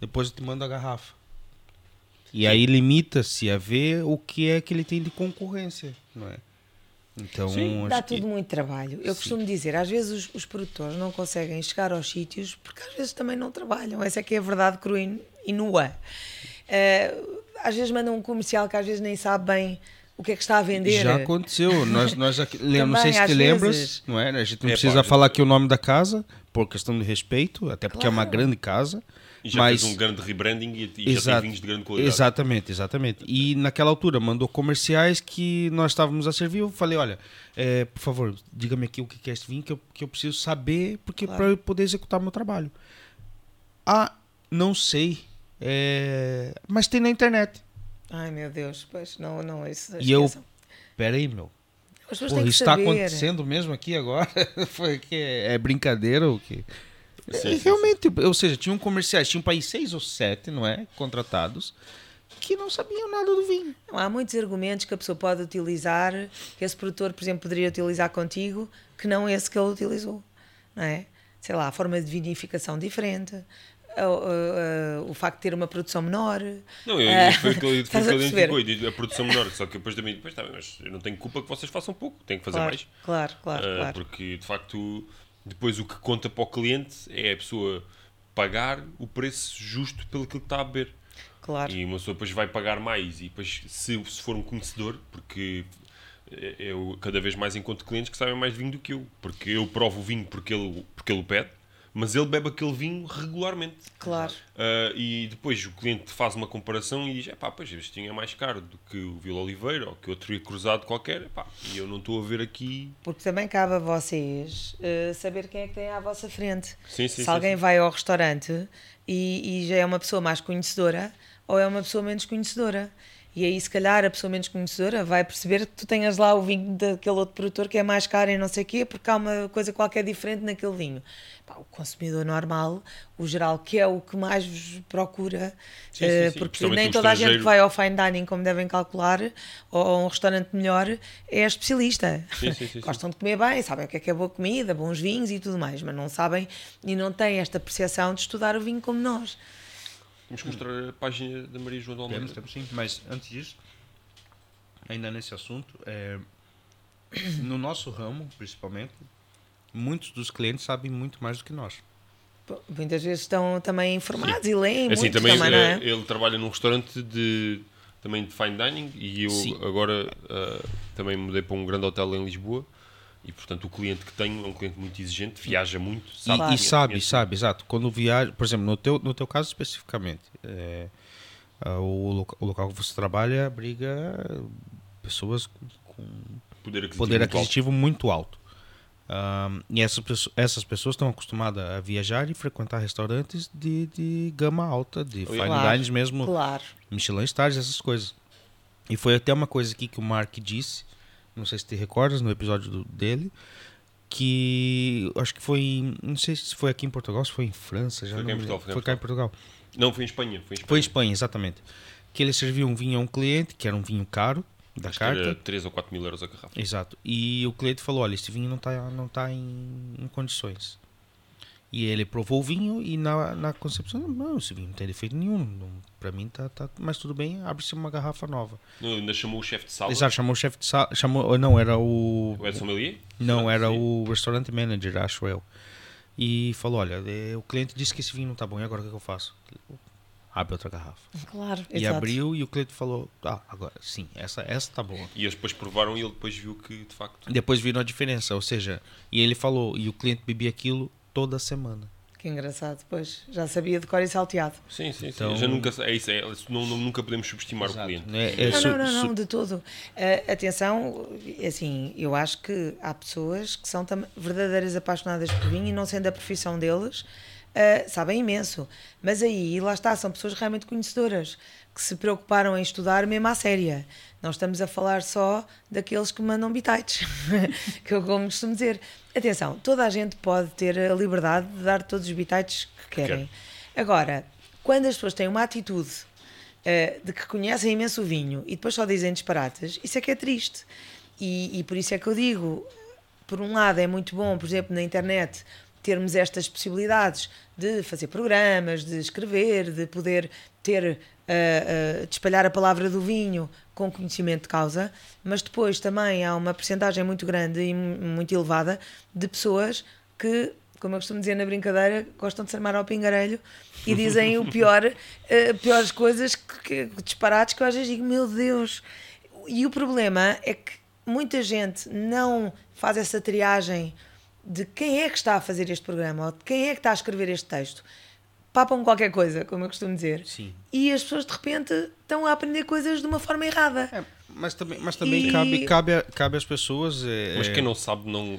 Depois eu te mando a garrafa. E Sim. aí limita-se a ver o que é que ele tem de concorrência, não é? Então, Sim, dá tudo que... muito trabalho. Eu Sim. costumo dizer, às vezes os, os, produtores não conseguem chegar aos sítios porque às vezes também não trabalham. Essa é que é a verdade crua e nua. Uh, às vezes mandam um comercial que às vezes nem sabe bem o que é que está a vender. Já aconteceu. nós, nós aqui, Também, não sei se te lembras, vezes... não é? A gente não é, precisa pode. falar aqui o nome da casa, por questão de respeito, até porque claro. é uma grande casa. E já mas... fez um grande rebranding e, e Exato. já tem vinhos de grande qualidade. Exatamente, exatamente. E naquela altura mandou comerciais que nós estávamos a servir. Eu falei, olha, é, por favor, diga-me aqui o que é este vinho que eu, que eu preciso saber porque claro. para eu poder executar meu trabalho. Ah, não sei. É... Mas tem na internet. Ai meu Deus, pois não, não, isso. E eu, peraí, meu. As Pô, isso está acontecendo mesmo aqui agora? Foi que é, é brincadeira ou que? Sim, sim, realmente, sim. ou seja, tinham comerciais, tinham um país seis ou sete, não é? Contratados, que não sabiam nada do vinho. Não, há muitos argumentos que a pessoa pode utilizar, que esse produtor, por exemplo, poderia utilizar contigo, que não esse que ele utilizou. Não é? Sei lá, a forma de vinificação diferente, o, o, o, facto de ter uma produção menor. Não, eu, uh, foi o que ele, indicou, a produção menor, só que depois também, depois, tá, mas eu não tenho culpa que vocês façam pouco, tenho que fazer claro, mais. Claro, claro, uh, claro. Porque de facto, depois o que conta para o cliente é a pessoa pagar o preço justo pelo que está a beber. Claro. E uma pessoa depois vai pagar mais e depois, se, se for um conhecedor, porque eu cada vez mais encontro clientes que sabem mais de vinho do que eu, porque eu provo o vinho porque ele, porque ele o pede mas ele bebe aquele vinho regularmente. Claro. Uh, e depois o cliente faz uma comparação e diz: pá, pois este vinho é mais caro do que o Vila Oliveira ou que outro cruzado qualquer. Epá, e eu não estou a ver aqui. Porque também cabe a vocês uh, saber quem é que tem à vossa frente. Sim, sim, Se sim, alguém sim. vai ao restaurante e, e já é uma pessoa mais conhecedora ou é uma pessoa menos conhecedora. E aí, se calhar, a pessoa menos conhecedora vai perceber que tu tenhas lá o vinho daquele outro produtor que é mais caro e não sei o quê, porque há uma coisa qualquer diferente naquele vinho. Pá, o consumidor normal, o geral, que é o que mais vos procura, sim, sim, sim. porque nem toda a gente que vai ao fine dining, como devem calcular, ou a um restaurante melhor, é especialista. Gostam de comer bem, sabem o que é que é boa comida, bons vinhos e tudo mais, mas não sabem e não têm esta percepção de estudar o vinho como nós. Vamos mostrar a página da Maria João de Almeida. Temos, temos sim, mas antes disso, ainda nesse assunto, é, no nosso ramo, principalmente, muitos dos clientes sabem muito mais do que nós. Muitas vezes estão também informados sim. e leem assim, muito também, também, é? Ele trabalha num restaurante de também de fine dining e eu sim. agora uh, também mudei para um grande hotel em Lisboa e portanto o cliente que tenho é um cliente muito exigente, viaja muito, sabe. E, e sabe, sabe, exato. Quando viaja, por exemplo, no teu, no teu caso especificamente, é, o, local, o local que você trabalha abriga pessoas com poder aquisitivo, poder muito, aquisitivo alto. muito alto. Um, e essas, essas pessoas estão acostumadas a viajar e frequentar restaurantes de, de gama alta, de fine claro, dining mesmo, claro. Michelin stars, essas coisas. E foi até uma coisa aqui que o Mark disse, não sei se te recordas, no episódio do, dele, que acho que foi, não sei se foi aqui em Portugal, se foi em França, já foi não em Portugal, foi, foi cá em Portugal. Não, foi em Espanha, foi em Espanha. Foi em Espanha, exatamente. Que ele serviu um vinho a um cliente, que era um vinho caro, da Acho carta. Era 3 ou 4 mil euros a garrafa. Exato. E o cliente falou: olha, este vinho não está não tá em, em, condições. E ele provou o vinho e na, na concepção, não, esse vinho não tem defeito nenhum. Para mim tá, tá. Mas tudo bem, abre-se uma garrafa nova. Não, ainda chamou o chefe de sala? Exato, chamou o chefe de sala. Chamou, não, era o. O Edson Melier? Não, era Sim. o restaurant manager, acho eu. E falou: olha, o cliente disse que esse vinho não tá bom, e agora o que eu faço? abre outra garrafa. Claro, E exato. abriu e o cliente falou, ah, agora sim, essa, essa tá boa. E eles depois provaram e ele depois viu que de facto... Depois viram a diferença, ou seja, e ele falou, e o cliente bebia aquilo toda semana. Que engraçado, pois, já sabia de cor e salteado. Sim, sim, então, sim. Já nunca, é isso, é, não, não, nunca podemos subestimar exato. o cliente. É, é não, não, não, não, de todo. Uh, atenção, assim, eu acho que há pessoas que são verdadeiras apaixonadas por vinho e não sendo a profissão deles, Uh, sabem imenso. Mas aí, lá está, são pessoas realmente conhecedoras, que se preocuparam em estudar mesmo à séria. Não estamos a falar só daqueles que mandam bitites, que eu como costumo dizer. Atenção, toda a gente pode ter a liberdade de dar todos os bitites que querem. Agora, quando as pessoas têm uma atitude uh, de que conhecem imenso o vinho e depois só dizem disparates, isso é que é triste. E, e por isso é que eu digo, por um lado é muito bom, por exemplo, na internet, termos estas possibilidades de fazer programas, de escrever, de poder ter, uh, uh, de espalhar a palavra do vinho com conhecimento de causa, mas depois também há uma percentagem muito grande e muito elevada de pessoas que, como eu costumo dizer na brincadeira, gostam de se armar ao pingarelho e dizem o pior, uh, piores coisas, que, que, disparates que eu às vezes digo, meu Deus. E o problema é que muita gente não faz essa triagem de quem é que está a fazer este programa ou de quem é que está a escrever este texto. Papam qualquer coisa, como eu costumo dizer. Sim. E as pessoas de repente estão a aprender coisas de uma forma errada. É, mas também, mas também e... cabe, cabe, cabe às pessoas. É... Mas quem não sabe, não.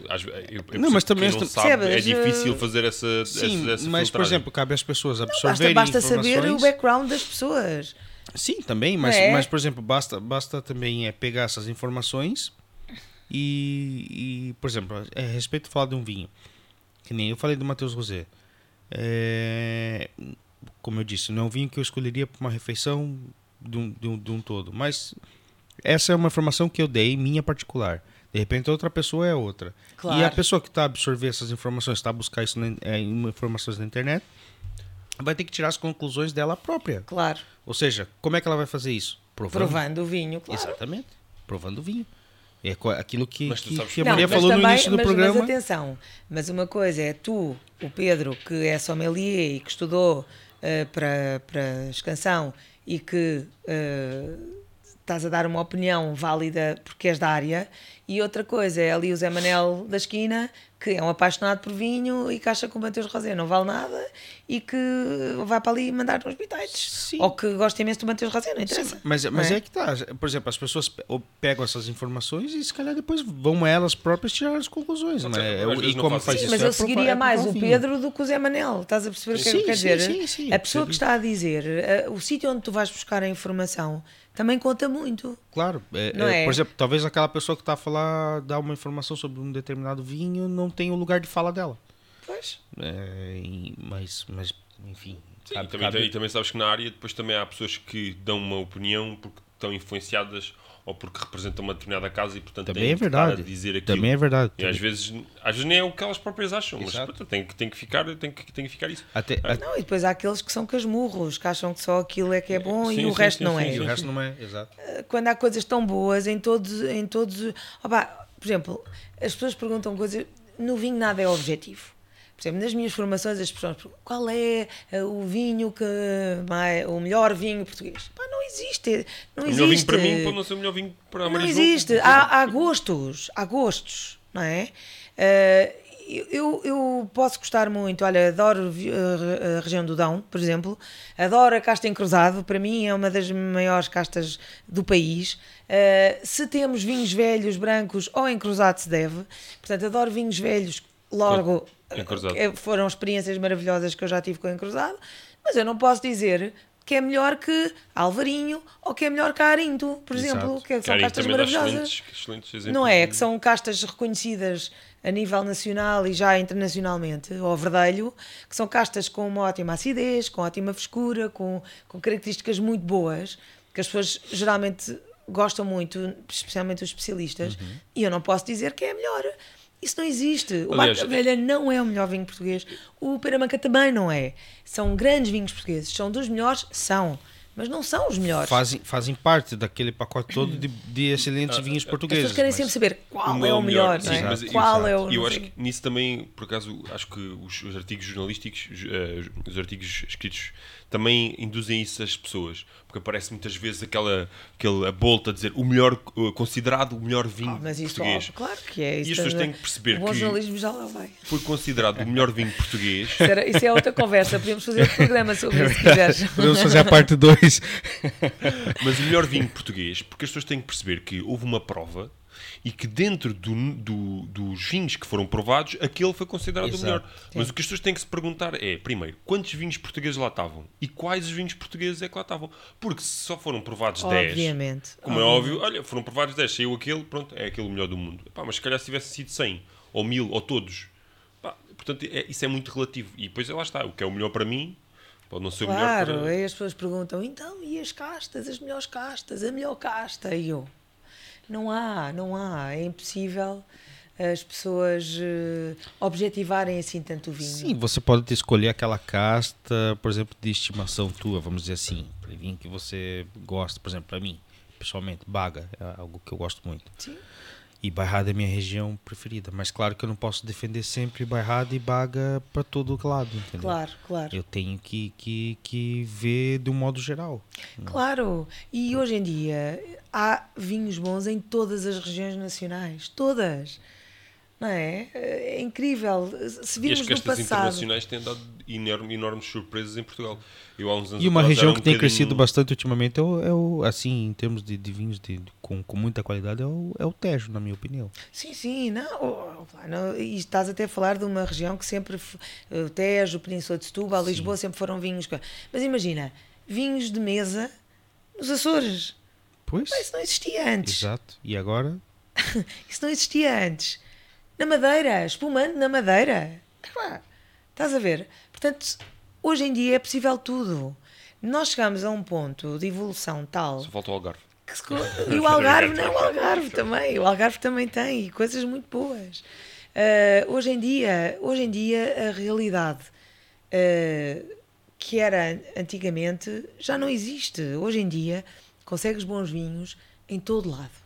Eu, eu não, mas também quem não sabe, é difícil fazer essa. Sim, essa, essa mas por exemplo, cabe às pessoas absorverem. Não, basta, basta saber o background das pessoas. Sim, também, mas, é? mas por exemplo, basta, basta também é, pegar essas informações e, e, por exemplo, a respeito de falar de um vinho, que nem eu falei do Matheus Rosé. É, como eu disse, não é um vinho que eu escolheria para uma refeição de um, de um, de um todo. Mas essa é uma informação que eu dei, minha particular. De repente outra pessoa é outra. Claro. E a pessoa que está a absorver essas informações, está a buscar isso na, é, informações na internet, vai ter que tirar as conclusões dela própria. Claro. Ou seja, como é que ela vai fazer isso? Provando, Provando o vinho, claro. Exatamente. Provando o vinho. É aquilo que, que, que a Maria não, falou também, no início do mas, programa. Mas atenção, mas uma coisa é tu, o Pedro, que é sommelier e que estudou uh, para, para escansão e que uh, estás a dar uma opinião válida porque és da área, e outra coisa é ali o Zé Manel da esquina, que é um apaixonado por vinho e que acha que o Mateus Rosé não vale nada e que vai para ali mandar uns bitites. Ou que gosta imenso do Mateus Rosé, não interessa. Sim, mas, mas é? é? que está. Por exemplo, as pessoas pegam essas informações e se calhar depois vão elas próprias tirar as conclusões. Não é? e como faz sim, isso? Mas eu seguiria é mais o Pedro do que o Zé Manel. Estás a perceber o que é quer dizer? Sim, sim, a pessoa que está a dizer, eh, o sítio onde tu vais buscar a informação também conta muito. Claro. É, é, é? Por exemplo, talvez aquela pessoa que está a falar, dar uma informação sobre um determinado vinho, não tenha o lugar de fala dela. Pois. É, mas, mas, enfim. Sim, cabe, e, também, cabe... e também sabes que na área depois também há pessoas que dão uma opinião porque estão influenciadas ou porque representam uma determinada casa e portanto também é verdade. dizer aquilo. Também é verdade. E às vezes, às vezes nem é o que elas próprias acham, Exato. mas tem, tem, que ficar, tem, que, tem que ficar isso. Até, ah. Não, e depois há aqueles que são casmurros, que acham que só aquilo é que é bom sim, e o sim, resto sim, não é. E o resto não é, exato. Ah, quando há coisas tão boas em todos, em todos, opa, por exemplo, as pessoas perguntam coisas, no vinho nada é objetivo. Exemplo, nas minhas formações as pessoas perguntam qual é eh, o vinho que o melhor vinho português. Pá, não existe. Não o existe. melhor vinho para mim pode não ser o melhor vinho para a Não existe. Há, há, gostos, há gostos, não é? Uh, eu, eu posso gostar muito, olha, adoro a região do Dão, por exemplo, adoro a casta em cruzado, para mim é uma das maiores castas do país. Uh, se temos vinhos velhos, brancos ou em cruzado se deve, portanto, adoro vinhos velhos, logo foram experiências maravilhosas que eu já tive com o Encruzado, mas eu não posso dizer que é melhor que Alvarinho ou que é melhor que Arinto, por Exato. exemplo, que são castas maravilhosas. Excelentes, excelentes não é? Que são castas reconhecidas a nível nacional e já internacionalmente, ou Verdelho, que são castas com uma ótima acidez, com ótima frescura, com, com características muito boas, que as pessoas geralmente gostam muito, especialmente os especialistas, uhum. e eu não posso dizer que é melhor. Isso não existe. O Aliás, Barca Velha não é o melhor vinho português. O Peramanca também não é. São grandes vinhos portugueses. São dos melhores? São. Mas não são os melhores. Fazem, fazem parte daquele pacote todo de, de excelentes ah, vinhos portugueses. As pessoas querem sempre saber qual é o melhor, não é? Sim, mas, qual exato. é o. E eu acho que nisso também, por acaso, acho que os, os artigos jornalísticos, uh, os artigos escritos também induzem isso às pessoas. Porque aparece muitas vezes aquela, aquela bolta a dizer o melhor, considerado o melhor vinho oh, mas isso, português. claro que é. Isso e as pessoas têm que perceber o que jornalismo já lá vai. foi considerado o melhor vinho português. Isso, era, isso é outra conversa. Podemos fazer outro programa sobre isso se quiseres. Podemos fazer a parte 2. mas o melhor vinho português, porque as pessoas têm que perceber que houve uma prova e que dentro do, do, dos vinhos que foram provados, aquele foi considerado Exato. o melhor. Sim. Mas o que as pessoas têm que se perguntar é, primeiro, quantos vinhos portugueses lá estavam? E quais os vinhos portugueses é que lá estavam? Porque se só foram provados Obviamente. 10, como Obviamente. é óbvio, olha, foram provados 10, saiu aquele, pronto, é aquele melhor do mundo. Epá, mas se calhar se tivesse sido 100, ou 1000, ou todos, epá, portanto, é, isso é muito relativo. E depois lá está, o que é o melhor para mim, Pode não ser claro, o melhor para... aí as pessoas perguntam, então, e as castas, as melhores castas, a melhor casta? E eu, não há, não há. É impossível as pessoas uh, objetivarem assim tanto o vinho. Sim, você pode escolher aquela casta, por exemplo, de estimação tua, vamos dizer assim. Vinho que você gosta, por exemplo, para mim, pessoalmente, Baga é algo que eu gosto muito. Sim. E Bairrada é minha região preferida. Mas claro que eu não posso defender sempre Bairrada e Baga para todo lado, entendeu? Claro, claro. Eu tenho que, que, que ver de um modo geral. Claro. E hoje em dia há vinhos bons em todas as regiões nacionais. Todas. Não é? É incrível. Se virmos e as castas internacionais têm dado enorme, enormes surpresas em Portugal. Eu, há uns anos e uma região que um tem bocadinho... crescido bastante ultimamente é o, é o assim, em termos de, de vinhos de, com, com muita qualidade, é o, é o Tejo, na minha opinião. Sim, sim. Não, não, e estás até a falar de uma região que sempre. O Tejo, Península de Setúbal, sim. Lisboa sempre foram vinhos. Mas imagina, vinhos de mesa nos Açores. Pois. Mas isso não existia antes. Exato. E agora? isso não existia antes. Na Madeira, espumante na Madeira. Estás a ver? Portanto, hoje em dia é possível tudo. Nós chegamos a um ponto de evolução tal. Só falta o Algarve. Se... E o Algarve, não, o Algarve também. O Algarve também tem coisas muito boas. Uh, hoje em dia, hoje em dia a realidade uh, que era antigamente já não existe. Hoje em dia consegues bons vinhos em todo lado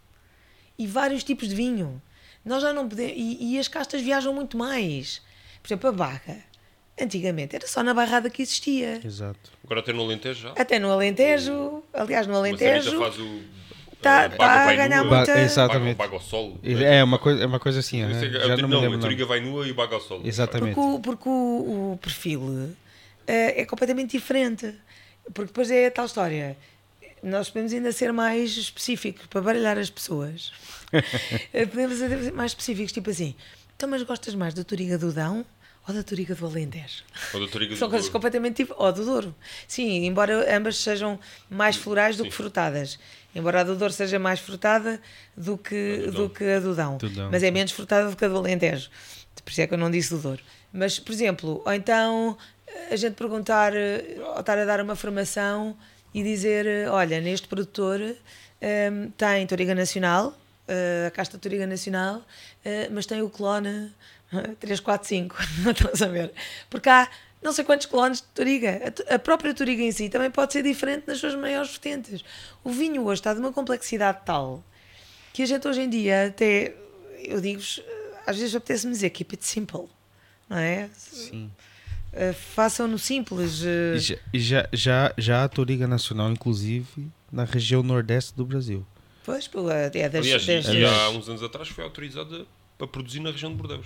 e vários tipos de vinho. Nós já não podemos e, e as castas viajam muito mais. Por exemplo, a Barra. Antigamente era só na Barrada que existia. Exato. Agora até no Alentejo já? Até no Alentejo. Aliás, no Alentejo. faz o Está tá a ganhar nua, muita... Exatamente. Baga ao solo. É, uma coisa, é uma coisa assim. Né? Já não, não, me lembro, a Toriga vai nua e baga ao solo. Exatamente. Porque o, porque o, o perfil uh, é completamente diferente. Porque depois é a tal história. Nós podemos ainda ser mais específicos para baralhar as pessoas. Eh, podemos ser mais específicos, tipo assim. Então, mas gostas mais da Toriga do Dão ou da Toriga do Alentejo. Ou da Toriga São coisas completamente diferentes. Ou do Douro. Sim, embora ambas sejam mais florais do Sim. que frutadas. Embora a do Douro seja mais frutada do que, a do, do que a do Dão. Mas é menos frutada do que a do Alentejo. Por isso é que eu não disse do Douro. Mas, por exemplo, ou então a gente perguntar, ou estar a dar uma formação e dizer: olha, neste produtor um, tem Toriga Nacional, uh, a casta Toriga Nacional, uh, mas tem o clone 3, 4, 5, não estás a ver? Porque há não sei quantos clones de Toriga. A própria Toriga em si também pode ser diferente nas suas maiores vertentes. O vinho hoje está de uma complexidade tal que a gente hoje em dia até, eu digo-vos, às vezes apetece-me dizer keep it simple, não é? Sim. Uh, Façam-no simples. Uh... E, já, já, já, já a Toriga Nacional, inclusive, na região nordeste do Brasil. Pois, é das, Aliás, das, e, há uns anos atrás foi autorizada para produzir na região de Bordeaux.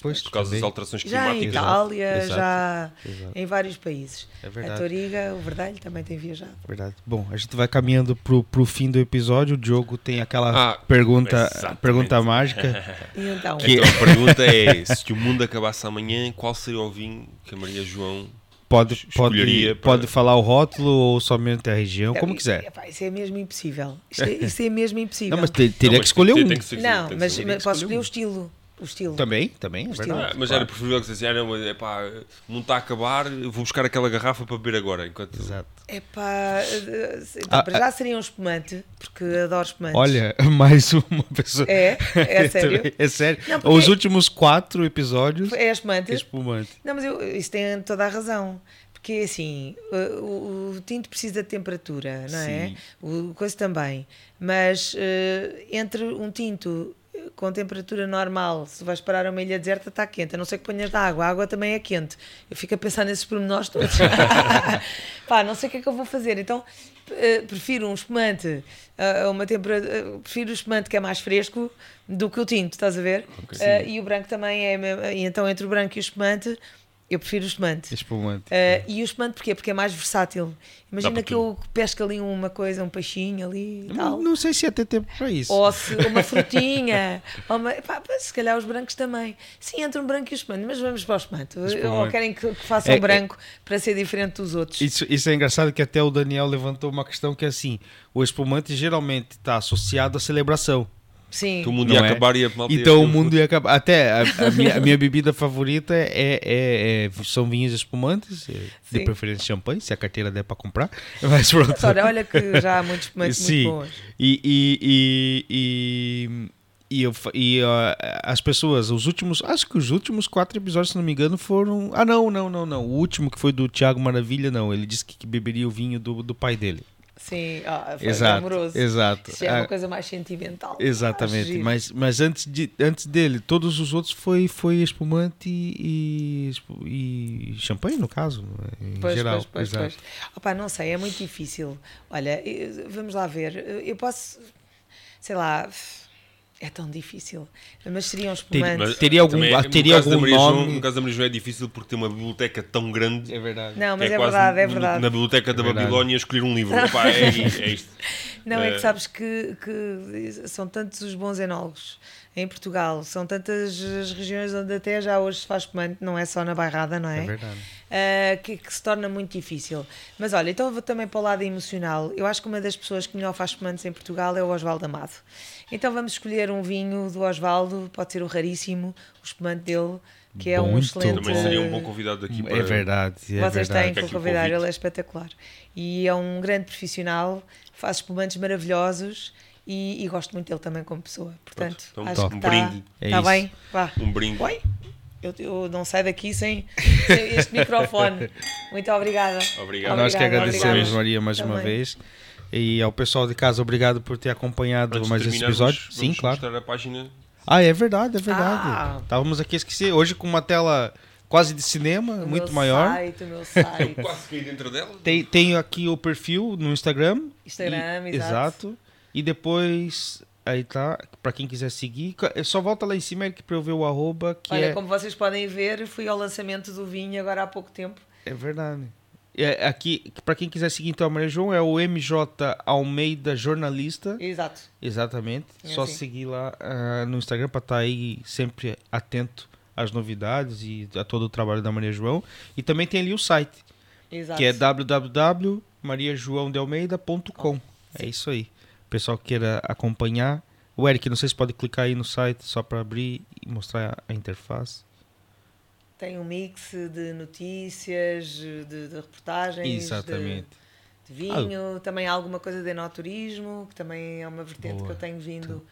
Pois, por causa também. das alterações climáticas. Já em Itália, Exato. já Exato. em vários países. É verdade. A Toriga, o Verdelho também tem viajado. Verdade. Bom, a gente vai caminhando pro, pro fim do episódio. O Diogo tem aquela ah, pergunta, pergunta mágica. E então? Que... então, a pergunta é: se o mundo acabasse amanhã, qual seria o vinho que a Maria João pode, pode, para... pode falar o rótulo ou somente a região, como quiser. isso é mesmo impossível. Isso é, isso é mesmo impossível. Não, mas teria não, mas que escolher um. Que ser, não, mas, mas posso escolher o estilo o estilo. Também, também, é verdade. Ah, mas claro. era preferível que dissesse, ah, não, é pá, não está a acabar, vou buscar aquela garrafa para beber agora. Enquanto... Exato. É pá, eh, ah, para já seria um espumante, porque adoro espumantes. Olha, mais uma pessoa. É? É sério? é sério. Não, Os últimos quatro episódios. É espumante? É espumante. Não, mas eu, isso tem toda a razão. Porque assim, o, o, tinto precisa de temperatura, não é? Sim. é? O coisa também. Mas uh, entre um tinto com temperatura normal, se vais parar a uma ilha deserta, está quente. A não ser que ponhas da água, a água também é quente. Eu fico a pensar nesses pormenores todos. Pá, não sei o que é que eu vou fazer. Então, uh, prefiro um espumante a uh, uma temperatura. Uh, prefiro o espumante que é mais fresco do que o tinto, estás a ver? Okay, e o branco também é. E então, entre o branco e o espumante eu prefiro o espumante. Espumante. Uh, e o espumante porquê? Porque é mais versátil. Imagina que eu pesco ali uma coisa, um peixinho ali e tal. Não sei se ia ter tempo para isso. Ou se, uma frutinha. ou uma, pá, se calhar os brancos também. Sim, entre um branco e o espumante, mas vamos para o espumante. espumante. Ou querem que, que faça é, um branco é, para ser diferente dos outros. Isso, isso é engraçado que até o Daniel levantou uma questão que é assim: o espumante geralmente está associado à celebração. Sim. Que o mundo ia é? acabar e a Então o mundo ia acabar. Até a, a, minha, a minha, bebida favorita é, é, é, são vinhos espumantes, é, de preferência champanhe, se a carteira der para comprar. Mas pronto. Olha, olha que já há muitos espumantes Sim. muito bons. E, e, e, e, e, eu, e uh, as pessoas, os últimos, acho que os últimos quatro episódios, se não me engano, foram. Ah, não, não, não, não. O último que foi do Tiago Maravilha, não. Ele disse que beberia o vinho do, do pai dele. Sim, oh, foi exato, amoroso. Exato. Isso é uma ah, coisa mais sentimental. Exatamente. Mas, mas antes, de, antes dele, todos os outros foi, foi espumante e, e, e champanhe, no caso, em pois, geral. Pois, pois, pois. Opa, não sei, é muito difícil. Olha, vamos lá ver. Eu posso, sei lá é tão difícil. Mas seria um espumante. Ter, teria algum, é, teria algum nome. João, no caso da Maria João é difícil porque tem uma biblioteca tão grande. É verdade. Não, mas é, é verdade, é verdade. Na biblioteca da é Babilónia escolher um livro. Opa, é, é, isto. Não, é que eh, sabes que, que são tantos os bons enólogos em Portugal. São tantas as regiões onde até já hoje se faz espumante, não é só na Bairrada, não é? É verdade. Uh, que, que, se torna muito difícil. Mas olha, então vou também para o lado emocional. Eu acho que uma das pessoas que melhor faz espumantes em Portugal é o Osvaldo Amado. Então vamos escolher um vinho do Osvaldo, pode ser o raríssimo, o espumante dele que é um excelente. Também seria um bom convidado aqui é para. É verdade. É Vocês verdade. têm que convidar, ele é espetacular. E é um grande profissional, faz espumantes maravilhosos e, e, gosto muito dele também como pessoa. Portanto, então, acho que um está, brinde. Está é bem. Vá. Um brinde. Oi? Eu, eu, não saio daqui sem, sem este microfone. Muito obrigada. Obrigado. Nós que agradecemos, obrigada. Maria, mais também. uma vez. E ao pessoal de casa, obrigado por ter acompanhado Antes mais esse episódio. Sim, claro. a página ah, é verdade, é verdade. Ah. Estávamos aqui a esquecer. Hoje com uma tela quase de cinema, o muito maior. Site, o meu site. quase que dentro dela. Tem, tenho aqui o perfil no Instagram. Instagram, e, exato. exato. E depois Aí tá, para quem quiser seguir, só volta lá em cima Eric para eu ver o arroba que Olha, é... como vocês podem ver, fui ao lançamento do vinho agora há pouco tempo. É verdade. É, aqui, para quem quiser seguir então a Maria João, é o MJ Almeida Jornalista. Exato. Exatamente. É Só assim. seguir lá uh, no Instagram para estar tá aí sempre atento às novidades e a todo o trabalho da Maria João. E também tem ali o site, Exato. que é www.mariajoaodealmeida.com. É isso aí. Pessoal que queira acompanhar. O Eric, não sei se pode clicar aí no site só para abrir e mostrar a interface tem um mix de notícias, de, de reportagens, Exatamente. De, de vinho, ah. também há alguma coisa de enoturismo, que também é uma vertente Boa. que eu tenho vindo então.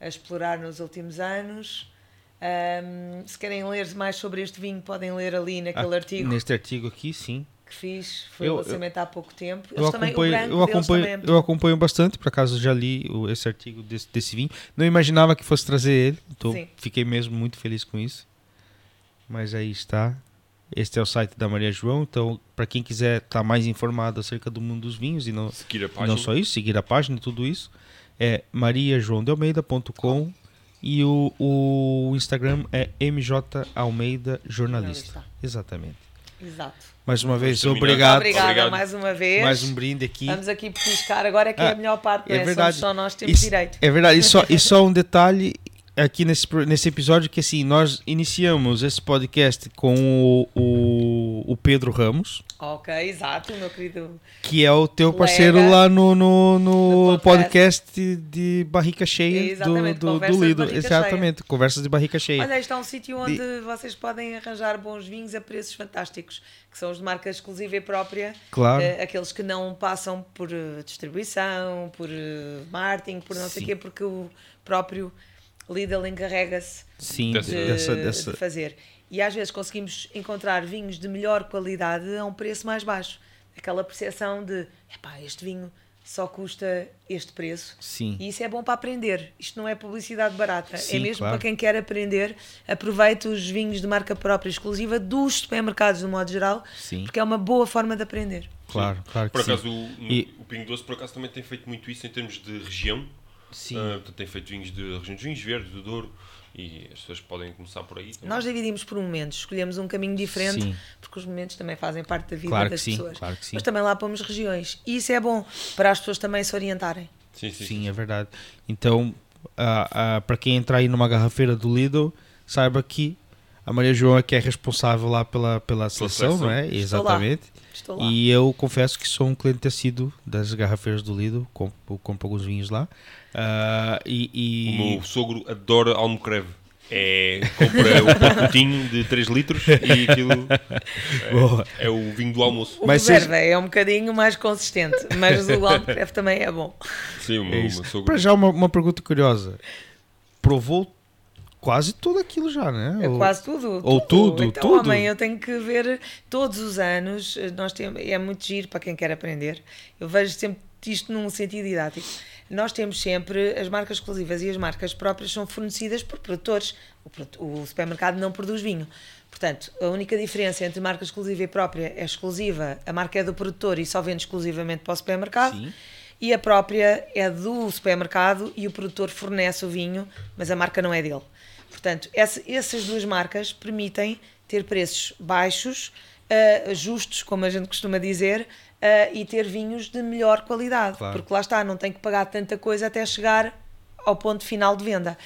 a explorar nos últimos anos. Um, se querem ler mais sobre este vinho, podem ler ali naquele ah, artigo. Neste artigo aqui, sim. Que fiz, foi eu, o lançamento há pouco tempo. Eles eu, também, acompanho, eu, acompanho, é eu acompanho bastante, por acaso já li esse artigo desse, desse vinho. Não imaginava que fosse trazer ele, então sim. fiquei mesmo muito feliz com isso. Mas aí está. Este é o site da Maria João. Então, para quem quiser estar tá mais informado acerca do mundo dos vinhos e não, não só isso, seguir a página e tudo isso, é mariajoaodealmeida.com e o, o Instagram é MJ Almeida Jornalista. Exatamente. Exato. Mais uma vez, obrigado. Obrigada obrigado. mais uma vez. Mais um brinde aqui. Vamos aqui petiscar, agora é que ah, é a melhor parte, é, é verdade. só nós temos isso, direito. É verdade, e só, e só um detalhe, aqui nesse, nesse episódio que assim, nós iniciamos esse podcast com o, o, o Pedro Ramos. Ok, exato, meu querido. Que é o teu parceiro lá no, no, no podcast. podcast de barrica cheia do, do, do Lido. Exatamente, cheia. conversas de barrica cheia. Olha, está um sítio onde de... vocês podem arranjar bons vinhos a preços fantásticos, que são os de marca exclusiva e própria. Claro. Uh, aqueles que não passam por uh, distribuição, por uh, marketing, por não Sim. sei o quê, porque o próprio Lidl encarrega-se de, dessa, dessa... de fazer. E às vezes conseguimos encontrar vinhos de melhor qualidade a um preço mais baixo. Aquela percepção de, epá, este vinho só custa este preço. Sim. E isso é bom para aprender. Isto não é publicidade barata. É Sim, é mesmo claro. para quem quer aprender. Aproveite os vinhos de marca própria exclusiva dos supermercados, de modo geral, Sim. porque é uma boa forma de aprender. Claro, claro Por acaso, o, e... o Pingo Doce, por acaso, também tem feito muito isso em termos de região. Sim. Uh, tem feito vinhos de região de vinhos verdes, do Douro, e as pessoas podem começar por aí. Também. Nós dividimos por momentos, escolhemos um caminho diferente, sim. porque os momentos também fazem parte da vida claro das sim, pessoas. Claro Mas também lá pomos regiões. E isso é bom para as pessoas também se orientarem. Sim, sim, sim é verdade. Então, uh, uh, para quem entrar aí numa garrafeira do Lidl, saiba que a Maria João é que é responsável lá pela, pela seleção, não é? Estou Exatamente. Lá. Estou lá. E eu confesso que sou um cliente assíduo das garrafeiras do Lidl, compro, compro alguns vinhos lá. Uh, e, e... O meu sogro adora almocreve. É, compra o pacotinho de 3 litros e aquilo é, é, o vinho do almoço. O mas seja... é um bocadinho mais consistente, mas o almocreve também é bom. Sim, o meu, é meu sogro. Para já, uma, uma pergunta curiosa: provou quase tudo aquilo já, né? É quase tudo. Ou tudo, tudo. Então, tudo. Homem, eu tenho que ver todos os anos. Nós temos, é muito giro para quem quer aprender. Eu vejo sempre isto num sentido didático nós temos sempre as marcas exclusivas e as marcas próprias são fornecidas por produtores. O, o supermercado não produz vinho. Portanto, a única diferença entre marca exclusiva e própria é exclusiva, a marca é do produtor e só vende exclusivamente para o supermercado. Sim. E a própria é do supermercado e o produtor fornece o vinho, mas a marca não é dele. Portanto, essa, essas duas marcas permitem ter preços baixos, uh, justos, como a gente costuma dizer, uh, e ter vinhos de melhor qualidade. Claro. Porque lá está, não tem que pagar tanta coisa até chegar ao ponto final de venda.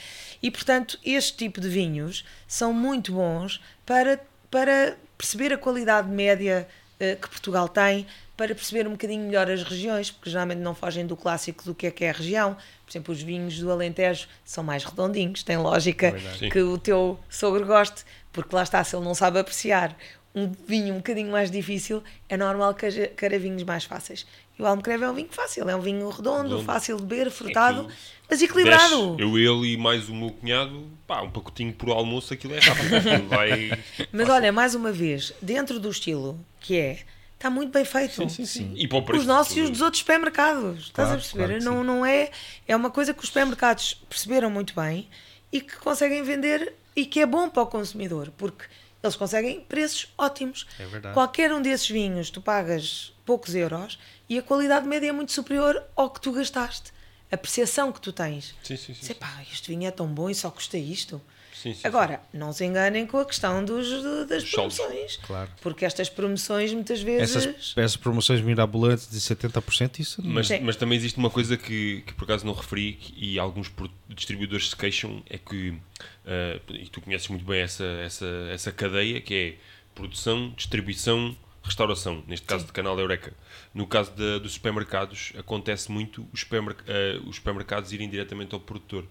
E, portanto, este tipo de vinhos são muito bons para, para perceber a qualidade média que Portugal tem, para perceber um bocadinho melhor as regiões, porque geralmente não fogem do clássico do que é que é a região. Por exemplo, os vinhos do Alentejo são mais redondinhos, tem lógica é que o teu sogro goste, porque lá está, se ele não sabe apreciar um vinho um bocadinho mais difícil, é normal que queira vinhos mais fáceis. E o Almocreve é um vinho fácil, é um vinho redondo, redondo. fácil de beber, frutado, é mas equilibrado. Desce, eu, ele e mais o meu cunhado, pá, um pacotinho por almoço, aquilo é rápido. vai mas olha, mais uma vez, dentro do estilo que é está muito bem feito. Sim, sim, sim. E para o preço, os nossos e os dos outros supermercados. Estás a perceber? Claro não, não é. É uma coisa que os supermercados perceberam muito bem e que conseguem vender e que é bom para o consumidor, porque eles conseguem preços ótimos. É verdade. Qualquer um desses vinhos tu pagas poucos euros e a qualidade média é muito superior ao que tu gastaste. A percepção que tu tens. Sim, sim, sim. Sei, pá, este vinho é tão bom e só custa isto. Sim, sim, Agora, sim. não se enganem com a questão dos, das Os promoções. Claro. Porque estas promoções muitas vezes. Essas, essas promoções mirabolantes de 70%, isso não mas, mas também existe uma coisa que, que por acaso não referi e alguns distribuidores se queixam: é que, uh, e tu conheces muito bem essa, essa, essa cadeia, que é produção, distribuição, restauração, neste caso Sim. de canal Eureka. No caso de, dos supermercados, acontece muito os, supermerc uh, os supermercados irem diretamente ao produtor.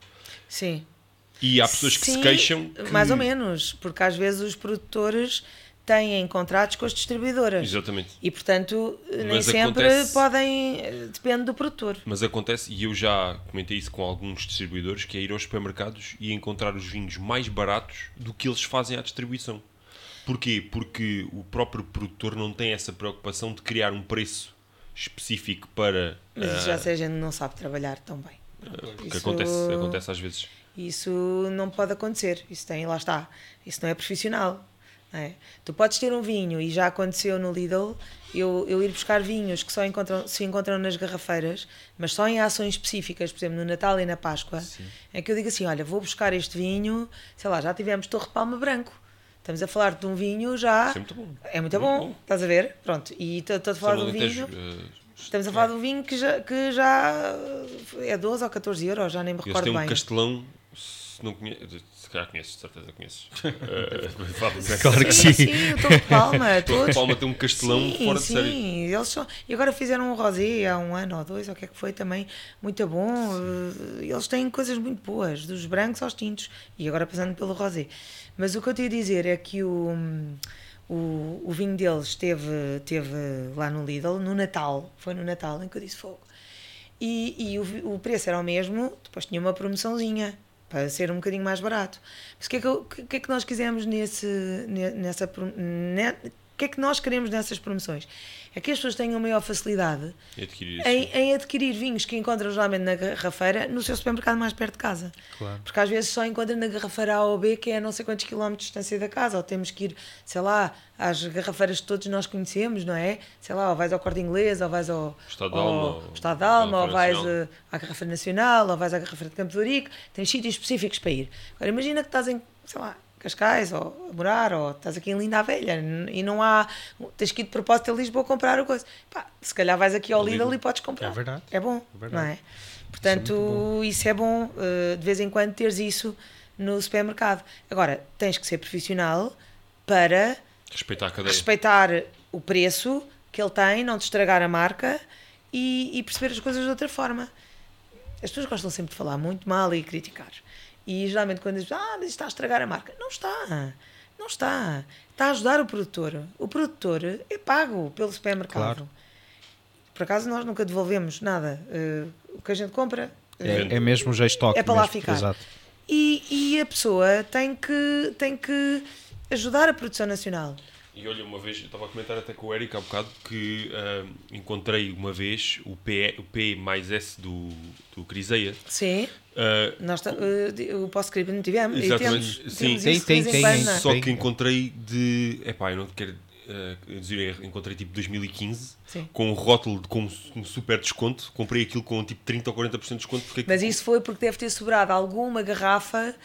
Sim. E há pessoas que Sim, se queixam. Que... Mais ou menos, porque às vezes os produtores têm contratos com as distribuidoras. Exatamente. E portanto, nem Mas sempre acontece... podem. Depende do produtor. Mas acontece, e eu já comentei isso com alguns distribuidores, que é ir aos supermercados e encontrar os vinhos mais baratos do que eles fazem à distribuição. Porquê? Porque o próprio produtor não tem essa preocupação de criar um preço específico para. Mas uh, já sei, a gente não sabe trabalhar tão bem. Uh, que isso... acontece, acontece às vezes. Isso não pode acontecer. Isso tem, lá está. Isso não é profissional. Não é? Tu podes ter um vinho, e já aconteceu no Lidl, eu, eu ir buscar vinhos que só encontram, se encontram nas garrafeiras, mas só em ações específicas, por exemplo, no Natal e na Páscoa, Sim. é que eu digo assim: olha, vou buscar este vinho, sei lá, já tivemos Torre Palma Branco. Estamos a falar de um vinho já. É muito bom. É muito, muito bom. bom. Estás a ver? Pronto. E estou a falar de um vinho. Estamos a falar é. de um vinho que já, que já é 12 ou 14 euros, já nem me recordo bem. Eles têm um castelão se não conheces, se calhar conheces, de certeza conheces. uh, claro que sim. Sim, o Torre de Palma. Torre de Palma tem um castelão sim, fora de sim. série. Sim, eles são. E agora fizeram um rosé há um ano ou dois, ou o que é que foi também, muito bom. Uh, eles têm coisas muito boas, dos brancos aos tintos, e agora passando pelo rosé. Mas o que eu te ia dizer é que o. O, o vinho deles esteve, esteve lá no Lidl, no Natal, foi no Natal em que eu disse fogo. E, e o, o preço era o mesmo, depois tinha uma promoçãozinha para ser um bocadinho mais barato. Mas o que, é que, que, é que nós quisemos nesse, nessa. O que é que nós queremos nessas promoções? é que as pessoas tenham maior facilidade adquirir em, em, adquirir vinhos que encontram geralmente na garrafeira no seu supermercado mais perto de casa. Claro. Porque às vezes só encontram na garrafeira A ou B, que é a não sei quantos quilómetros de distância da casa, ou temos que ir, sei lá, às garrafeiras que todos nós conhecemos, não é? Sei lá, ou vais ao Corte Inglês, ou vais ao Estado de Alma, ou, Estado de Alma, ou vais uh, à Garrafa Nacional, ou vais à Garrafa de Campo de Ourique, tens sítios específicos para ir. Agora imagina que estás em, sei lá, Cascais, ou a morar, ou estás aqui em Linda a Velha e não há. Tens que ir de propósito a Lisboa comprar a coisa. Pá, se calhar vais aqui ao Lidl e podes comprar. É verdade. É bom, é verdade. não é? Portanto, isso é bom, isso é bom uh, de vez em quando teres isso no supermercado. Agora, tens que ser profissional para respeitar, a cadeia. respeitar o preço que ele tem, não te estragar a marca e, e perceber as coisas de outra forma. As pessoas gostam sempre de falar muito mal e criticar. E geralmente quando dizem, ah, mas está a estragar a marca. Não está. Não está. Está a ajudar o produtor. O produtor é pago pelo supermercado. Claro. Por acaso nós nunca devolvemos nada. Uh, o que a gente compra. É, uh, é mesmo já estoque. É para mesmo. lá ficar. Exato. E, e a pessoa tem que, tem que ajudar a produção nacional. E olha, uma vez, eu estava a comentar até com o Eric há bocado que uh, encontrei uma vez o P, o P mais S do, do Criseia. Sim. Uh, Nós, uh, o pós-script não tivemos. Exatamente. Temos, Sim, tem, tem, tem, Só que encontrei de. Epá, eu não quero uh, dizer, encontrei tipo 2015 Sim. com um rótulo de, com um super desconto. Comprei aquilo com tipo 30 ou 40% de desconto. Porque Mas isso foi porque deve ter sobrado alguma garrafa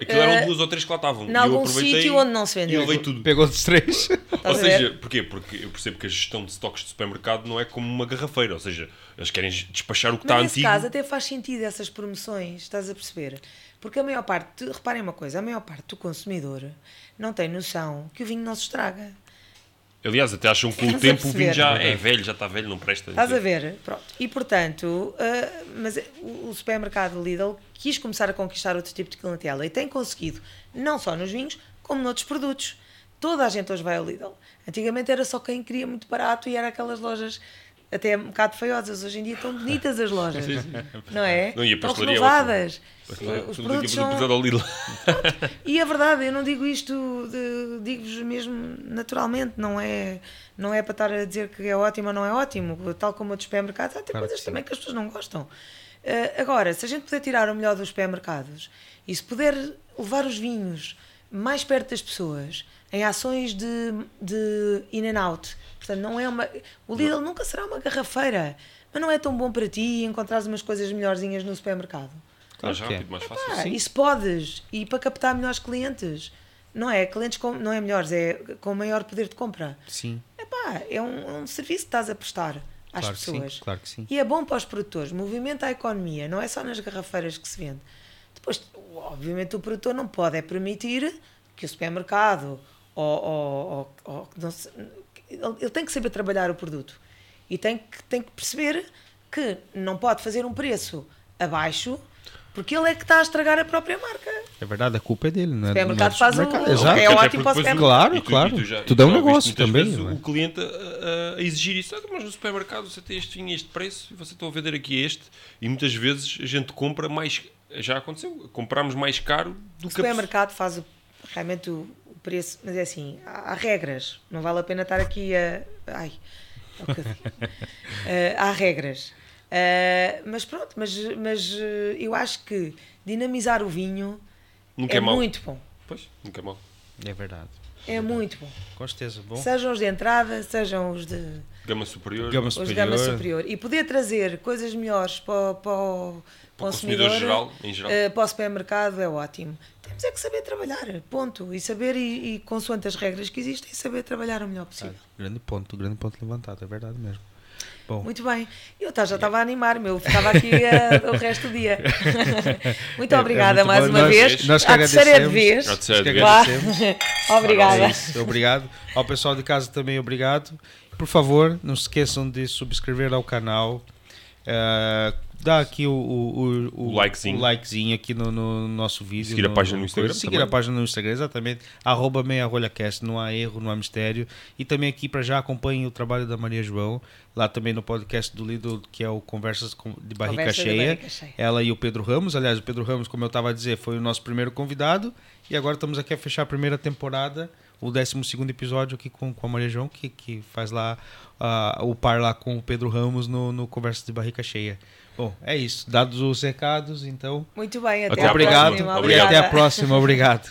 Aquilo eram uh, duas ou três que lá estavam. Em algum sítio onde não se vendeu. E levei tudo. Pegou dos três. ou seja, porquê? Porque eu percebo que a gestão de estoques de supermercado não é como uma garrafeira. Ou seja, eles querem despachar o que Mas está antigo. Nesse caso até faz sentido essas promoções, estás a perceber? Porque a maior parte, reparem uma coisa, a maior parte do consumidor não tem noção que o vinho não se estraga. Aliás, até acham que com o tempo o vinho já é velho, já está velho, não presta. Estás a ver? Pronto. E portanto, uh, mas o supermercado Lidl quis começar a conquistar outro tipo de clientela e tem conseguido, não só nos vinhos, como noutros produtos. Toda a gente hoje vai ao Lidl. Antigamente era só quem queria muito barato e era aquelas lojas até um bocado feiosas. Hoje em dia estão bonitas as lojas. não é? Não, e a estão renovadas. Os produtos são... e é verdade, eu não digo isto, digo-vos mesmo naturalmente, não é, não é para estar a dizer que é ótimo ou não é ótimo, tal como outros supermercados, há claro coisas também que as pessoas não gostam. Uh, agora, se a gente puder tirar o melhor dos supermercados e se puder levar os vinhos mais perto das pessoas, em ações de, de in and out, Não é uma. O Lidl não. nunca será uma garrafeira, mas não é tão bom para ti encontrar umas coisas melhorzinhas no supermercado. Claro, mais rápido, mais fácil. E se podes, e para captar melhores clientes. Não é? Clientes com, não é melhores, é com maior poder de compra. Sim. Epá, é um, um serviço que estás a prestar às claro pessoas. sim, claro que sim. E é bom para os produtores, movimenta a economia, não é só nas garrafeiras que se vende. Depois, obviamente, o produtor não pode é permitir que o supermercado ou, ou, ou, ou não, ele tem que saber trabalhar o produto e tem que, tem que perceber que não pode fazer um preço abaixo porque ele é que está a estragar a própria marca. É verdade, a culpa é dele, não é? O supermercado faz um, Exato. é ótimo para o supermercado. Claro, tu, claro. Tu já, Tudo é um negócio também. É? O cliente a, a, exigir isso. Ah, mas no supermercado você tem este vinho, este preço, e você está a vender aqui este. E muitas vezes a gente compra mais. Já aconteceu, compramos mais caro do o que. O supermercado faz o, realmente o, preço, mas é assim, há, há, regras, não vale a pena estar aqui a. Ai, é uh, há regras. Uh, mas pronto, mas, mas uh, eu acho que dinamizar o vinho nunca é, é muito bom. Pois, nunca é mal. É verdade. É, é muito bom. Com certeza, bom. Sejam os de entrada, sejam os de. Gama superior. Gama superior. Os gama superior. E poder trazer coisas melhores para, para, o consumidor, consumidor geral, em geral. Uh, para o supermercado é ótimo. Temos é que saber trabalhar, ponto. E saber, e, e consoante as regras que existem, saber trabalhar o melhor possível. Ah, grande ponto, grande ponto levantado, é verdade mesmo. Bom. Muito bem. Eu já estava a animar-me, eu ficava aqui uh, o resto do dia. muito é, é obrigada é muito mais bom. uma nós, vez. Nós que a terceira é vez. Nós que agradecemos. obrigada. É obrigado. Ao pessoal de casa também, obrigado. Por favor, não se esqueçam de subscrever ao canal. Uh, dá aqui o, o, o, o, likezinho. o likezinho aqui no, no nosso vídeo. Seguir no, a página no Instagram. Seguir também. a página no Instagram, exatamente. Arroba meiarolhacast, não há erro, não há mistério. E também aqui para já acompanhe o trabalho da Maria João, lá também no podcast do Lido, que é o Conversas de Barriga, Conversa cheia. De barriga cheia. Ela e o Pedro Ramos. Aliás, o Pedro Ramos, como eu estava a dizer, foi o nosso primeiro convidado. E agora estamos aqui a fechar a primeira temporada o 12 episódio aqui com, com a Maria João, que, que faz lá uh, o par lá com o Pedro Ramos no, no Conversa de Barrica Cheia. Bom, é isso. Dados os recados, então. Muito bem, até, até a obrigado, próxima. Obrigado. E até a próxima. Obrigado.